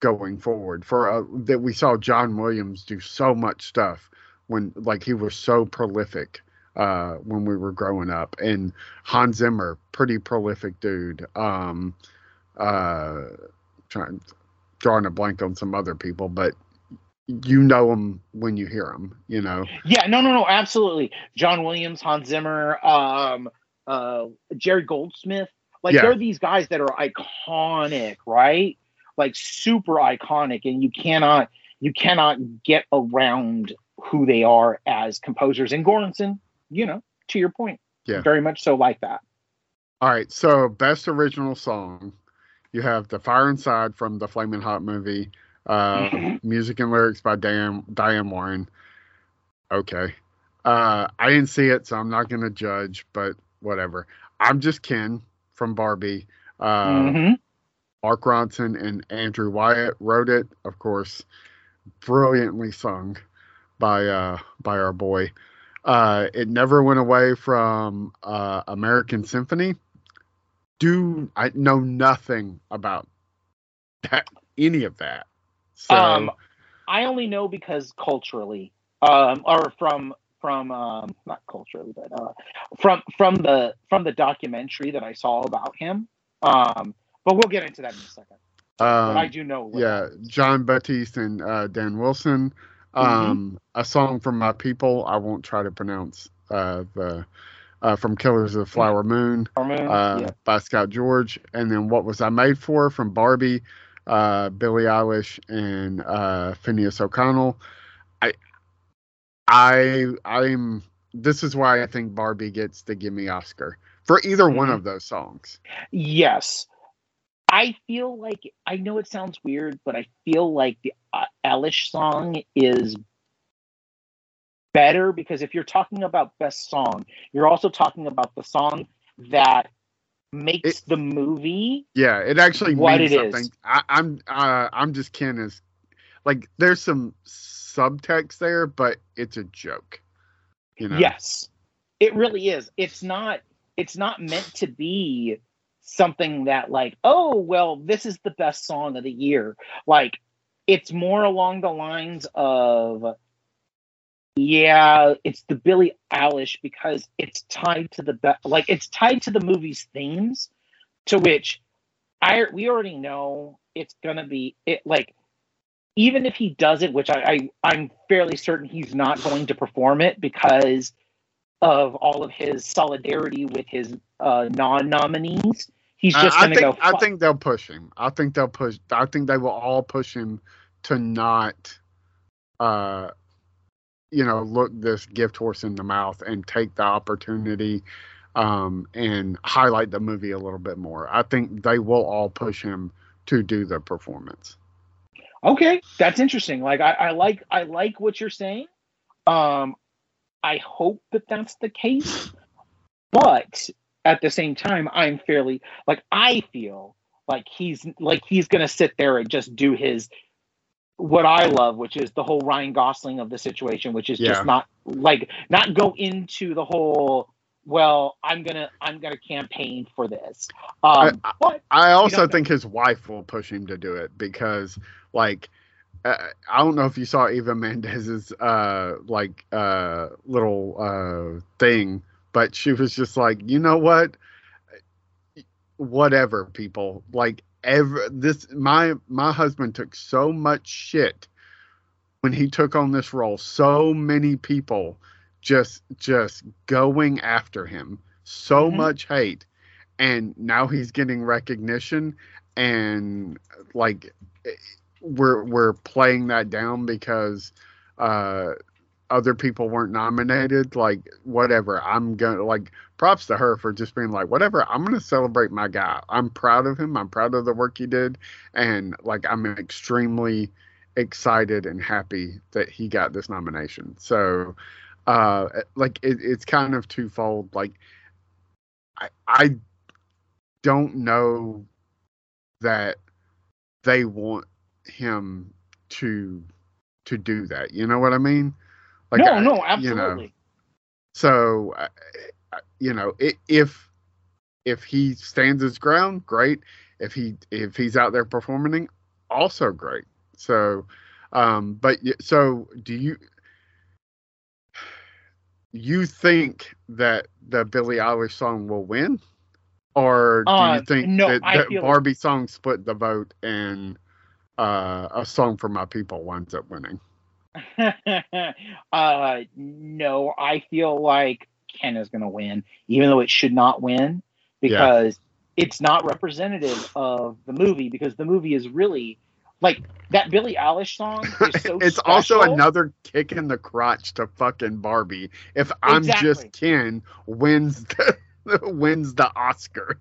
going forward for uh, that we saw John Williams do so much stuff when like he was so prolific uh when we were growing up. And Hans Zimmer pretty prolific dude. Um uh trying drawing a blank on some other people but you know them when you hear them you know? Yeah, no, no, no, absolutely. John Williams, Hans Zimmer, um, uh, Jerry Goldsmith. Like Yeah. there are these guys that are iconic, right? Like super iconic, and you cannot you cannot get around who they are as composers. And Göransson, you know, to your point, Yeah. very much so like that. All right, so best original song, you have "The Fire Inside" from the Flaming Hot movie, uh, music and lyrics by Diane Diane Warren. Okay, uh, I didn't see it, so I'm not gonna judge, but whatever. I'm just Ken from Barbie. Uh, Mhm. Mark Ronson and Andrew Wyatt wrote it, of course, brilliantly sung by uh, by our boy. Uh, it never went away from uh, American Symphony. Do I know nothing about that, any of that? So, Um, I only know because culturally, um, or from from um, not culturally, but uh, from from the from the documentary that I saw about him. Um, but we'll get into that in a second. but I um, do know. yeah. Jon Batiste and uh, Dan Wilson. Um, A song from my people. I won't try to pronounce uh, the uh, from Killers of the Flower Moon. Hormone, uh, yeah. by Scott George, and then What Was I Made For from Barbie, uh, Billie Eilish, and uh, Phineas O'Connell. I, I'm. This is why I think Barbie gets the Gimme Oscar for either one Mhm. of those songs. Yes. I feel like I know it sounds weird, but I feel like the uh, Eilish song is better because if you're talking about best song, you're also talking about the song that makes It- the movie. Yeah, it actually What means it is. something. I, I'm, uh, I'm just Ken as, like, there's some subtext there, but it's a joke. You know. Yes. It really is. It's not it's not meant to be something that like, oh, well, this is the best song of the year. Like it's more along the lines of yeah, it's the Billie Eilish because it's tied to the be- like it's tied to the movie's themes to which I we already know it's gonna be it like even if he does it, which I, I I'm fairly certain he's not going to perform it because of all of his solidarity with his uh, non-nominees. He's just I, I going to think go. I think they'll push him. I think they'll push. I think they will all push him to not, uh, you know, look this gift horse in the mouth and take the opportunity, um, and highlight the movie a little bit more. I think they will all push him to do the performance. Okay, that's interesting. Like I, I like I like what you're saying. Um, I hope that that's the case, but at the same time, I'm fairly like I feel like he's like he's gonna sit there and just do his what I love, which is the whole Ryan Gosling of the situation, which is Yeah. just not like not go into the whole. Well, I'm gonna I'm gonna campaign for this. Um, I- but I also don't know. think his wife will push him to do it because, like, uh, I don't know if you saw Eva Mendes's uh like uh little uh thing, but she was just like, you know what, whatever, people. Like, ever this my my husband took so much shit when he took on this role. So many people just just going after him. So Mhm. much hate. And now he's getting recognition and like we're we're playing that down because uh other people weren't nominated. Like whatever. I'm gonna like props to her for just being like whatever. I'm gonna celebrate my guy. I'm proud of him. I'm proud of the work he did. And like i'm extremely excited and happy that he got this nomination. So uh like it, it's kind of twofold like i i don't know that they want him to to do that. You know what I mean? no, I- no, you know, absolutely. so, uh, you know, if if he stands his ground, great. If he if he's out there performing, also great. So, um, but so do you? You think that the Billie Eilish song will win, or do Uh, you think no, that, that Barbie song split the vote and uh, a song for my people winds up winning? uh, no, I feel like Ken is going to win, even though it should not win because it's not representative of the movie. Because the movie is really like that Billie Eilish song is so. it's also another kick in the crotch to fucking Barbie. If I'm Exactly. just Ken wins the wins the Oscar.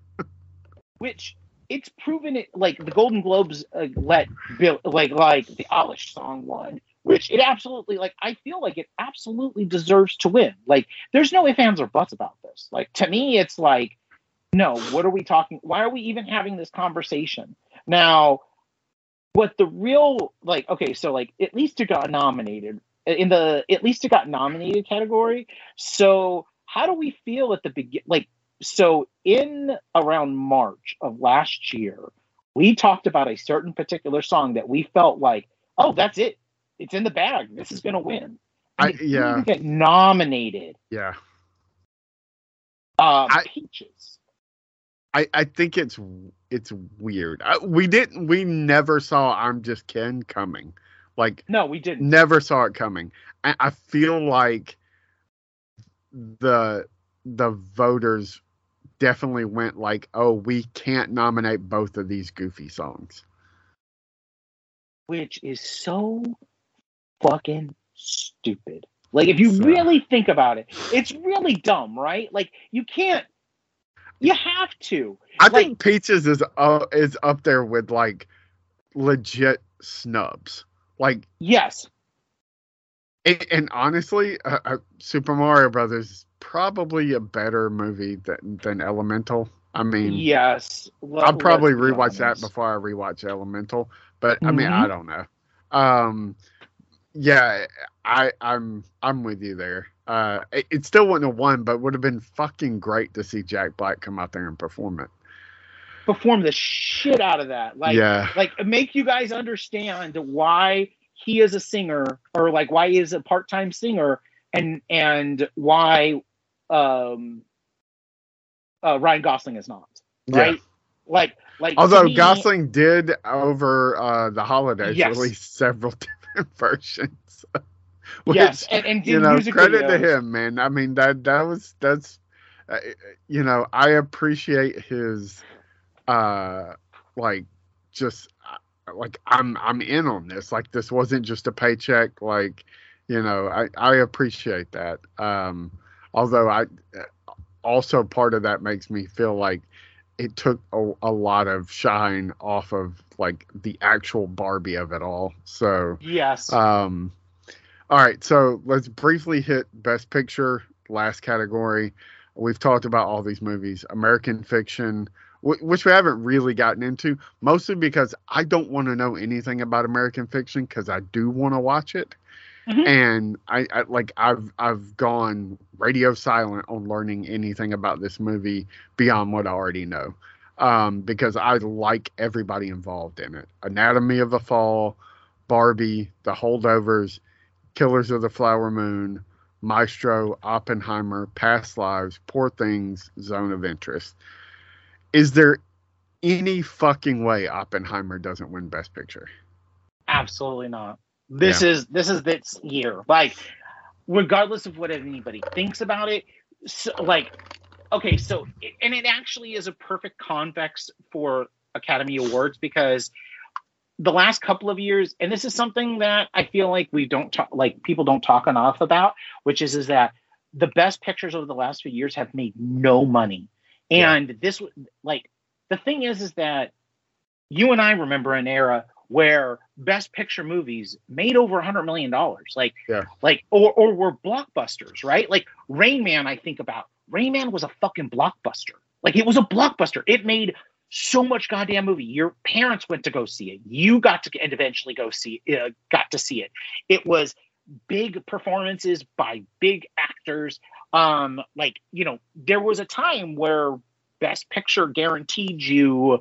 which it's proven it like the Golden Globes uh, let Bill like like the Eilish song won, which it absolutely like I feel like it absolutely deserves to win. Like there's no ifs ands or buts about this. Like to me, it's like no, what are we talking? Why are we even having this conversation now? What the real like? Okay, so like at least it got nominated. in the at least it got nominated category. So how do we feel at the begin? Like so in around March of last year, we talked about a certain particular song that we felt like, oh, that's it. It's in the bag. This is going to win. I, yeah, get nominated. yeah. Um, I- Peaches. I, I think it's it's weird. I, we didn't. We never saw "I'm Just Ken" coming. Like No, we didn't. never saw it coming. I, I feel like the the voters definitely went like, "Oh, we can't nominate both of these goofy songs." which is so fucking stupid. Like if you So- really think about it, it's really dumb, right? Like you can't you have to. I Like- think Peaches is uh, is up there with like legit snubs. Like, Yes. and, and honestly, uh, uh, Super Mario Brothers is probably a better movie than than Elemental. I mean, Yes. I'll probably rewatch that before I rewatch Elemental. But I mean. I don't know. Um, yeah, I I'm I'm with you there. Uh, it, it still wouldn't have won, but would have been fucking great to see Jack Black come out there and perform it. Perform the shit out of that. Like yeah, like make you guys understand why he is a singer or like why he is a part-time singer and and why um uh Ryan Gosling is not. yeah. Right? Like like Although me- Gosling did over uh, the holidays Yes. release several different versions. Which, yes, and, and you know, credit to him, man. I mean that that was that's, uh, you know, I appreciate his, uh, like just uh, like I'm I'm in on this. Like this wasn't just a paycheck. Like, you know, I I appreciate that. Um, although I also part of that makes me feel like it took a, a lot of shine off of like the actual Barbie of it all. So. Yes. Um, all right, so let's briefly hit Best Picture, last category. We've talked about all these movies, American Fiction, wh- which we haven't really gotten into, mostly because I don't want to know anything about American Fiction because I do want to watch it, Mhm. and I, I like I've I've gone radio silent on learning anything about this movie beyond what I already know, um, because I like everybody involved in it. Anatomy of a Fall, Barbie, The Holdovers, Killers of the Flower Moon, Maestro, Oppenheimer, Past Lives, Poor Things, Zone of Interest. Is there any fucking way Oppenheimer doesn't win Best Picture? Absolutely not. This is this is this year. Like, regardless of what anybody thinks about it, so, like, okay, so and it actually is a perfect convex for Academy Awards because the last couple of years, and this is something that I feel like we don't talk, like people don't talk enough about, which is is that the best pictures over the last few years have made no money, Yeah. and this like the thing is is that you and I remember an era where best picture movies made over a hundred million dollars like Yeah. like or or were blockbusters right like rain man i think about rain man was a fucking blockbuster like it was a blockbuster it made so much goddamn movie. Your parents went to go see it. You got to and eventually go see uh, got to see it. It was big performances by big actors. Um like you know there was a time where best picture guaranteed you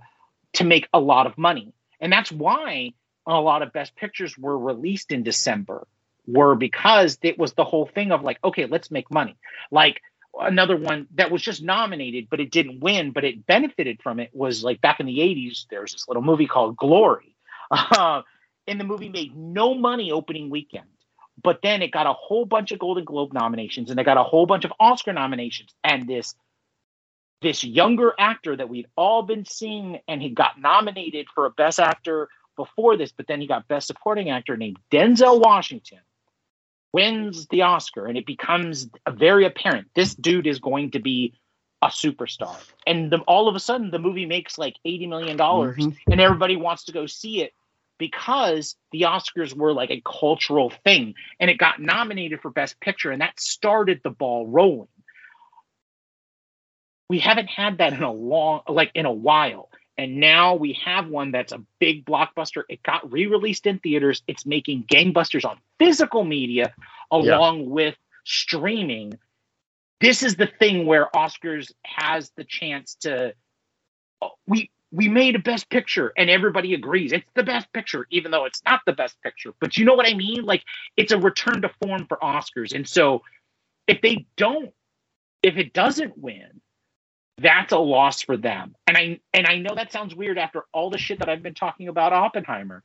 to make a lot of money. And that's why a lot of best pictures were released in december were because it was the whole thing of like okay let's make money. Like another one that was just nominated but it didn't win but it benefited from it was like back in the 80s there was this little movie called glory. Uh, and the movie made no money opening weekend but then it got a whole bunch of golden globe nominations and it got a whole bunch of oscar nominations and this this younger actor that we'd all been seeing and he got nominated for a best actor before this but then he got best supporting actor named denzel washington wins the oscar and it becomes very apparent this dude is going to be a superstar. And the, all of a sudden the movie makes like 80 million dollars Mhm. and everybody wants to go see it because the oscars were like a cultural thing and it got nominated for best picture and that started the ball rolling. We haven't had that in a long like in a while And now we have one that's a big blockbuster. It got re-released in theaters. It's making gangbusters on physical media along with streaming. This is the thing where Oscars has the chance to we we made a best picture and everybody agrees it's the best picture even though it's not the best picture. But you know what I mean? Like it's a return to form for Oscars. And so if they don't if it doesn't win, that's a loss for them. And I and I know that sounds weird after all the shit that I've been talking about Oppenheimer,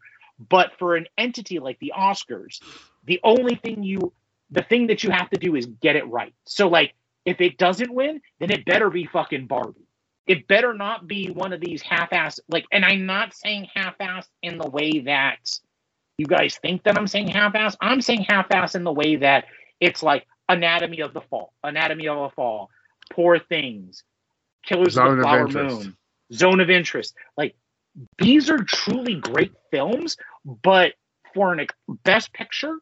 but for an entity like the Oscars, the only thing you the thing that you have to do is get it right. So like if it doesn't win, then it better be fucking Barbie. It better not be one of these half-ass like and I'm not saying half-ass in the way that you guys think that I'm saying half-ass. I'm saying half-ass in the way that it's like Anatomy of the Fall, Anatomy of a Fall, Poor Things, Killers Zone of the Flower Interest. Moon, Zone of Interest. Like these are truly great films, but for an best picture,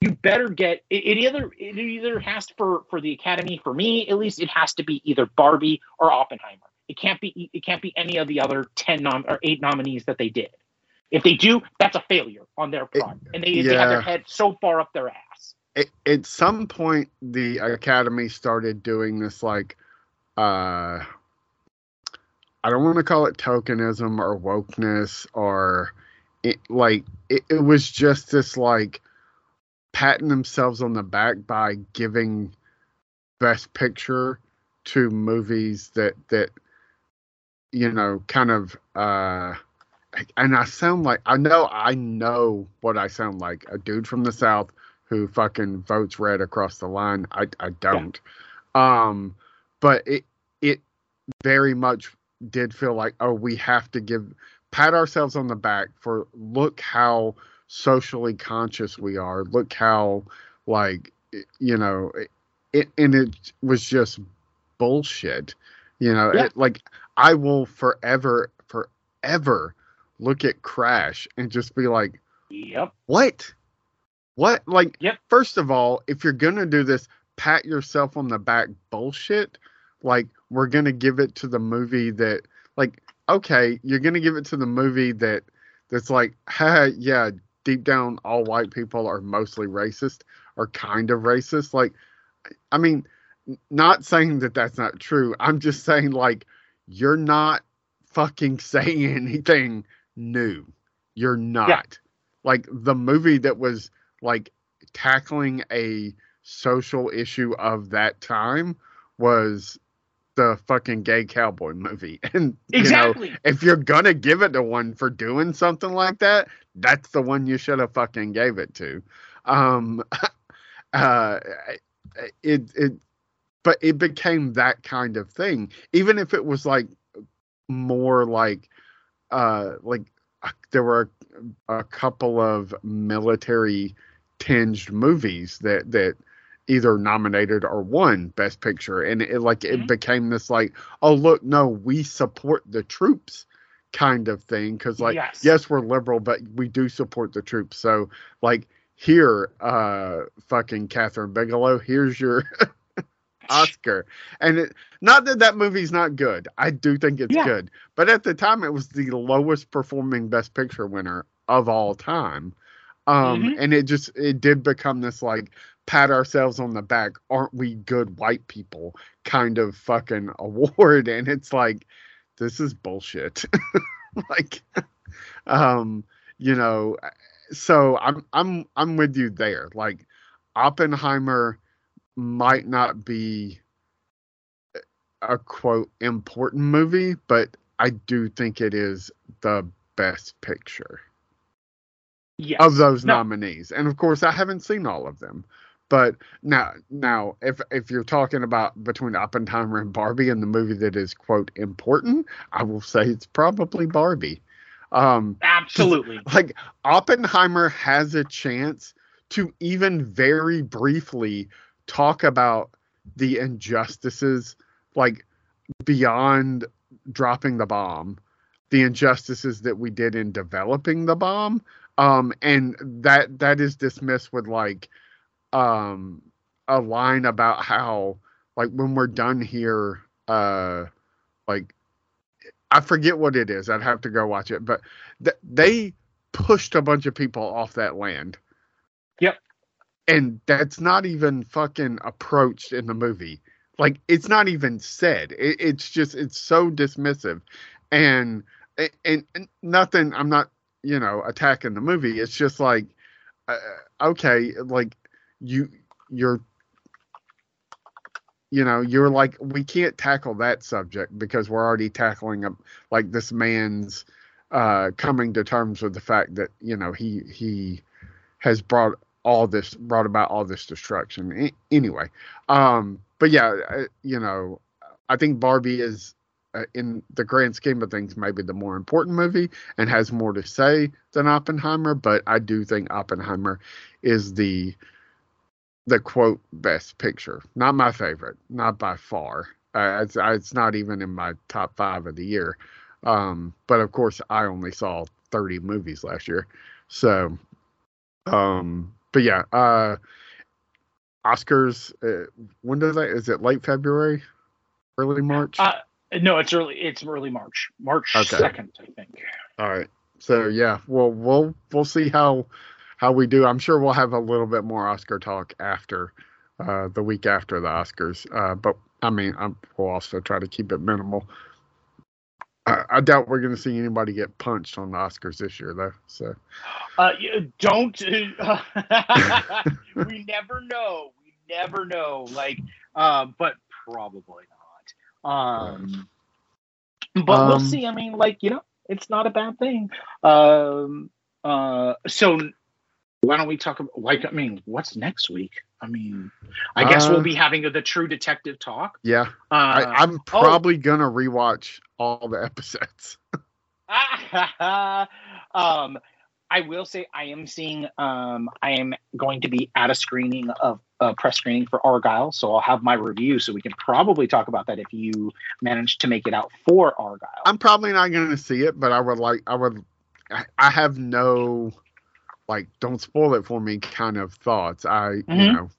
you better get it, it either it either has for for the Academy for me at least it has to be either Barbie or Oppenheimer. It can't be it can't be any of the other 10 nom- or 8 nominees that they did. If they do, that's a failure on their part. and they, they have their head so far up their ass. at some point the academy started doing this like uh i don't want to call it tokenism or wokeness or it like it, it was just this like patting themselves on the back by giving best picture to movies that that you know kind of uh and I sound like I know I know what I sound like a dude from the south who fucking votes red across the line. I I don't. Um but it it very much did feel like oh we have to give pat ourselves on the back for look how socially conscious we are. Look how like you know it, and it was just bullshit. You know, Yeah. it, like I will forever forever look at Crash and just be like Yep. what? What? Like, Yep. first of all, if you're gonna do this, pat yourself on the back bullshit. Like, we're gonna give it to the movie that, like, okay, you're gonna give it to the movie that, that's like, ha, yeah, deep down, all white people are mostly racist or kind of racist. Like, I mean, not saying that that's not true. I'm just saying, like, you're not fucking saying anything new. You're not like the movie that was like tackling a social issue of that time was the fucking gay cowboy movie. And you know Exactly. if you're gonna give it to one for doing something like that that's the one you should have fucking gave it to. Um uh it it but it became that kind of thing. Even if it was like more like uh like uh, there were a couple of military tinged movies that that either nominated or won best picture and it like it Mhm. became this like oh look no we support the troops kind of thing because like Yes. yes we're liberal but we do support the troops so like here uh fucking kathryn bigelow here's your oscar and it not that that movie's not good i do think it's Yeah. good but at the time it was the lowest performing best picture winner of all time um Mhm. and it just it did become this like pat ourselves on the back aren't we good white people kind of fucking award and it's like this is bullshit like um you know so i'm i'm i'm with you there like oppenheimer might not be a quote important movie but i do think it is the best picture Yes. of those No. nominees. And of course, I haven't seen all of them. But now, now, if if you're talking about between Oppenheimer and Barbie and the movie that is quote important, I will say it's probably Barbie. Um, Absolutely. like Oppenheimer has a chance to even very briefly talk about the injustices, like beyond dropping the bomb, the injustices that we did in developing the bomb. Um, and that that is dismissed with like um a line about how like when we're done here, uh like I forget what it is. I'd have to go watch it, but th- they pushed a bunch of people off that land. Yep. And that's not even fucking approached in the movie. Like it's not even said. It, it's just it's so dismissive, and, and and nothing. I'm not you know attacking the movie. It's just like uh, okay, like you you're you know you're like we can't tackle that subject because we're already tackling a, like this man's uh coming to terms with the fact that you know he he has brought all this brought about all this destruction. Anyway um but yeah uh, you know i think barbie is uh, in the grand scheme of things maybe the more important movie and has more to say than oppenheimer but i do think oppenheimer is the the quote best picture. Not my favorite, not by far. Uh, it's it's not even in my top five of the year. Um, but of course, I only saw 30 movies last year, so. Um, but yeah, uh, Oscars. Uh, when does that? Is it late February, early March? Uh, no, it's early. It's early March, March second. I think. All right. So yeah, well, we'll we'll see how how we do. I'm sure we'll have a little bit more Oscar talk after uh, the week after the Oscars. Uh, but I mean, I'm, we'll also try to keep it minimal. I, I doubt we're going to see anybody get punched on the Oscars this year, though. So, uh, don't. Uh, we never know. We never know. Like, uh, but probably not. Um, but um, we'll see. I mean, like you know, it's not a bad thing. Um, uh, so why don't we talk about like I mean, what's next week? I mean, I guess uh, we'll be having a, the True Detective talk. Yeah, uh, I, am oh. probably oh. gonna rewatch all the episodes. um, I will say I am seeing. Um, I am going to be at a screening of a press screening for argylle so I'll have my review, so we can probably talk about that if you manage to make it out for argylle I'm probably not going to see it, but I would like. I would. I have no like don't spoil it for me kind of thoughts. I mm-hmm. you know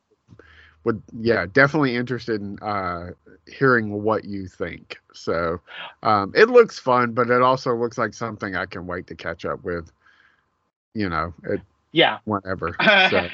would yeah definitely interested in uh hearing what you think. So um it looks fun, but it also looks like something I can wait to catch up with. You know, it yeah whenever. So.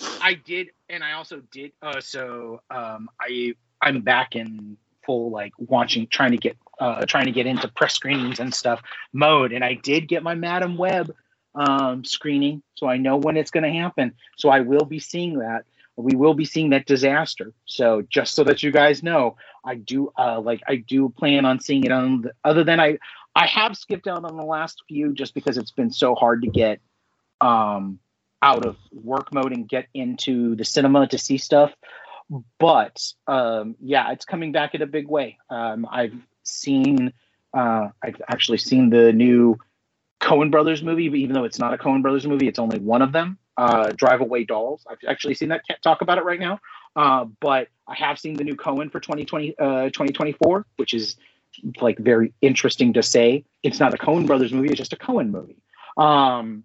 I did, and I also did. Uh, so um, I I'm back in full like watching, trying to get uh, trying to get into press screenings and stuff mode, and I did get my Madame Web um, screening, so I know when it's going to happen. So I will be seeing that. We will be seeing that disaster. So just so that you guys know, I do uh, like I do plan on seeing it on. The, other than I, I have skipped out on the last few just because it's been so hard to get um, out of work mode and get into the cinema to see stuff. But um, yeah, it's coming back in a big way. Um, I've seen, uh, I've actually seen the new Coen Brothers movie, even though it's not a Coen Brothers movie, it's only one of them. Uh, Drive Away Dolls. I've actually seen that. Can't talk about it right now. Uh, but I have seen the new Coen for 2020, uh, 2024, which is like very interesting to say. It's not a Coen Brothers movie; it's just a Coen movie. Um,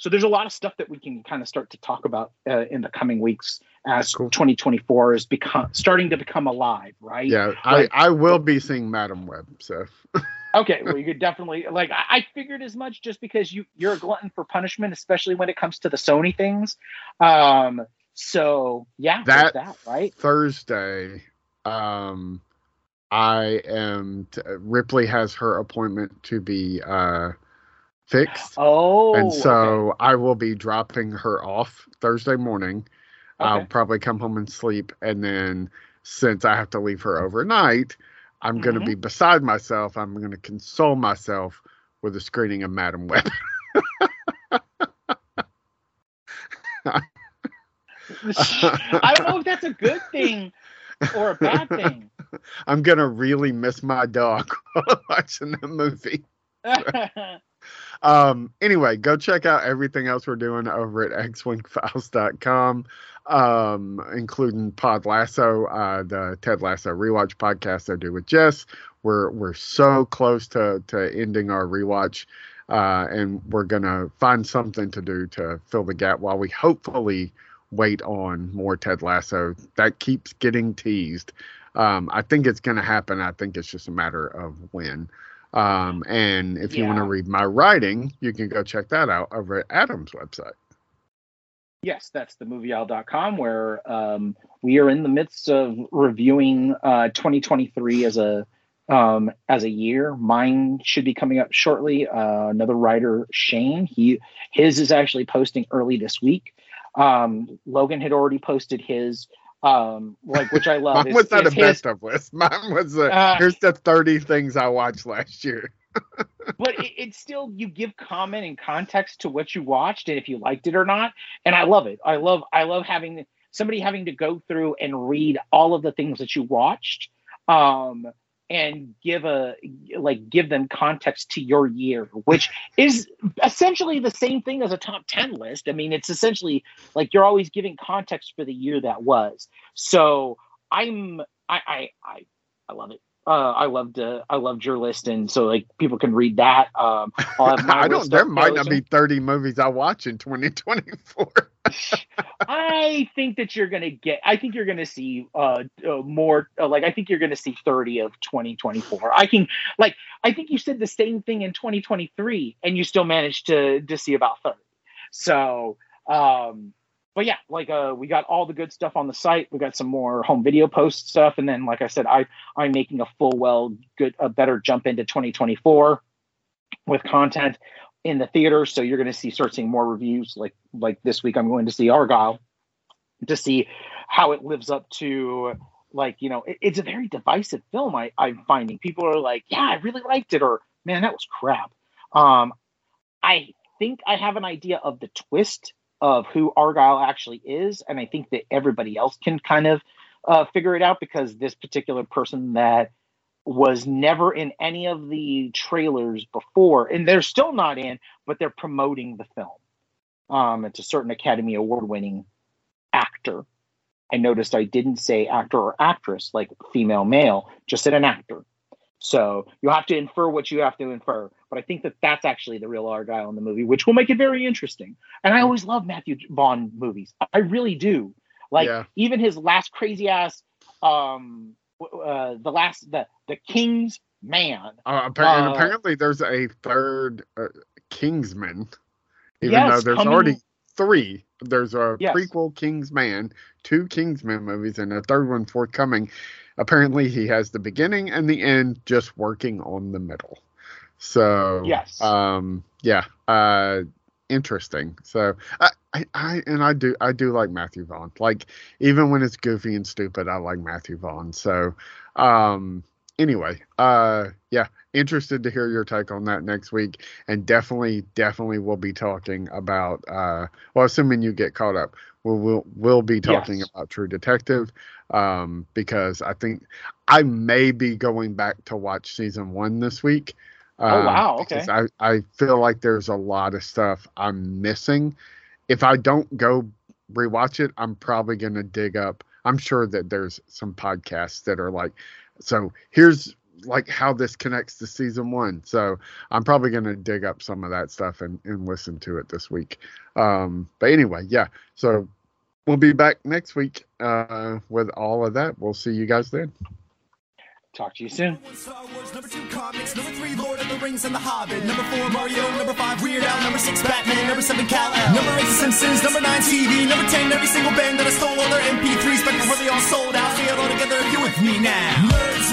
so there's a lot of stuff that we can kind of start to talk about uh, in the coming weeks as cool. 2024 is become starting to become alive, right? Yeah, like, I I will be seeing Madame Web. So. okay, well, you could definitely like. I, I, figured as much, just because you you're a glutton for punishment, especially when it comes to the Sony things. Um, so yeah, that, that right Thursday. Um, I am t- Ripley has her appointment to be uh fixed. Oh, and so okay. I will be dropping her off Thursday morning. Okay. I'll probably come home and sleep, and then since I have to leave her overnight, I'm mm-hmm. going to be beside myself. I'm going to console myself with a screening of Madame Web. I don't know if that's a good thing or a bad thing. I'm gonna really miss my dog watching the movie. Um, anyway, go check out everything else we're doing over at xwingfiles.com um, including Pod Lasso, uh, the Ted Lasso rewatch podcast I do with Jess. We're we're so close to to ending our rewatch, uh, and we're gonna find something to do to fill the gap while we hopefully wait on more Ted Lasso. That keeps getting teased. Um, I think it's gonna happen. I think it's just a matter of when. Um, and if you want to read my writing, you can go check that out over at Adam's website. Yes, that's the movieowl.com where um, we are in the midst of reviewing uh, 2023 as a um, as a year. Mine should be coming up shortly. Uh, another writer, Shane, he his is actually posting early this week. Um, Logan had already posted his, um, like which I love. Mine was not a best of list. Mine was a, Uh, here's the 30 things I watched last year. but it, it's still you give comment and context to what you watched and if you liked it or not and i love it i love i love having somebody having to go through and read all of the things that you watched um and give a like give them context to your year which is essentially the same thing as a top 10 list. I mean it's essentially like you're always giving context for the year that was. So i'm i i i, I love it uh, I loved uh, I loved your list, and so like people can read that. Um, I'll have my I don't, there might not be 30 movies I watch in 2024. I think that you're gonna get. I think you're gonna see uh, uh more. Uh, like I think you're gonna see 30 of 2024. I can like. I think you said the same thing in 2023, and you still managed to to see about 30. So, um, but yeah, like uh, we got all the good stuff on the site. We got some more home video post stuff, and then like I said, I I'm making a full well good a better jump into 2024 with content in the theater. So you're going to see start seeing more reviews. Like like this week, I'm going to see Argylle to see how it lives up to like you know it- it's a very divisive film. I I'm finding people are like, yeah, I really liked it, or man, that was crap. Um, I think I have an idea of the twist of who Argylle actually is, and I think that everybody else can kind of uh, figure it out because this particular person that was never in any of the trailers before, and they're still not in, but they're promoting the film. Um, it's a certain Academy Award winning actor. I noticed I didn't say actor or actress, like female, male, just said an actor. So you'll have to infer what you have to infer. But I think that that's actually the real Argylle in the movie, which will make it very interesting. And I always love Matthew Vaughn movies. I really do. Like Yeah. even his last crazy ass, um, uh, the last the the King's Man. Uh, appa- and Uh, apparently, there's a third uh, Kingsman, even Yes, though there's coming- already three. There's a Yes. prequel Kingsman, two Kingsman movies, and a third one forthcoming. Apparently, he has the beginning and the end, just working on the middle. So Yes. um, yeah, uh, interesting. So I, I, I, and I do, I do like Matthew Vaughn. Like even when it's goofy and stupid, I like Matthew Vaughn. So, um, anyway, uh, yeah, interested to hear your take on that next week, and definitely, definitely, we'll be talking about. Uh, well, assuming you get caught up, we'll we'll, we'll be talking Yes. about True Detective, um, because I think I may be going back to watch season one this week. Oh, um, wow, okay. I I feel like there's a lot of stuff I'm missing. If I don't go rewatch it, I'm probably gonna dig up. I'm sure that there's some podcasts that are like, so here's like how this connects to season one. So I'm probably gonna dig up some of that stuff and, and listen to it this week. Um, but anyway, yeah. So we'll be back next week uh, with all of that. We'll see you guys then. Talk to you soon. Number Star Wars, number two, comics, number three, Lord of the Rings and the Hobbit, number four, Mario, number five, Weird Al, number six, Batman, number seven, Cal number eight, The Simpsons, number nine, TV, number ten, every single band that I stole all their MP3s back before they all sold out. Say it all together if you're with me now. Nerds